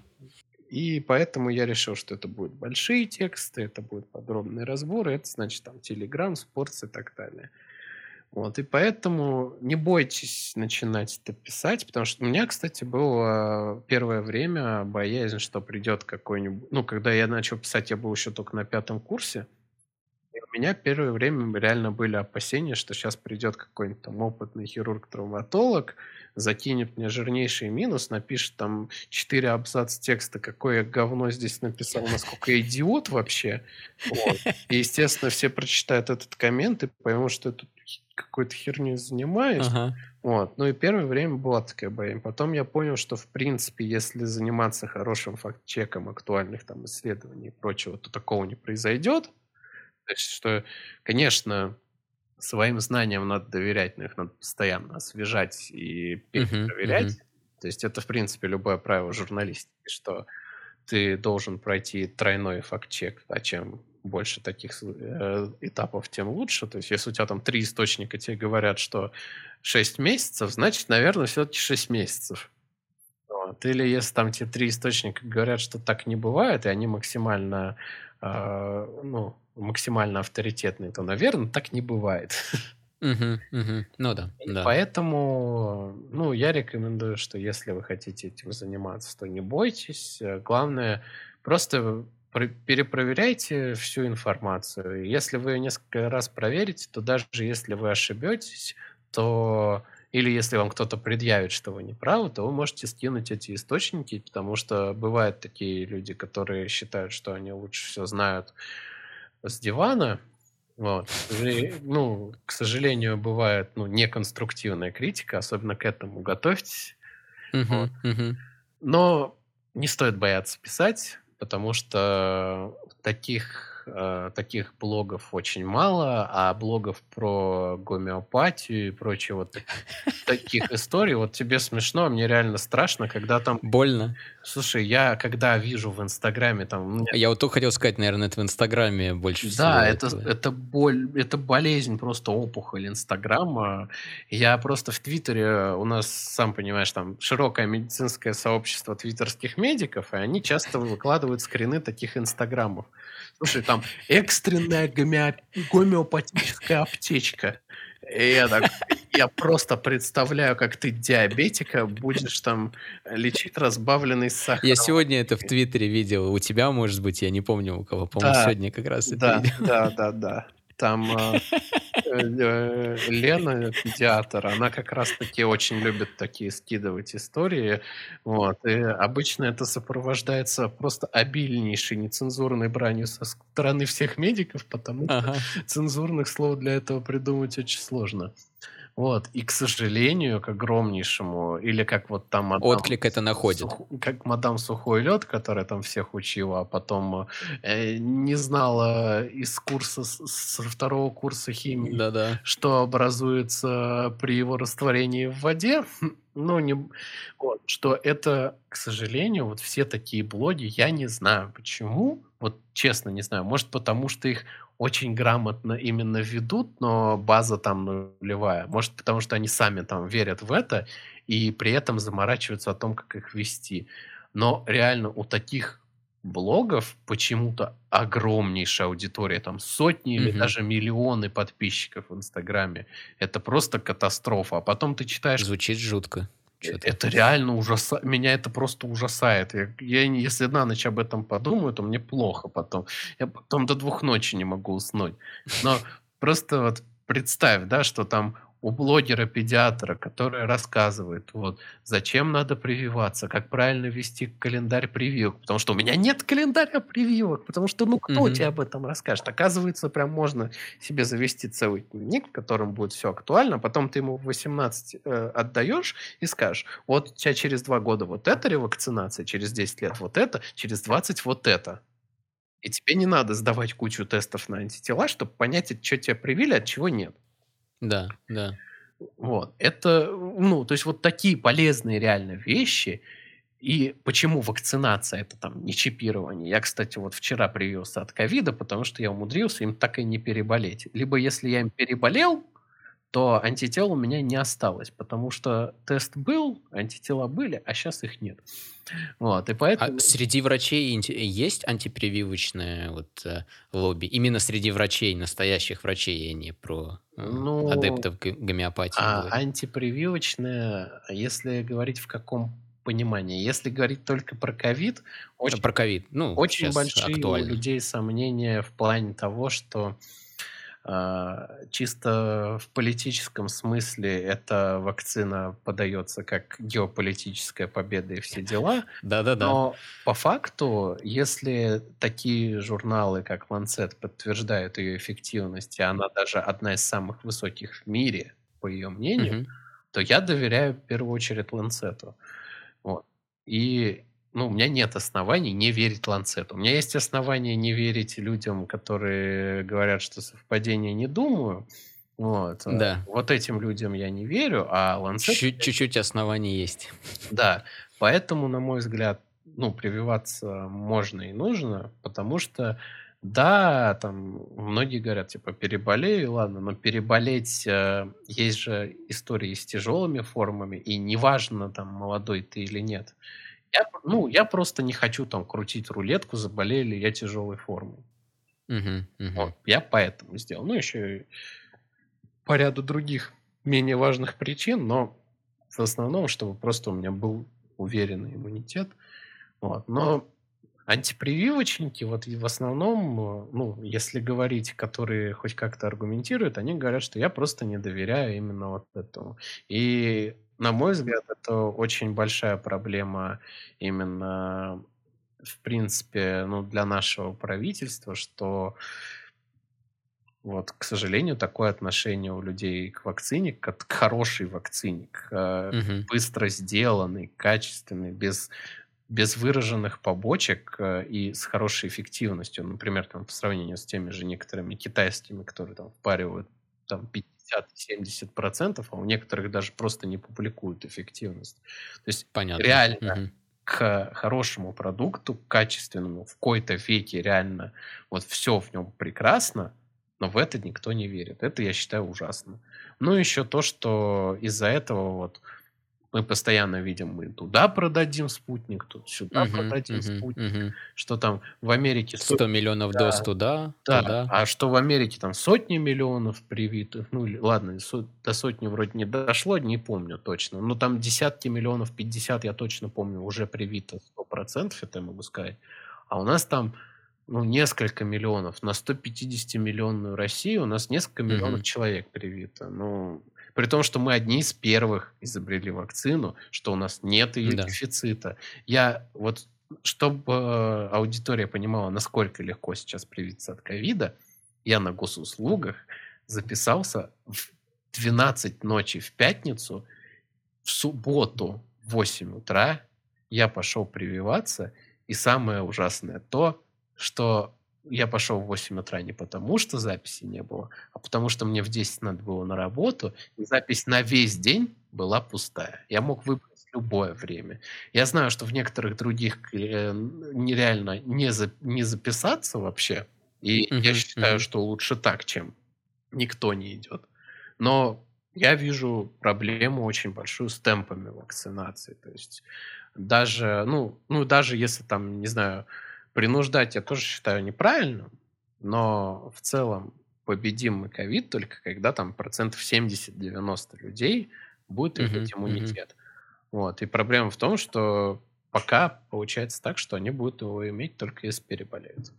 И поэтому я решил, что это будут большие тексты, это будут подробные разборы, это значит там Telegram, Sports и так далее. Вот, и поэтому не бойтесь начинать это писать, потому что у меня, кстати, было первое время боязнь, что придет какой-нибудь... Ну, когда я начал писать, я был еще только на пятом курсе, у меня первое время реально были опасения, что сейчас придет какой-нибудь там опытный хирург-травматолог, закинет мне жирнейший минус, напишет там четыре абзаца текста, какое говно здесь написал, насколько я идиот вообще. Вот. И, естественно, все прочитают этот коммент и поймут, что это какой-то херней занимаюсь. Ага. Вот. Ну и первое время была такая боязнь. Потом я понял, что в принципе, если заниматься хорошим факт-чеком актуальных там исследований и прочего, то такого не произойдет. То есть, что, конечно, своим знаниям надо доверять, но их надо постоянно освежать и перепроверять. Uh-huh, uh-huh. То есть это, в принципе, любое правило журналистики, что ты должен пройти тройной факт-чек, а чем больше таких э, этапов, тем лучше. То есть если у тебя там три источника тебе говорят, что 6 месяцев, значит, наверное, все-таки 6 месяцев. Вот. Или если там тебе три источника говорят, что так не бывает, и они максимально э, ну, максимально авторитетный, то, наверное, так не бывает. Ну да, да. поэтому, ну, я рекомендую, что если вы хотите этим заниматься, то не бойтесь. Э, Главное, просто про- перепроверяйте всю информацию. Если вы её несколько раз проверите, то даже если вы ошибетесь, то или если вам кто-то предъявит, что вы не правы, то вы можете скинуть эти источники, потому что бывают такие люди, которые считают, что они лучше все знают с дивана. Вот. Сожалению, ну, к сожалению, бывает ну, неконструктивная критика, особенно к этому готовьтесь. Вот. Мгм, мгм. Но не стоит бояться писать, потому что таких, э, таких блогов очень мало, а блогов про гомеопатию и прочие вот так- таких историй, вот тебе смешно, а мне реально страшно, когда там... Больно. Слушай, я когда вижу в Инстаграме там... Я вот только хотел сказать, наверное, это в Инстаграме больше всего. Да, это, это боль, это болезнь, просто опухоль Инстаграма. Я просто в Твиттере, у нас, сам понимаешь, там широкое медицинское сообщество твиттерских медиков, и они часто выкладывают скрины таких Инстаграмов. Слушай, там экстренная гомео- гомеопатическая аптечка. И я так, я просто представляю, как ты диабетика будешь там лечить разбавленный сахар. Я сегодня это в Твиттере видел. У тебя, может быть, я не помню у кого. По-моему, Да, сегодня как раз это Да, видел. да, да, да. Там э, Лена, педиатр, она как раз-таки очень любит такие скидывать истории. Вот. И обычно это сопровождается просто обильнейшей нецензурной бранью со стороны всех медиков, потому что Ага. цензурных слов для этого придумать очень сложно. Вот. И, к сожалению, к огромнейшему, или как вот там мадам, Отклик это находит. Сухо- как мадам Сухой Лед, которая там всех учила, а потом э, не знала из курса, со второго курса химии, Да-да. что образуется при его растворении в воде. Ну, не... вот, что это, к сожалению, вот все такие блоги, я не знаю почему, вот честно не знаю, может потому что их очень грамотно именно ведут, но база там нулевая, может потому что они сами там верят в это и при этом заморачиваются о том, как их вести. Но реально у таких блогов почему-то огромнейшая аудитория, там сотни или Мгм. даже миллионы подписчиков в Инстаграме. Это просто катастрофа. А потом ты читаешь Звучит жутко. Э, Чё-то. Это реально ужасает. Меня это просто ужасает. Я, я если на ночь об этом подумаю, то мне плохо потом. Я потом до двух ночи не могу уснуть. Но просто вот представь, да, что там у блогера-педиатра, который рассказывает, вот, зачем надо прививаться, как правильно вести календарь прививок, потому что у меня нет календаря прививок, потому что, ну, кто Мгм. тебе об этом расскажет? Оказывается, прям можно себе завести целый дневник, в котором будет все актуально, а потом ты ему в 18 э, отдаешь и скажешь, вот у тебя через два года вот эта ревакцинация, через 10 лет вот это, через 20 вот это. И тебе не надо сдавать кучу тестов на антитела, чтобы понять, что тебя привили, от чего нет. Да, да. Вот. Это, ну, то есть вот такие полезные реально вещи. И почему вакцинация это там не чипирование? Я, кстати, вот вчера привился от ковида, потому что я умудрился им так и не переболеть. Либо если я им переболел, то антител у меня не осталось, потому что тест был, антитела были, а сейчас их нет. Вот, и А поэтому... среди врачей есть антипрививочное вот, э, лобби? Именно среди врачей, настоящих врачей, я не про э, Ну, адептов гомеопатии. А говорю. антипрививочное, если говорить в каком понимании? Если говорить только про ковид, очень, Про ковид. Ну, очень большие у актуально. людей сомнения в плане того, что а, чисто в политическом смысле эта вакцина подается как геополитическая победа и все дела. Да-да-да. Но по факту, если такие журналы, как Lancet, подтверждают ее эффективность, и она даже одна из самых высоких в мире, по ее мнению, то я доверяю в первую очередь Lancet. Вот. И ну, у меня нет оснований не верить Ланцету. У меня есть основания не верить людям, которые говорят, что совпадение не думаю. Вот. э, Да. Вот этим людям я не верю, а Ланцет... Чуть- Чуть-чуть оснований есть. Да, поэтому, на мой взгляд, ну, прививаться можно и нужно, потому что, да, там многие говорят, типа, переболею, ладно, но переболеть, э, есть же истории с тяжелыми формами, и неважно, там, молодой ты или нет. Я, ну, я просто не хочу там крутить рулетку, заболею ли я тяжелой формой. Мгм, мгм. Вот, я поэтому сделал. Ну, еще и по ряду других менее важных причин, но в основном, чтобы просто у меня был уверенный иммунитет. Вот. Но антипрививочники, вот в основном, ну, если говорить, которые хоть как-то аргументируют, они говорят, что я просто не доверяю именно вот этому. И, на мой взгляд, это очень большая проблема именно, в принципе, ну, для нашего правительства, что вот, к сожалению, такое отношение у людей к вакцине, к, к хорошей вакцине, к э, быстро сделанной, качественной, без, без выраженных побочек э, и с хорошей эффективностью. Например, там, по сравнению с теми же некоторыми китайскими, которые там впаривают там 50-70%, а у некоторых даже просто не публикуют эффективность. То есть Понятно. реально угу. к хорошему продукту, качественному, в какой-то веке реально вот все в нем прекрасно, но в это никто не верит. Это, я считаю, ужасно. Ну, еще то, что из-за этого вот мы постоянно видим, мы туда продадим спутник, тут сюда угу, продадим угу, спутник. Угу. Что там в Америке... 100 сот... миллионов да, доз туда, да, туда. А что в Америке там сотни миллионов привитых. Ну, ладно, со... до сотни вроде не дошло, не помню точно. Но там десятки миллионов, 50 я точно помню, уже привито 100%, это я могу сказать. А у нас там ну, несколько миллионов. На 150-миллионную Россию у нас несколько миллионов mm-hmm. человек привито. Ну, при том, что мы одни из первых изобрели вакцину, что у нас нет ее да. дефицита. Я вот, чтобы аудитория понимала, насколько легко сейчас привиться от ковида, я на госуслугах записался в 12 ночи в пятницу, в субботу в 8 утра я пошел прививаться, и самое ужасное то, что я пошел в 8 утра не потому, что записи не было, а потому что мне в 10 надо было на работу, и запись на весь день была пустая. Я мог выбрать любое время. Я знаю, что в некоторых других э, нереально не, за, не записаться вообще, и uh-huh, я считаю, uh-huh. что лучше так, чем никто не идет. Но я вижу проблему очень большую с темпами вакцинации. То есть даже, ну, ну даже если там, не знаю, принуждать я тоже считаю неправильным, но в целом победим мы ковид только когда там процентов 70-90 людей будет иметь uh-huh, иммунитет. Uh-huh. Вот. И проблема в том, что пока получается так, что они будут его иметь только если переболеют.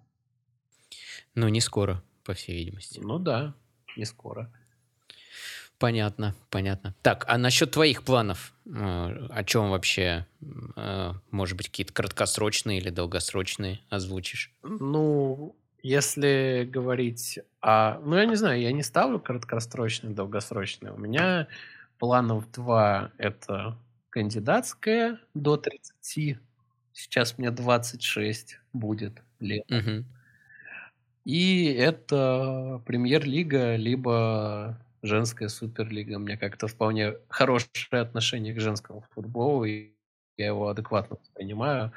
Ну, не скоро, по всей видимости. Ну да, не скоро. Понятно, понятно. Так, а насчет твоих планов, э, о чем вообще, э, может быть, какие-то краткосрочные или долгосрочные озвучишь? Ну, если говорить о... Ну, я не знаю, я не ставлю краткосрочные, долгосрочные. У меня планов два. Это кандидатская до 30. Сейчас мне 26 будет лет. Угу. И это премьер-лига, либо женская суперлига. У меня как-то вполне хорошее отношение к женскому футболу, и я его адекватно воспринимаю.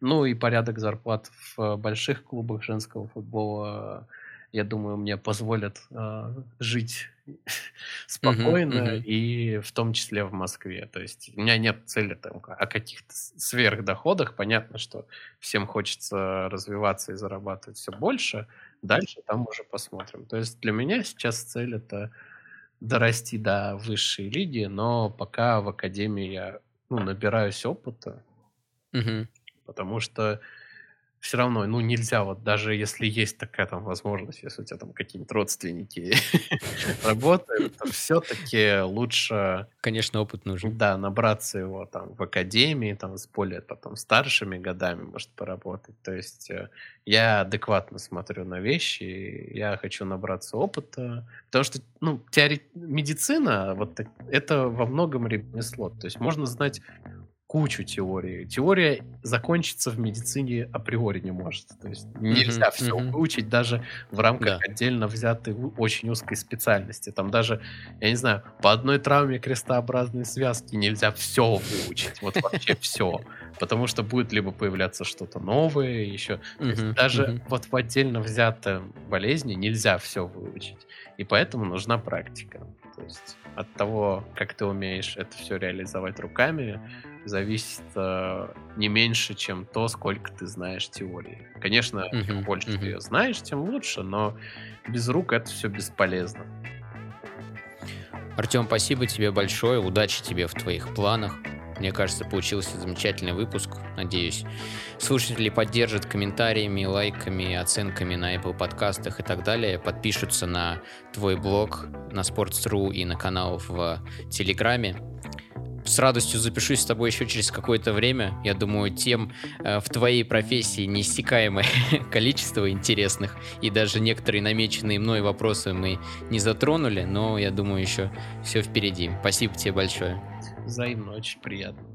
Ну и порядок зарплат в больших клубах женского футбола, я думаю, мне позволят э, жить спокойно, uh-huh, uh-huh. и в том числе в Москве. То есть у меня нет цели там, о каких-то сверхдоходах. Понятно, что всем хочется развиваться и зарабатывать все больше. Дальше там уже посмотрим. То есть для меня сейчас цель это дорасти до высшей лиги, но пока в академии я ну, набираюсь опыта, угу. потому что все равно, ну, нельзя вот даже если есть такая там возможность, если у тебя там какие-нибудь родственники работают, все-таки лучше... Конечно, опыт нужен. Да, набраться его там в академии, там с более потом старшими годами, может, поработать. То есть э, я адекватно смотрю на вещи, я хочу набраться опыта, потому что, ну, теори... медицина, вот это во многом ремесло. То есть можно знать кучу теории. Теория закончиться в медицине априори не может. То есть нельзя mm-hmm, все mm-hmm. выучить даже в рамках да. отдельно взятой очень узкой специальности. Там даже, я не знаю, по одной травме крестообразной связки нельзя все выучить. Вот вообще все. Потому что будет либо появляться что-то новое еще. Даже вот в отдельно взятой болезни нельзя все выучить. И поэтому нужна практика. То есть от того, как ты умеешь это все реализовать руками, зависит э, не меньше, чем то, сколько ты знаешь теории. Конечно, uh-huh, чем больше uh-huh. ты ее знаешь, тем лучше, но без рук это все бесполезно. Артем, спасибо тебе большое, удачи тебе в твоих планах. Мне кажется, получился замечательный выпуск. Надеюсь, слушатели поддержат комментариями, лайками, оценками на Apple подкастах и так далее. Подпишутся на твой блог, на Sports.ru и на канал в Телеграме. С радостью запишусь с тобой еще через какое-то время. Я думаю, тем э, в твоей профессии неиссякаемое количество интересных. И даже некоторые намеченные мной вопросы мы не затронули, но я думаю, еще все впереди. Спасибо тебе большое. Взаимно, очень приятно.